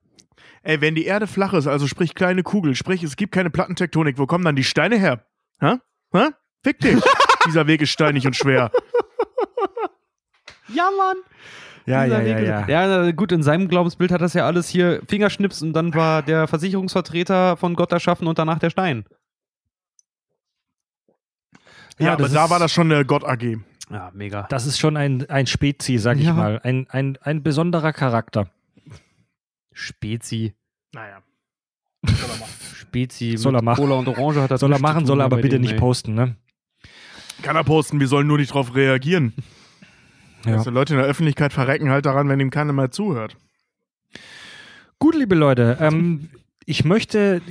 Ey, wenn die Erde flach ist, also sprich kleine Kugel, sprich es gibt keine Plattentektonik, wo kommen dann die Steine her? Hä? Hä? Fick dich. *laughs* Dieser Weg ist steinig und schwer. Ja, Mann. Ja, ja, ja, ja. Ja, gut, in seinem Glaubensbild hat das ja alles hier Fingerschnips und dann war der Versicherungsvertreter von Gott erschaffen und danach der Stein. Ja, Ja, aber da war das schon eine Gott AG. Ja, mega. Das ist schon ein, ein Spezi, sag ich Ja. mal. Ein, ein, ein besonderer Charakter. Spezi. Naja. *laughs* Spezi. Soll er machen. Cola und Orange hat das Soll er machen, tun soll er aber bitte dem, nicht ey. posten, ne? Kann er posten, wir sollen nur nicht drauf reagieren. *laughs* Ja. Also Leute in der Öffentlichkeit verrecken halt daran, wenn ihm keiner mehr zuhört. Gut, liebe Leute, ähm, ich möchte,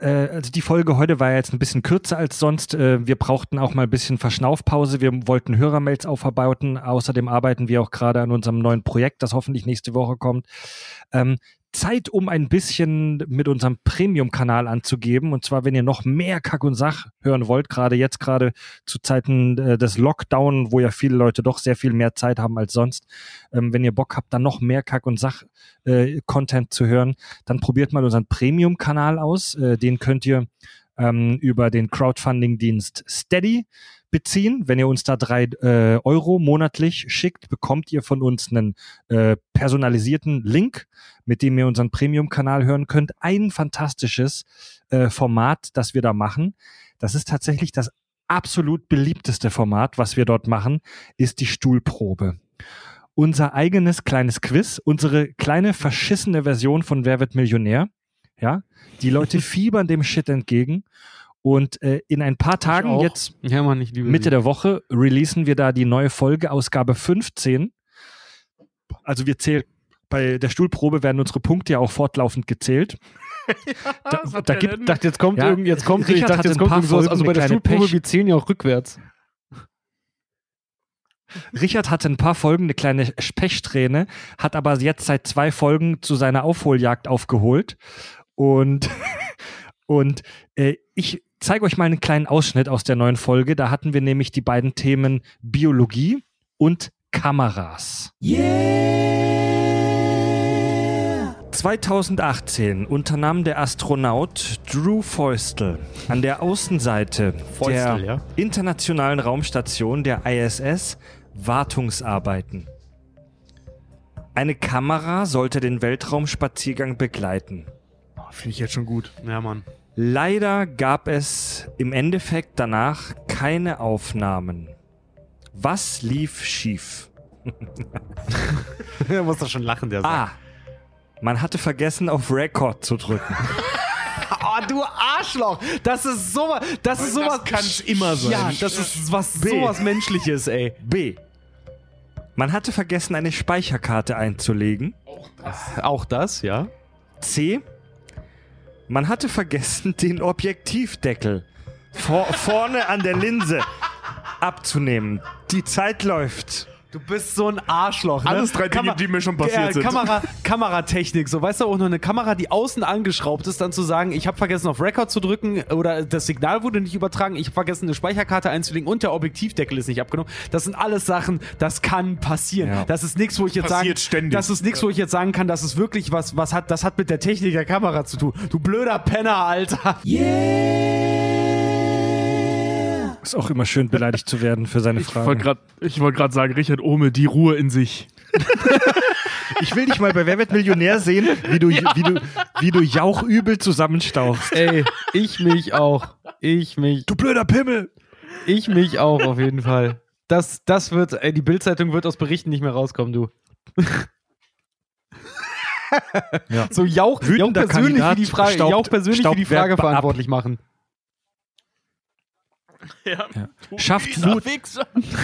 äh, also die Folge heute war ja jetzt ein bisschen kürzer als sonst. Äh, wir brauchten auch mal ein bisschen Verschnaufpause. Wir wollten Hörermails aufarbeiten. Außerdem arbeiten wir auch gerade an unserem neuen Projekt, das hoffentlich nächste Woche kommt. Ähm, Zeit, um ein bisschen mit unserem Premium-Kanal anzugeben. Und zwar, wenn ihr noch mehr Kack und Sach hören wollt, gerade jetzt, gerade zu Zeiten äh, des Lockdown, wo ja viele Leute doch sehr viel mehr Zeit haben als sonst. Ähm, wenn ihr Bock habt, dann noch mehr Kack und Sach äh, zu hören, dann probiert mal unseren Premium-Kanal aus. Äh, den könnt ihr ähm, über den Crowdfunding-Dienst Steady beziehen. Wenn ihr uns da drei äh, Euro monatlich schickt, bekommt ihr von uns einen äh, personalisierten Link, mit dem ihr unseren Premium-Kanal hören könnt. Ein fantastisches äh, Format, das wir da machen. Das ist tatsächlich das absolut beliebteste Format, was wir dort machen, ist die Stuhlprobe unser eigenes kleines Quiz, unsere kleine verschissene Version von Wer wird Millionär. Ja, die Leute *laughs* fiebern dem Shit entgegen. Und äh, in ein paar Tagen, jetzt Ja, Mann, ich liebe Mitte sie. der Woche, releasen wir da die neue Folge, Ausgabe 15. Also wir zählen, bei der Stuhlprobe werden unsere Punkte ja auch fortlaufend gezählt. *laughs* Da, hat da der gibt? Ich dachte, jetzt kommt Ja, irgend, jetzt kommt, ich Richard dachte, hat jetzt ein kommt paar irgend sowas. Folgen Also bei eine der kleine Stuhlprobe, Pech. wir zählen ja auch rückwärts. Richard hatte ein paar Folgen eine kleine Pechsträhne, hat aber jetzt seit zwei Folgen zu seiner Aufholjagd aufgeholt. Und, *laughs* und äh, ich zeige euch mal einen kleinen Ausschnitt aus der neuen Folge. Da hatten wir nämlich die beiden Themen Biologie und Kameras. 2018 unternahm der Astronaut Drew Feustel an der Außenseite Feustel, der ja. internationalen Raumstation der ISS Wartungsarbeiten. Eine Kamera sollte den Weltraumspaziergang begleiten. Finde ich jetzt schon gut. Ja, Mann. Leider gab es im Endeffekt danach keine Aufnahmen. Was lief schief? *laughs* Er muss doch schon lachen, der A. Man hatte vergessen, auf Record zu drücken. *laughs* Oh, du Arschloch! Das ist sowas. Das ist sowas. kann's immer sein. Ja, das ist was B. sowas Menschliches, ey. B. Man hatte vergessen, eine Speicherkarte einzulegen. Auch das, ja. C. Man hatte vergessen, den Objektivdeckel vor, vorne an der Linse abzunehmen. Die Zeit läuft. Du bist so ein Arschloch. Ne? Alles drei Dinge, die mir schon passiert sind. Kamera, Kameratechnik, so weißt du auch nur eine Kamera, die außen angeschraubt ist, dann zu sagen, ich habe vergessen auf Record zu drücken oder das Signal wurde nicht übertragen, ich habe vergessen eine Speicherkarte einzulegen und der Objektivdeckel ist nicht abgenommen. Das sind alles Sachen, das kann passieren. Ja. Das ist nichts, wo ich jetzt Passiert sagen, ständig. das ist nichts, wo ich jetzt sagen kann, das ist wirklich was, was hat, das hat mit der Technik der Kamera zu tun. Du blöder Penner, Alter. Ist auch immer schön beleidigt zu werden für seine Ich wollte Fragen. gerade wollt grad sagen, Richard Ohme, die Ruhe in sich. *laughs* Ich will dich mal bei Wer wird Millionär sehen, wie du, wie du, wie du jauchübel zusammenstauchst. Ey, ich mich auch. Ich mich. Du blöder Pimmel! Ich mich auch, auf jeden Fall. Das, das wird, ey, die Bildzeitung wird aus Berichten nicht mehr rauskommen, du. Ja. So Jauch, Jauch persönlich, Kandidat für die Frage, staubt- Jauch persönlich für die Frage Werk ab. verantwortlich machen. Ja. Schafft Wut,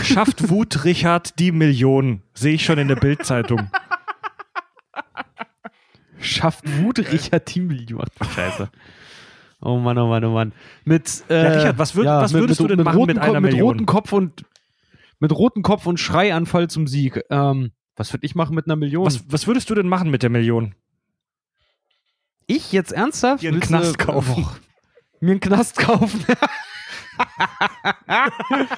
schafft Wut Richard die Million. Sehe ich schon in der Bildzeitung. Schafft Wut Richard Teammillion. Ach, Scheiße. Oh Mann, oh Mann, oh Mann. Mit, äh, Ja, Richard, was würd- was würdest du denn machen roten mit einer mit Million? rotem Kopf und mit rotem Kopf und Schreianfall zum Sieg. Ähm, was würde ich machen mit einer Million? Was, was würdest du denn machen mit der Million? ich jetzt ernsthaft? Dir einen Knast kaufen. Mir einen Knast kaufen. *laughs*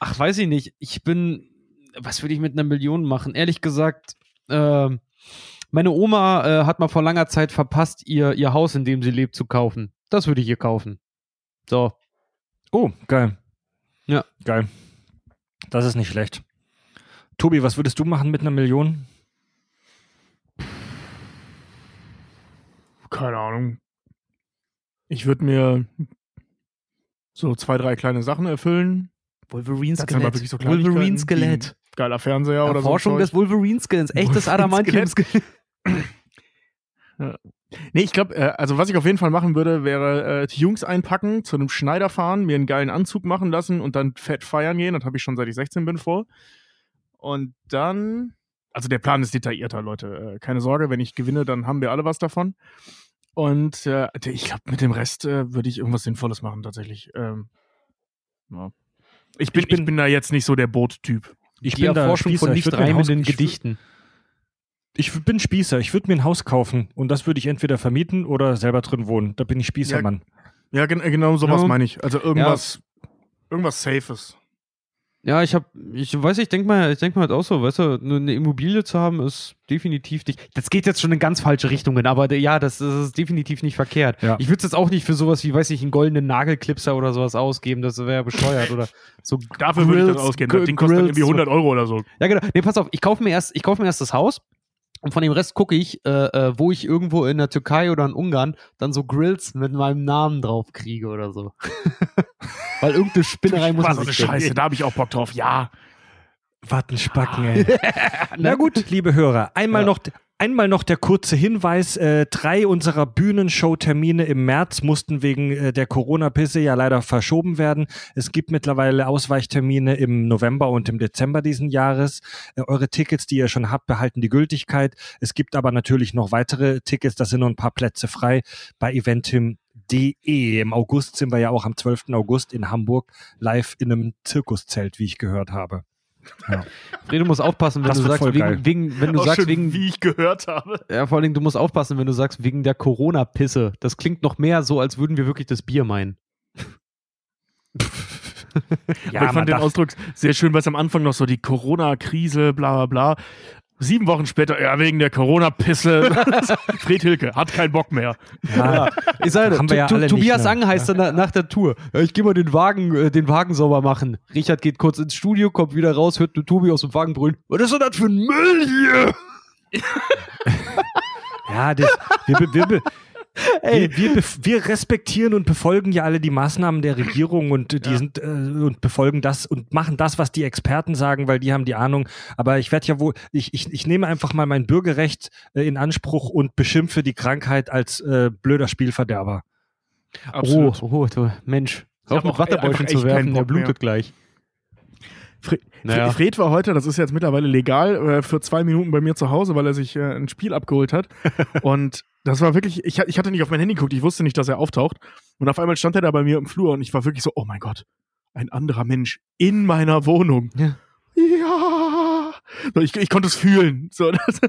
Ach, weiß ich nicht. Ich bin. Was würde ich mit einer Million machen? Ehrlich gesagt, ähm, meine Oma äh, hat mal vor langer Zeit verpasst, ihr, ihr Haus, in dem sie lebt, zu kaufen. Das würde ich ihr kaufen. So. Oh, geil. Ja. Geil. Das ist nicht schlecht. Tobi, was würdest du machen mit einer Million? Keine Ahnung. Ich würde mir so zwei, drei kleine Sachen erfüllen. Wolverine-Skelett. So Wolverine-Skelett. ein Geiler Fernseher oder so. Erforschung des Wolverine-Skeletts. Echtes Adamantium-Skelett. *laughs* Nee, ich glaube, äh, also was ich auf jeden Fall machen würde, wäre äh, die Jungs einpacken, zu einem Schneider fahren, mir einen geilen Anzug machen lassen und dann fett feiern gehen. Das habe ich schon seit ich 16 bin vor. Und dann, also der Plan ist detaillierter, Leute. Äh, keine Sorge, wenn ich gewinne, dann haben wir alle was davon. Und äh, ich glaube, mit dem Rest äh, würde ich irgendwas Sinnvolles machen, tatsächlich. Ähm, ja. ich, bin, ich, bin- bin, da jetzt nicht so der Boot-Typ. Ich Die Erforschung Spießer. von Ich nicht reimenden ich Gedichten. Ich bin Spießer. Ich würde mir ein Haus kaufen und das würde ich entweder vermieten oder selber drin wohnen. Da bin ich Spießermann. Ja, äh, genau sowas Ja. meine ich. Also irgendwas, irgendwas Safes. Ja, ich habe, ich weiß, ich denke mal, ich denke mal halt auch so, weißt du, nur eine Immobilie zu haben ist definitiv nicht. Das geht jetzt schon in ganz falsche Richtungen, aber ja, das, das ist definitiv nicht verkehrt. Ja. Ich würde es jetzt auch nicht für sowas wie, weiß ich, einen goldenen Nagelklipser oder sowas ausgeben, das wäre bescheuert oder so. *laughs* Dafür würde ich das Grills, ausgeben. Das Ding kostet Grills, irgendwie 100 Euro oder so. Ja, genau. Nee, pass auf, ich kaufe mir erst, ich kaufe mir erst das Haus und von dem Rest gucke ich, äh, äh, wo ich irgendwo in der Türkei oder in Ungarn dann so Grills mit meinem Namen drauf kriege oder so. *laughs* Weil irgendeine Spinnerei muss man so eine. Scheiße, da habe ich auch Bock drauf. Ja. Wattenspacken, ey. *laughs* Na gut, liebe Hörer, einmal, Ja. noch, einmal noch der kurze Hinweis. Äh, drei unserer Bühnenshow-Termine im März mussten wegen äh, der Corona-Pisse ja leider verschoben werden. Es gibt mittlerweile Ausweichtermine im November und im Dezember diesen Jahres. Äh, eure Tickets, die ihr schon habt, behalten die Gültigkeit. Es gibt aber natürlich noch weitere Tickets, da sind noch ein paar Plätze frei bei eventim.de. Im August sind wir ja auch am 12. August in Hamburg live in einem Zirkuszelt, wie ich gehört habe. *laughs* Fredo muss aufpassen, wenn Das du sagst, wegen, wegen, wenn du Auch sagst, schön, wegen, wie ich gehört habe. ja, vor allen Dingen, du musst aufpassen, wenn du sagst, wegen der Corona-Pisse. Das klingt noch mehr so, als würden wir wirklich das Bier meinen. *laughs* Aber ich fand den Ausdruck sehr schön, weil es am Anfang noch so die Corona-Krise, bla bla bla. Sieben Wochen später, ja, wegen der Corona-Pisse. *laughs* Fred Hilke hat keinen Bock mehr. Ja, Ich sage, Haben wir ja alle Tobias ne? Ang heißt dann na- nach der Tour. Ich gehe mal den Wagen, äh, den Wagen sauber machen. Richard geht kurz ins Studio, kommt wieder raus, hört nur Tobi aus dem Wagen brüllen. Was ist denn das für ein Müll hier? ja das, wir, be- wir, be- Ey, wir, wir, wir respektieren und befolgen ja alle die Maßnahmen der Regierung und die sind äh, und befolgen das und machen das, was die Experten sagen, weil die haben die Ahnung. Aber ich werde ja wohl, ich, ich, ich nehme einfach mal mein Bürgerrecht äh, in Anspruch und beschimpfe die Krankheit als äh, blöder Spielverderber. oh, oh, du, Mensch. Hör auf mit Wattebäuschen zu werfen, der Bock mehr. blutet gleich. Fre Naja. Fred war heute, das ist jetzt mittlerweile legal, äh, für zwei Minuten bei mir zu Hause, weil er sich äh, ein Spiel abgeholt hat. *laughs* und das war wirklich, ich, ich hatte nicht auf mein Handy geguckt, ich wusste nicht, dass er auftaucht. Und auf einmal stand er da bei mir im Flur und ich war wirklich so, oh mein Gott, ein anderer Mensch in meiner Wohnung. Ja. Ja. So, ich, ich konnte es fühlen. So, *laughs* das,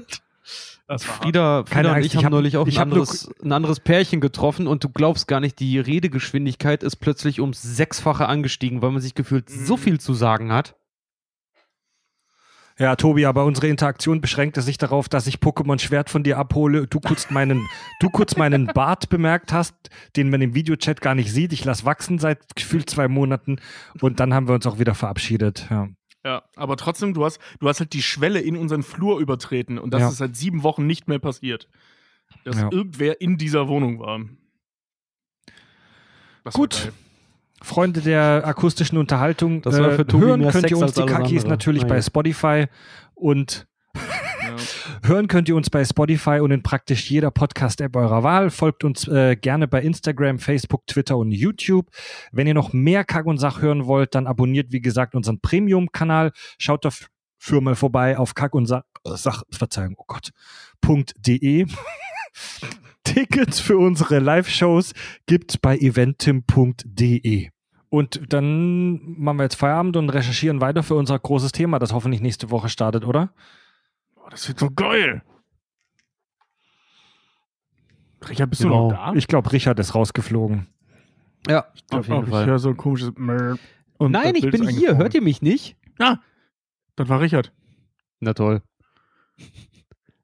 das Frieda, Frieda und ich haben hab- neulich auch ein hab anderes, ein anderes Pärchen getroffen und du glaubst gar nicht, die Redegeschwindigkeit ist plötzlich ums Sechsfache angestiegen, weil man sich gefühlt so Mhm. viel zu sagen hat. Ja, Tobi, aber unsere Interaktion beschränkte sich darauf, dass ich Pokémon Schwert von dir abhole. Du kurz meinen, du kurz meinen Bart bemerkt hast, den man im Videochat gar nicht sieht. Ich lass wachsen seit gefühlt zwei Monaten und dann haben wir uns auch wieder verabschiedet. Ja. Ja, aber trotzdem, du hast, du hast halt die Schwelle in unseren Flur übertreten und das Ja. ist seit sieben Wochen nicht mehr passiert. Dass Ja. irgendwer in dieser Wohnung war. Das war Gut. geil. Freunde der akustischen Unterhaltung, Das war äh, hören könnt Sex ihr uns die Kakis andere. natürlich Naja. bei Spotify und Ja. *laughs* hören könnt ihr uns bei Spotify und in praktisch jeder Podcast-App eurer Wahl. Folgt uns äh, gerne bei Instagram, Facebook, Twitter und YouTube. Wenn ihr noch mehr Kack und Sach hören wollt, dann abonniert, wie gesagt, unseren Premium-Kanal. Schaut dafür mal vorbei auf Kack und Sach, äh, Sach Verzeihung, oh Gott, .de. *laughs* Tickets für unsere Live-Shows gibt's bei eventim.de. Und dann machen wir jetzt Feierabend und recherchieren weiter für unser großes Thema, das hoffentlich nächste Woche startet, oder? Oh, das wird so geil. Richard, bist Genau. du noch da? Ich glaube, Richard ist rausgeflogen. Ja, auf jeden Ich Fall. höre so ein komisches. Und Nein, ich bin hier. Hört ihr mich nicht? Ah, das war Richard. Na toll.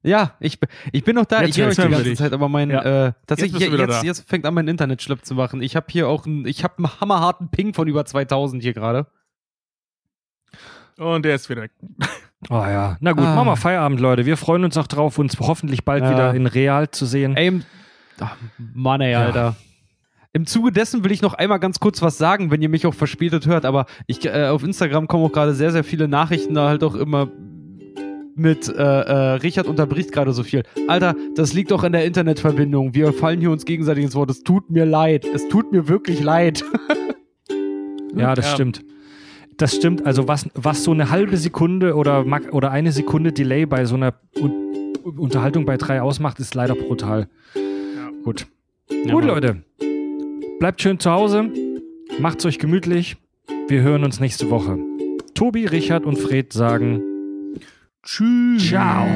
Ja, ich, bin- ich bin noch da. Jetzt ich höre euch die ganze. Zeit, aber mein, Ja. äh, tatsächlich, Jetzt jetzt, jetzt, fängt an, mein Internet schlimm zu machen. Ich habe hier auch einen, ich habe einen hammerharten Ping von über 2000 hier gerade. Und der ist wieder weg. Oh ja. Na gut, Ah. machen wir Feierabend, Leute. Wir freuen uns auch drauf, uns hoffentlich bald Ja. wieder in Real zu sehen. Ey, ach, Mann, ey, Ja. Alter. Im Zuge dessen will ich noch einmal ganz kurz was sagen, wenn ihr mich auch verspätet hört, aber ich, äh, auf Instagram kommen auch gerade sehr, sehr viele Nachrichten, da halt auch immer mit äh, äh, Richard unterbricht gerade so viel. Alter, das liegt doch an der Internetverbindung. Wir fallen hier uns gegenseitig ins Wort. Es tut mir leid. Es tut mir wirklich leid. *laughs* Ja, das Ja. stimmt. Das stimmt. Also was, was so eine halbe Sekunde oder, mag- oder eine Sekunde Delay bei so einer Un Unterhaltung bei drei ausmacht, ist leider brutal. Gut. Gut, Leute. Bleibt schön zu Hause. Macht's euch gemütlich. Wir hören uns nächste Woche. Tobi, Richard und Fred sagen Tschüss. Ciao.